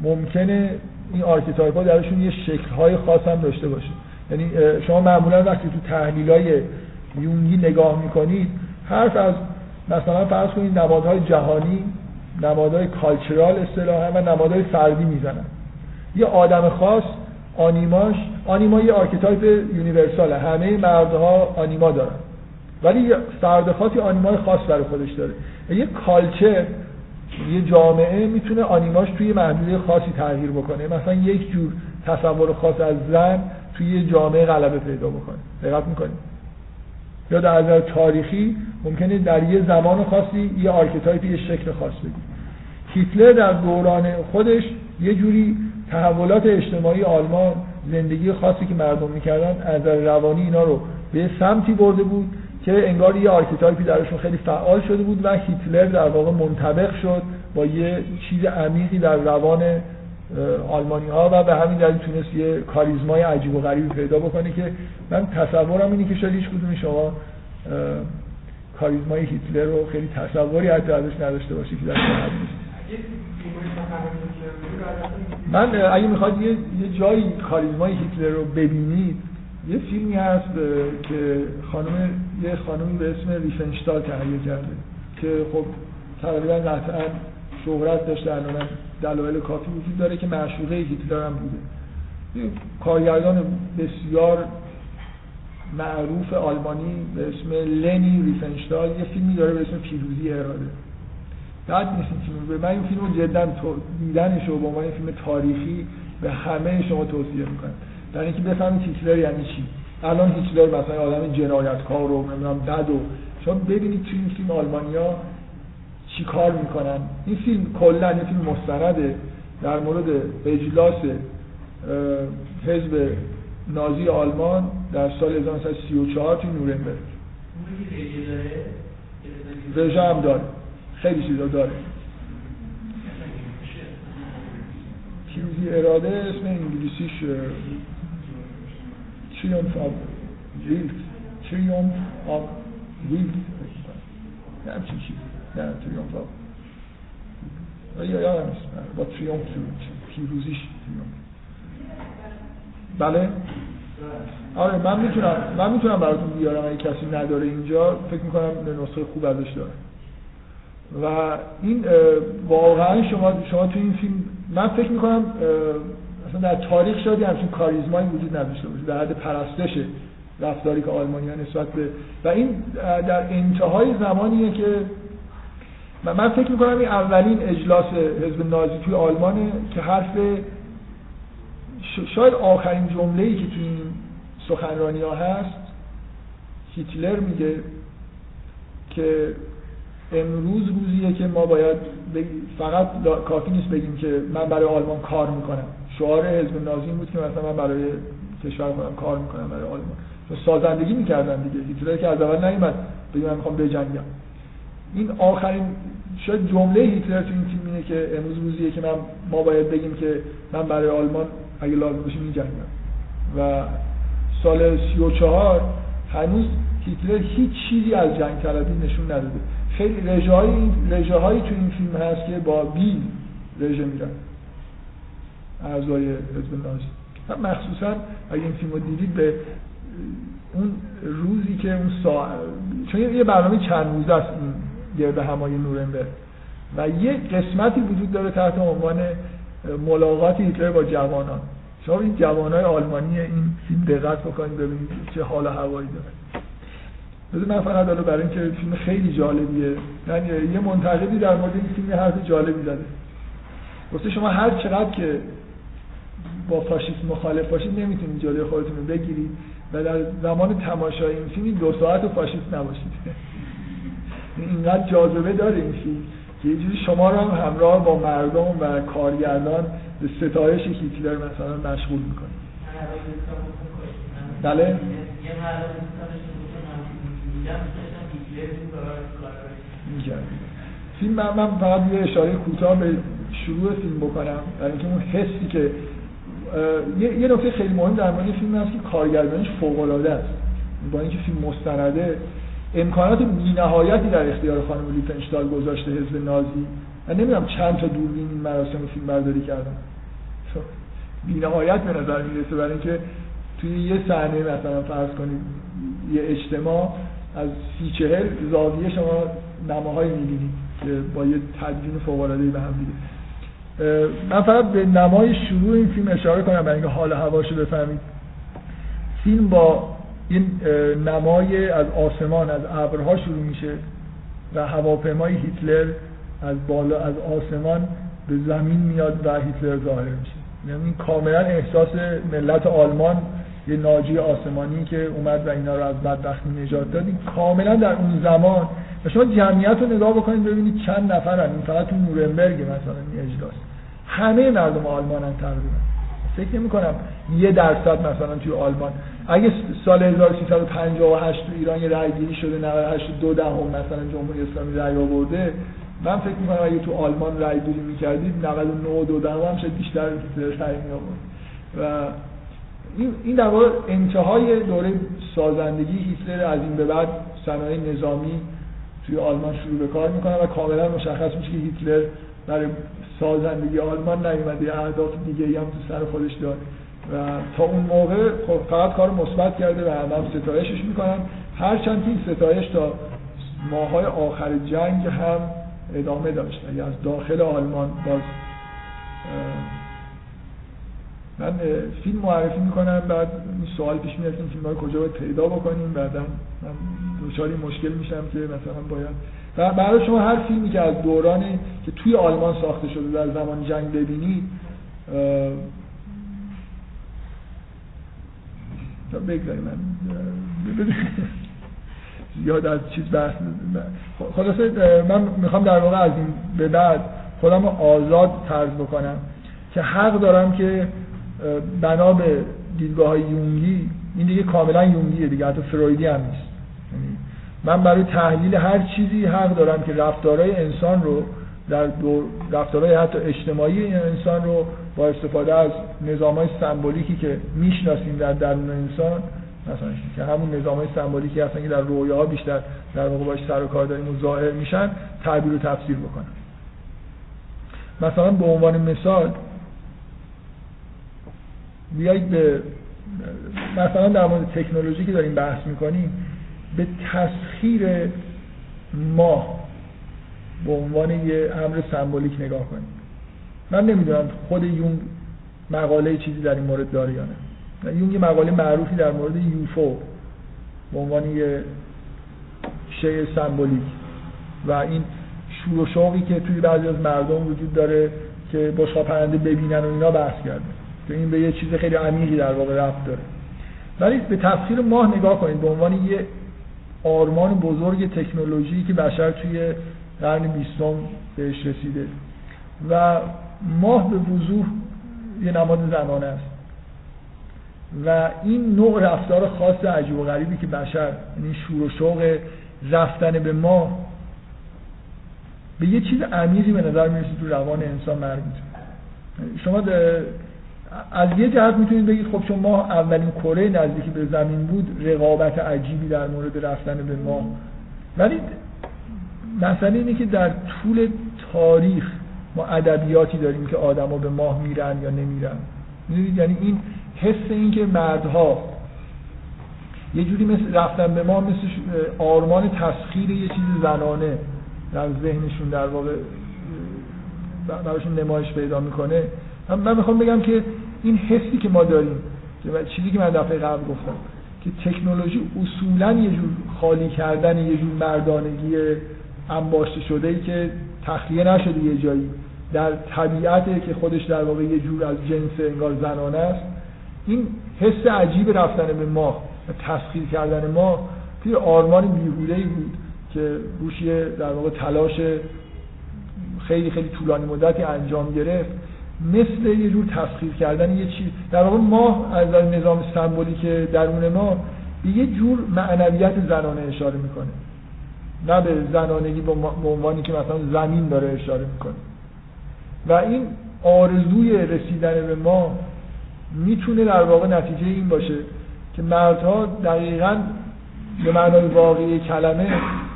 ممکنه این archetype ها درشون یه شکل خاص هم داشته باشه. یعنی شما معمولا وقتی تو تحلیل های یونگی نگاه می‌کنید حرف از مثلا فرض کنید نمادهای جهانی نمادهای cultural اصطلاحا و نمادهای فردی می‌زنن. یه آدم خاص آنیماش آنیما یه archetype universal ه. همه مردها آنیما دارن. ولی فرد خاصی آنیمای خاص برای خودش داره. یه culture یه جامعه می‌تونه آنیماش توی محدوده خاصی تغییر بکنه. مثلا یک جور تصور خاص از زن توی یه جامعه غلبه پیدا بکنه. دقت می‌کنید یا در نظر تاریخی ممکنه در یه زمان خاصی یه archetype یه شکل خاص بگیره هیتلر در دوران خودش یه جوری تحولات اجتماعی آلمان زندگی خاصی که مردم می‌کردن از روانی اینا رو به سمتی برده بود که انگار یه archetype ی درشون خیلی فعال شده بود و هیتلر در واقع منطبق شد با یه چیز عمیقی در روان آلمانی ها و به همین دلیل تونست یه کاریزمای عجیب و غریبی پیدا بکنه که من تصورم اینه که شاید هیچ کدوم شما کاریزمای هیتلر رو خیلی تصوری حتی ازش نداشته باشی که در من اگه می‌خواد یه, یه جایی کاریزمای هیتلر رو ببینید یه فیلمی هست که خانم یه خانمی به اسم ریفنشتال تهیه کرده که خب تقریبا قطعا شهرت داشته الان دلایل کافی وجود داره که معشوقه هیتلر هم بوده. کارگردان بسیار معروف آلمانی به اسم لنی ریفنشتال یه فیلمی داره به اسم پیروزی اراده. بعد نیست این فیلم من این فیلم رو جدا دیدنش رو به عنوان فیلم تاریخی به همه شما توصیه می‌کنم. در اینکه بفهمید هیتلر یعنی چی. الان هیتلر مثلا آدم جنایتکار و نمی‌دونم بد و شما ببینید توی این فیلم آلمانیا چی کار می‌کنن. این فیلم کلا این فیلم مستنده. در مورد اجلاس حزب نازی آلمان در سال 1934 توی نورنبرگ. رژه هم داره. خیلی چیزا داره. پیروزی اراده اسم انگلیسیش تریومف آف ویلت تریومف آف ویلت نه همچین چیز نه تریومف آف یا یادم نیست با تریومف پیروزیش تریومف بله؟ آره من می‌تونم من می‌تونم براتون بیارم اگه کسی نداره اینجا فکر می‌کنم نسخه خوب ازش داره. و این واقعا شما شما تو این فیلم من فکر می‌کنم اصلا در تاریخ شاید همچین کاریزمایی وجود نداشته باشه در حد پرستش رفتاری که آلمانیان نسبت به و این در انتهای زمانیه که من فکر می‌کنم این اولین اجلاس حزب نازی توی آلمانه که حرف شاید آخرین جمله ای که توی این سخنرانی ها هست هیتلر میگه که امروز روزیه که ما باید فقط کافی نیست بگیم که من برای آلمان کار می‌کنم. شعار حزب نازی بود که مثلا من برای کشور خودم کار می‌کنم برای آلمان چون سازندگی می‌کردن دیگه. هیتلر که از اول نیومد بگیم من می‌خوام بجنگم. این آخرین شاید جمله هیتلر تو این فیلم اینه که امروز روزیه که من ما باید بگیم که من برای آلمان اگه لازم باشه میجنگم. و سال 34 هنوز هیتلر هیچ چیزی از جنگ طلبی نشون نداده. خیلی رژه های تو این فیلم هست که با بیل رژه میرن. اعضای حزب نازی مخصوصا اگه این فیلم رو به اون روزی که اون سا... چون یه برنامه چند روزه است این گرد همای نورنبرگ و یه قسمتی وجود داره تحت عنوان ملاقات هیتلر با جوانان. شما این جوانای آلمانی این فیلم دقت بکنید ببینید چه حال هوایی داره. بذار من فقط حالا برای اینکه فیلم خیلی جالبیه. یعنی یه منتقدی در مورد این فیلم حرف جالبی زده. گفته شما هر چقدر که با فاشیسم مخالف باشید نمی‌تونید جلوی خودتون رو بگیرید. و در زمان تماشای این فیلم دو ساعت فاشیست نباشید. اینقدر جاذبه داره این فیلم که یه جوری شما رو هم همراه با مردم و کارگردان به ستایش هیتلر مثلا مشغول می‌کنه. بله؟ فیلم من, من فقط یه اشاره کوتاه به شروع فیلم بکنم. برای اینکه اون حسی که یه, نکته خیلی مهم در مورد فیلم هست که کارگردانیش فوق العاده است. با اینکه فیلم مستنده امکانات بی‌نهایتی در اختیار خانم لیفنشتال گذاشته حزب نازی. من نمی‌دونم چند تا دوربین این مراسم فیلم برداری کردن. بی‌نهایت به نظر می‌رسه برای اینکه توی یه صحنه مثلا فرض کنید یه اجتماع از سی چهل زاویه شما نماهایی می‌بینید که با یه تدوین فوق به هم دیگه. من فقط به نمای شروع این فیلم اشاره کنم برای اینکه حال هواشو بفهمید. فیلم با این نمای از آسمان از ابرها شروع میشه و هواپیمای هیتلر از بالا از آسمان به زمین میاد و هیتلر ظاهر میشه. یعنی کاملا احساس ملت آلمان یه ناجی آسمانی که اومد و اینا رو از بدبختی نجات داد. کاملا در اون زمان. و شما جمعیت رو نگاه بکنید ببینید چند نفرن. این فقط تو نورنبرگ مثلا این اجلاس. همه مردم آلمان هم تقریبا. فکر نمی کنم یه درصد مثلا توی آلمان. اگه سال 1358 تو ایران یه رأی گیری شده 98 دو دهم مثلا جمهوری اسلامی رأی آورده من فکر می‌کنم اگه تو آلمان رأی گیری می‌کردید 99 دو دهم هم شاید بیشتر رأی می آورد و این در واقع انتهای دوره سازندگی هیتلر از این به بعد صنایع نظامی توی آلمان شروع به کار می‌کنن و کاملا مشخص میشه که هیتلر برای سازندگی آلمان نیومده اهداف دیگه هم تو سر خودش داره. و تا اون موقع خب فقط کار مثبت کرده و همه ستایشش می‌کنن. هرچند این ستایش تا ماهای آخر جنگ هم ادامه داشت. یعنی از داخل آلمان باز من فیلم معرفی می‌کنم بعد سوال پیش میاد که فیلم ها کجا باید پیدا بکنیم. بعدا من دچار مشکل میشم که مثلا باید برای شما هر فیلمی که از دورانی که توی آلمان ساخته شده در زمان جنگ ببینید بگذاریم من یاد از چیز بحث خلاصه من می‌خوام در واقع از این به بعد خودم آزاد طرز بکنم که حق دارم که بنا به دیدگاه های یونگی این دیگه کاملا یونگیه دیگه حتی فرویدی هم نیست. من برای تحلیل هر چیزی حق دارم که رفتارهای انسان رو در رفتارهای حتی اجتماعی انسان رو با استفاده از نظام های سمبولیکی که می‌شناسیم در درون انسان مثلا که همون نظام های سمبولیکی هستن که در رویاها بیشتر در واقع باش سر و کار داریم و ظاهر میشن تعبیر و تفسیر بکنم. مثلا به عنوان مثال بیایید به مثلا در مورد تکنولوژی که داریم بحث می‌کنیم به تسخیر ماه به عنوان یه امر سمبولیک نگاه کنیم. من نمی‌دونم خود یونگ مقاله چیزی در این مورد داره یا نه. یونگ یه مقاله معروفی در مورد یوفو به عنوان یه شیء سمبولیک. و این شور و شوقی که توی بعضی از مردم وجود داره که بشقا پرنده ببینن و اینا بحث کرده. که این به یه چیز خیلی عمیقی در واقع رفت داره. ولی به تفسیر ماه نگاه کنید به عنوان یه آرمان بزرگ تکنولوژی که بشر توی قرن بیستم بهش رسیده. و ماه به وضوح یه نماد زنانه است. و این نوع رفتار خاص عجیب و غریبی که بشر یعنی شور و شوق رفتن به ماه به یه چیز عمیقی به نظر می‌رسید تو روان انسان مربوط شما از یه جهت می‌تونید بگید خب چون ماه اولین کره نزدیکی به زمین بود رقابت عجیبی در مورد رفتن به ماه ولی مسئله اینه که در طول تاریخ ما ادبیاتی داریم که آدما به ماه میرن یا نمیرن. می‌دونید؟ یعنی این حس این که مردها یه جوری مثل رفتن به ما مثل آرمان تسخیر یه چیز زنانه در ذهنشون در واقع براشون نمایش پیدا می‌کنه. من می‌خوام بگم که این حسی که ما داریم چیزی که من دفعه قبل گفتم که تکنولوژی اصولا یه جور خالی کردن یه جور مردانگی انباشته شده ای که تخلیه نشده یه جایی. در طبیعته که خودش در واقع یه جور از جنس انگار زنانه است. این حس عجیب رفتن به ما و تسخیر کردن ما توی آرمان بیهوده ای بود که روش در واقع تلاش خیلی خیلی طولانی مدتی انجام گرفت. مثل یه جور تسخیر کردن یه چیز در واقع ما از نظام که درون ما به یه جور معنویت زنانه اشاره می‌کنه. نه به زنانگی به عنوانی که مثلا زمین داره اشاره می‌کنه. و این آرزوی رسیدن به ما می‌تونه در واقع نتیجه این باشه که مردها دقیقا به معنای واقعی کلمه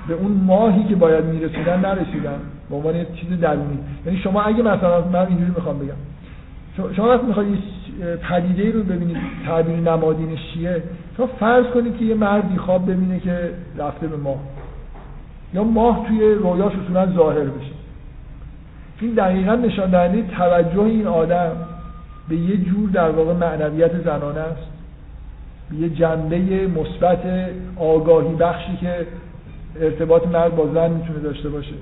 به اون ماهی که باید می‌رسیدن نرسیدن. به عنوان یه چیز درونی. یعنی شما اگه مثلا من اینجوری می‌خوام بگم. شما وقتی می‌خواید پدیده رو ببینید تعبیر نمادین شیعه شما فرض کنید که یه مردی خواب ببینه که رفته به ماه. یا ماه توی رویاش اصولا ظاهر بشه. این دقیقا نشان دهنده توجه این آدم به یه جور در واقع معنویت زنانه است. به یه جنبه مثبت آگاهی بخشی که ارتباط مرد با زن می‌تونه داشته باشه.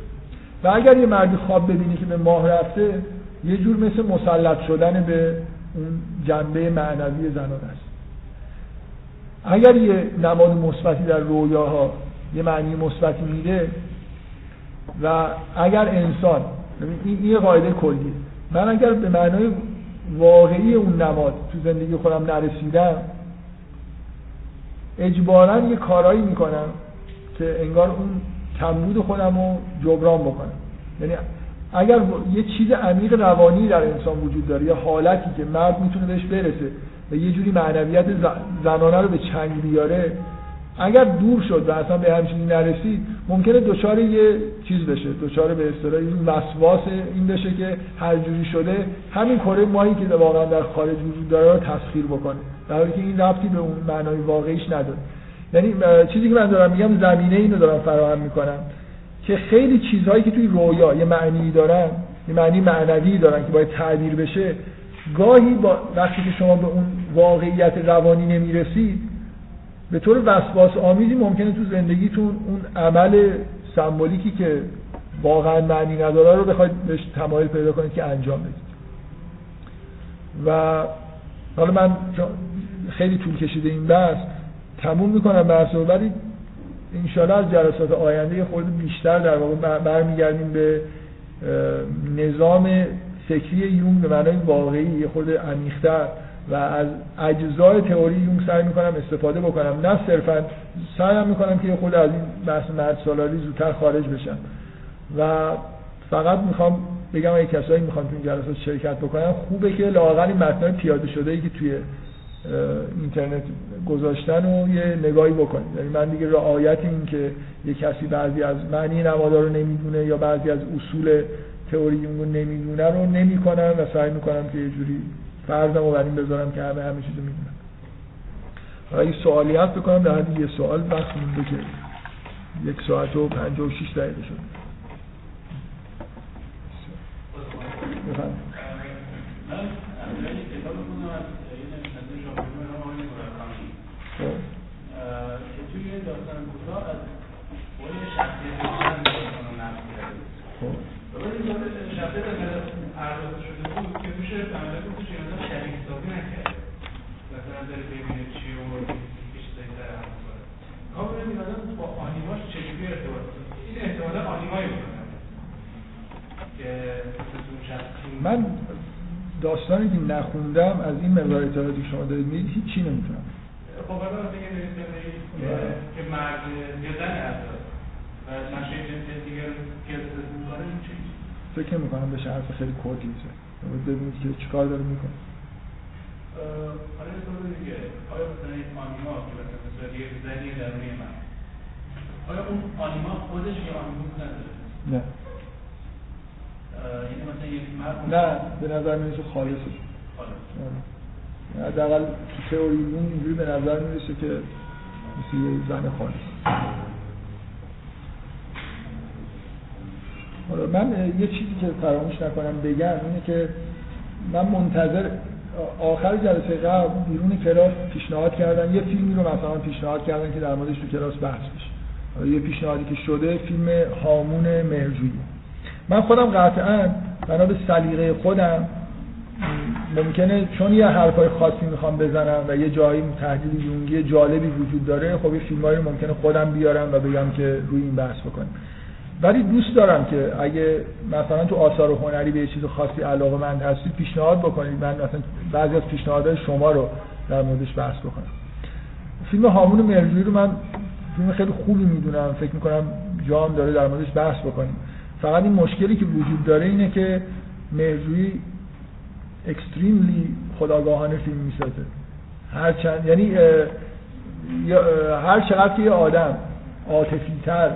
و اگر یه مردی خواب ببینی که به ماه رفته یه جور مثل مسلط شدن به اون جنبه معنوی زنانه است. اگر یه نماد مثبتی در رویاها یه معنی مثبتی میده و اگر انسان این یه قاعده کلیه. من اگر به معنای واقعی اون نماد تو زندگی خودم نرسیدم اجبارا یه کارایی می‌کنم که انگار اون کمبود خودم رو جبران بکنم. یعنی اگر یه چیز عمیق روانی در انسان وجود داره یه حالتی که مرد می‌تونه بهش برسه و یه جوری معنویت زنانه رو به چنگ بیاره اگر دور شد و اصلا به همچین نرسید ممکنه دچار یه چیز بشه دچار به اصطلاح این وسواس این بشه که هر جوری شده همین کره ماهی که واقعا در خارج وجود داره رو تسخیر بکنه. در حالی که این ربطی به اون معنای واقعیش نداره. یعنی چیزی که من دارم میگم زمینه اینو دارم فراهم می‌کنم که خیلی چیزهایی که توی رویا یه معنی دارن یه معنی معنوی دارن که باید تعبیر بشه گاهی با وقتی که شما به اون واقعیت روانی نمی‌رسید به طور وسواس آمیزی ممکنه تو زندگیتون اون عمل سمبولیکی که واقعا معنی نداره رو بخواید بهش تمایل پیدا کنید که انجام بدید. و حالا من خیلی طول کشیده این بحث تموم می‌کنم بحث رو. ولی انشاءالله از جلسات آینده خود بیشتر در واقع برمیگردیم به نظام فکری یون به معنای واقعی یه خود عمیق‌تر. و از اجزای تئوری یون سعی می‌کنم استفاده بکنم. نه صرفا سعی می‌کنم که خود از این بحث مرد سالاری زودتر خارج بشم. و فقط می‌خوام بگم اگه کسایی می‌خوان تو این جلسات شرکت بکنن خوبه که لااقل این متنای پیاده شده ای که توی اینترنت گذاشتن و یه نگاهی بکنید. یعنی من دیگه رعایت این که یه کسی بعضی از معنی نمادار رو نمی‌دونه یا بعضی از اصول تئوری رو نمی‌دونه رو نمی‌کنم و سعی می‌کنم که یه جوری فرضم رو بر این بذارم که همه همه چیزو می‌دونم اگه سوالی هست بکنم در یه سوال وقت مونده که یک ساعت و پنج و شیش دقیقه شد. بفرمایید. داستان کوتاه از قول شخصیت شخصیت پرداخته شده بود که میشه عملا گفتش این آدم شریک حسابی نکرد. مثلا داره ببینه چی و چیزایی در هم می‌کنه کام این آدم با آنیماش چجوری ارتباط این احتمالا آنیمایی می‌کنه که من داستانی که نخوندم از این مقدار اطلاعاتی شما دارید می‌دید هیچی نمی‌تونم. خب حالا دیگه نویسنده که مرد یا زن هست و نقشه جنسی دیگر که می‌کنه چی فکر می‌کنم بشه حرف خیلی کلیشه ببینید که چیکار داره می‌کنه. حالا سوال دیگه. آیا مثلا این آنیما که مثلا یه زنی درونی من آیا اون آنیما خودش یه آنیما نداره؟ نه. یعنی مثلا یک مرد نه به نظر می‌رسه خالصه. خالص آره. حداقل تو تئوری اینجوری به نظر می‌رسه که مثل یه زن خالص من یه چیزی که فراموش نکنم بگم اینه که من منتظر آخر جلسه قبل بیرون کلاس پیشنهاد کردن. یه فیلمی رو مثلا پیشنهاد کردن که در موردش تو کلاس بحث بشه. یه پیشنهادی که شده فیلم هامون مهرجویی. من خودم قطعا بنا به سلیقه خودم ممکنه چون یه حرفای خاصی می‌خوام بزنم و یه جایی تحلیل یونگی جالبی وجود داره خب یه فیلمایی ممکنه خودم بیارم و بگم که روی این بحث بکنیم. ولی دوست دارم که اگه مثلا تو آثار هنری به چیز خاصی علاقه مند هستید پیشنهاد بکنید. من مثلا بعضی از پیشنهادهای شما رو در موردش بحث بکنم. فیلم هامون مرجوی رو من فیلم خیلی خوبی می‌دونم. فکر می‌کنم جام داره در موردش بحث بکنیم. فقط این مشکلی که وجود داره اینه که مرجوی اکستریملی خداگاهانه فیلم می‌سازه. هر چند یعنی هر چقدر که یه آدم عاطفی تر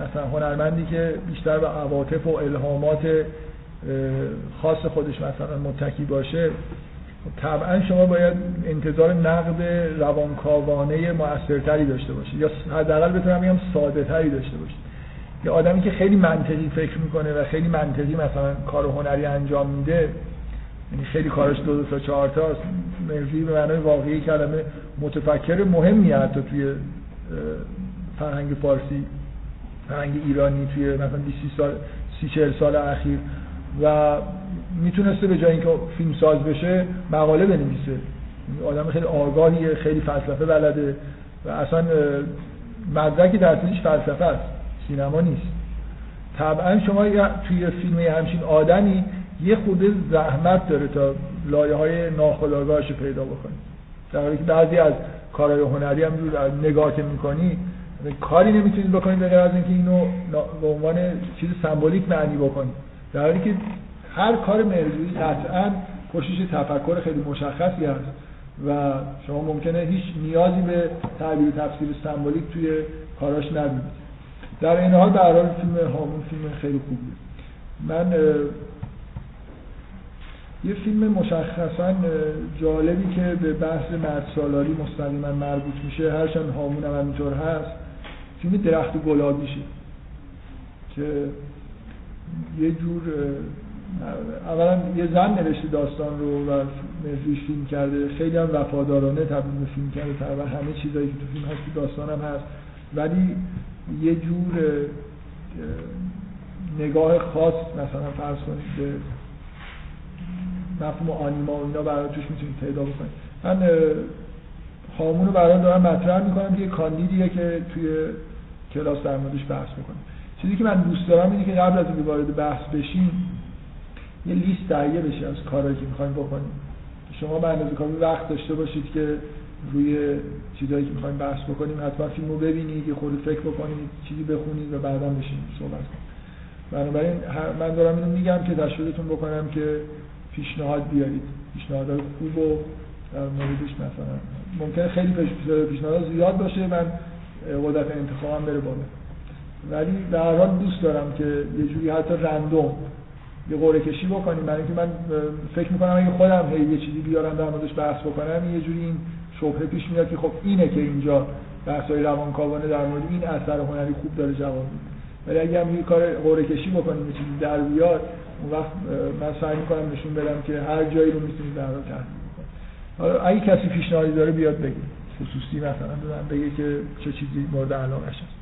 مثلا هنرمندی که بیشتر به عواطف و الهامات خاص خودش مثلا متکی باشه طبعا شما باید انتظار نقد روانکاوانه موثرتری داشته باشید یا حداقل بتونم بگم ساده تری داشته باشید یه آدمی که خیلی منطقی فکر می‌کنه و خیلی منطقی مثلا کار هنری انجام میده یعنی خیلی کارش دو دو تا چهار تا مرزی به معنای واقعی کلمه متفکر مهمی حتی توی فرهنگ فارسی فرهنگ ایرانی توی مثلا 20 سال 30 40 سال اخیر. و می‌تونسته به جای اینکه فیلم ساز بشه مقاله بنویسه. آدم خیلی آگاهیه خیلی فلسفه بلده و اصلا مدرکی در فلسفه است. سینما نیست. طبعا شما توی فیلم همچین آدمی یه خود زحمت داره تا لایه های ناخودآگاهش پیدا بکنی. در حالی که بعضی از کارهای هنری هم نگاه که می‌کنی کاری نمی‌تونید بکنید به از اینکه اینو به عنوان چیز سمبولیک معنی بکنید در حالی که هر کار مرجویی قطعا پشتش تفکر خیلی مشخصی هست و شما ممکنه هیچ نیازی به تعبیر تفسیر سمبولیک توی کاراش نبینید در این حال به حال فیلم هامون فیلم خیلی خوبیه. من یه فیلم مشخصا جالبی که به بحث مرد سالاری مستقیما مربوط میشه هرچند هامون هم همینطور هست فیلم درخت گلابیشه. که یه جور اولا یه زن نوشته داستان رو و مهریش فیلم کرده. خیلی هم وفادارانه تبدیل به فیلم کرده. تقریبا همه چیزایی که تو فیلم هست تو داستان هم هست. ولی یه جور نگاه خاص مثلا فرض کنید به مفهوم آنیما و اینا برای توش می‌تونید پیدا بکنید من هامون رو برای دارم مطرح می‌کنم یه کاندیدیه که توی کلاس در موردش بحث می‌کنم چیزی که من دوست دارم اینه که قبل از اینکه وارد بحث بشیم یه لیست تهیه بشه از کارهایی که می‌خوایم بکنیم. شما به اندازه کافی وقت داشته باشید که روی چیزایی که می‌خوایم بحث بکنیم حتما فیلم رو ببینید یه خورده فکر بکنید چیزی بخونید و بعدا بشین صحبت کنید. بنابراین من دارم اینو میگم که تشویقتون بکنم که پیشنهاد بیارید. پیشنهادهای خوب و در موردش مثلا. ممکنه خیلی پیشنهاد زیاد باشه. من قدرت انتخابم بره بالا. ولی هر حال دوست دارم که یه جوری حتی رندوم یه قرعه کشی بکنیم. برای اینکه من فکر می‌کنم اگه خودم هی یه چیزی بیارم در موردش بحث بکنم یه جوری این شبهه پیش میاد که خب اینه که اینجا بحث‌های روانکاوانه در مورد این اثر هنری خوب داره جواب میده. ولی اگه هم یه کار قرعه کشی بکنیم یه چیزی در بیاد اون وقت من سعی می‌کنم نشون بدم که هر جایی رو می‌تونید در حال تحلیل حالا اگه کسی پیشنهادی داره بیاد بگه. خصوصی مثلا بگه که چه چیزی مورد علاقش هست.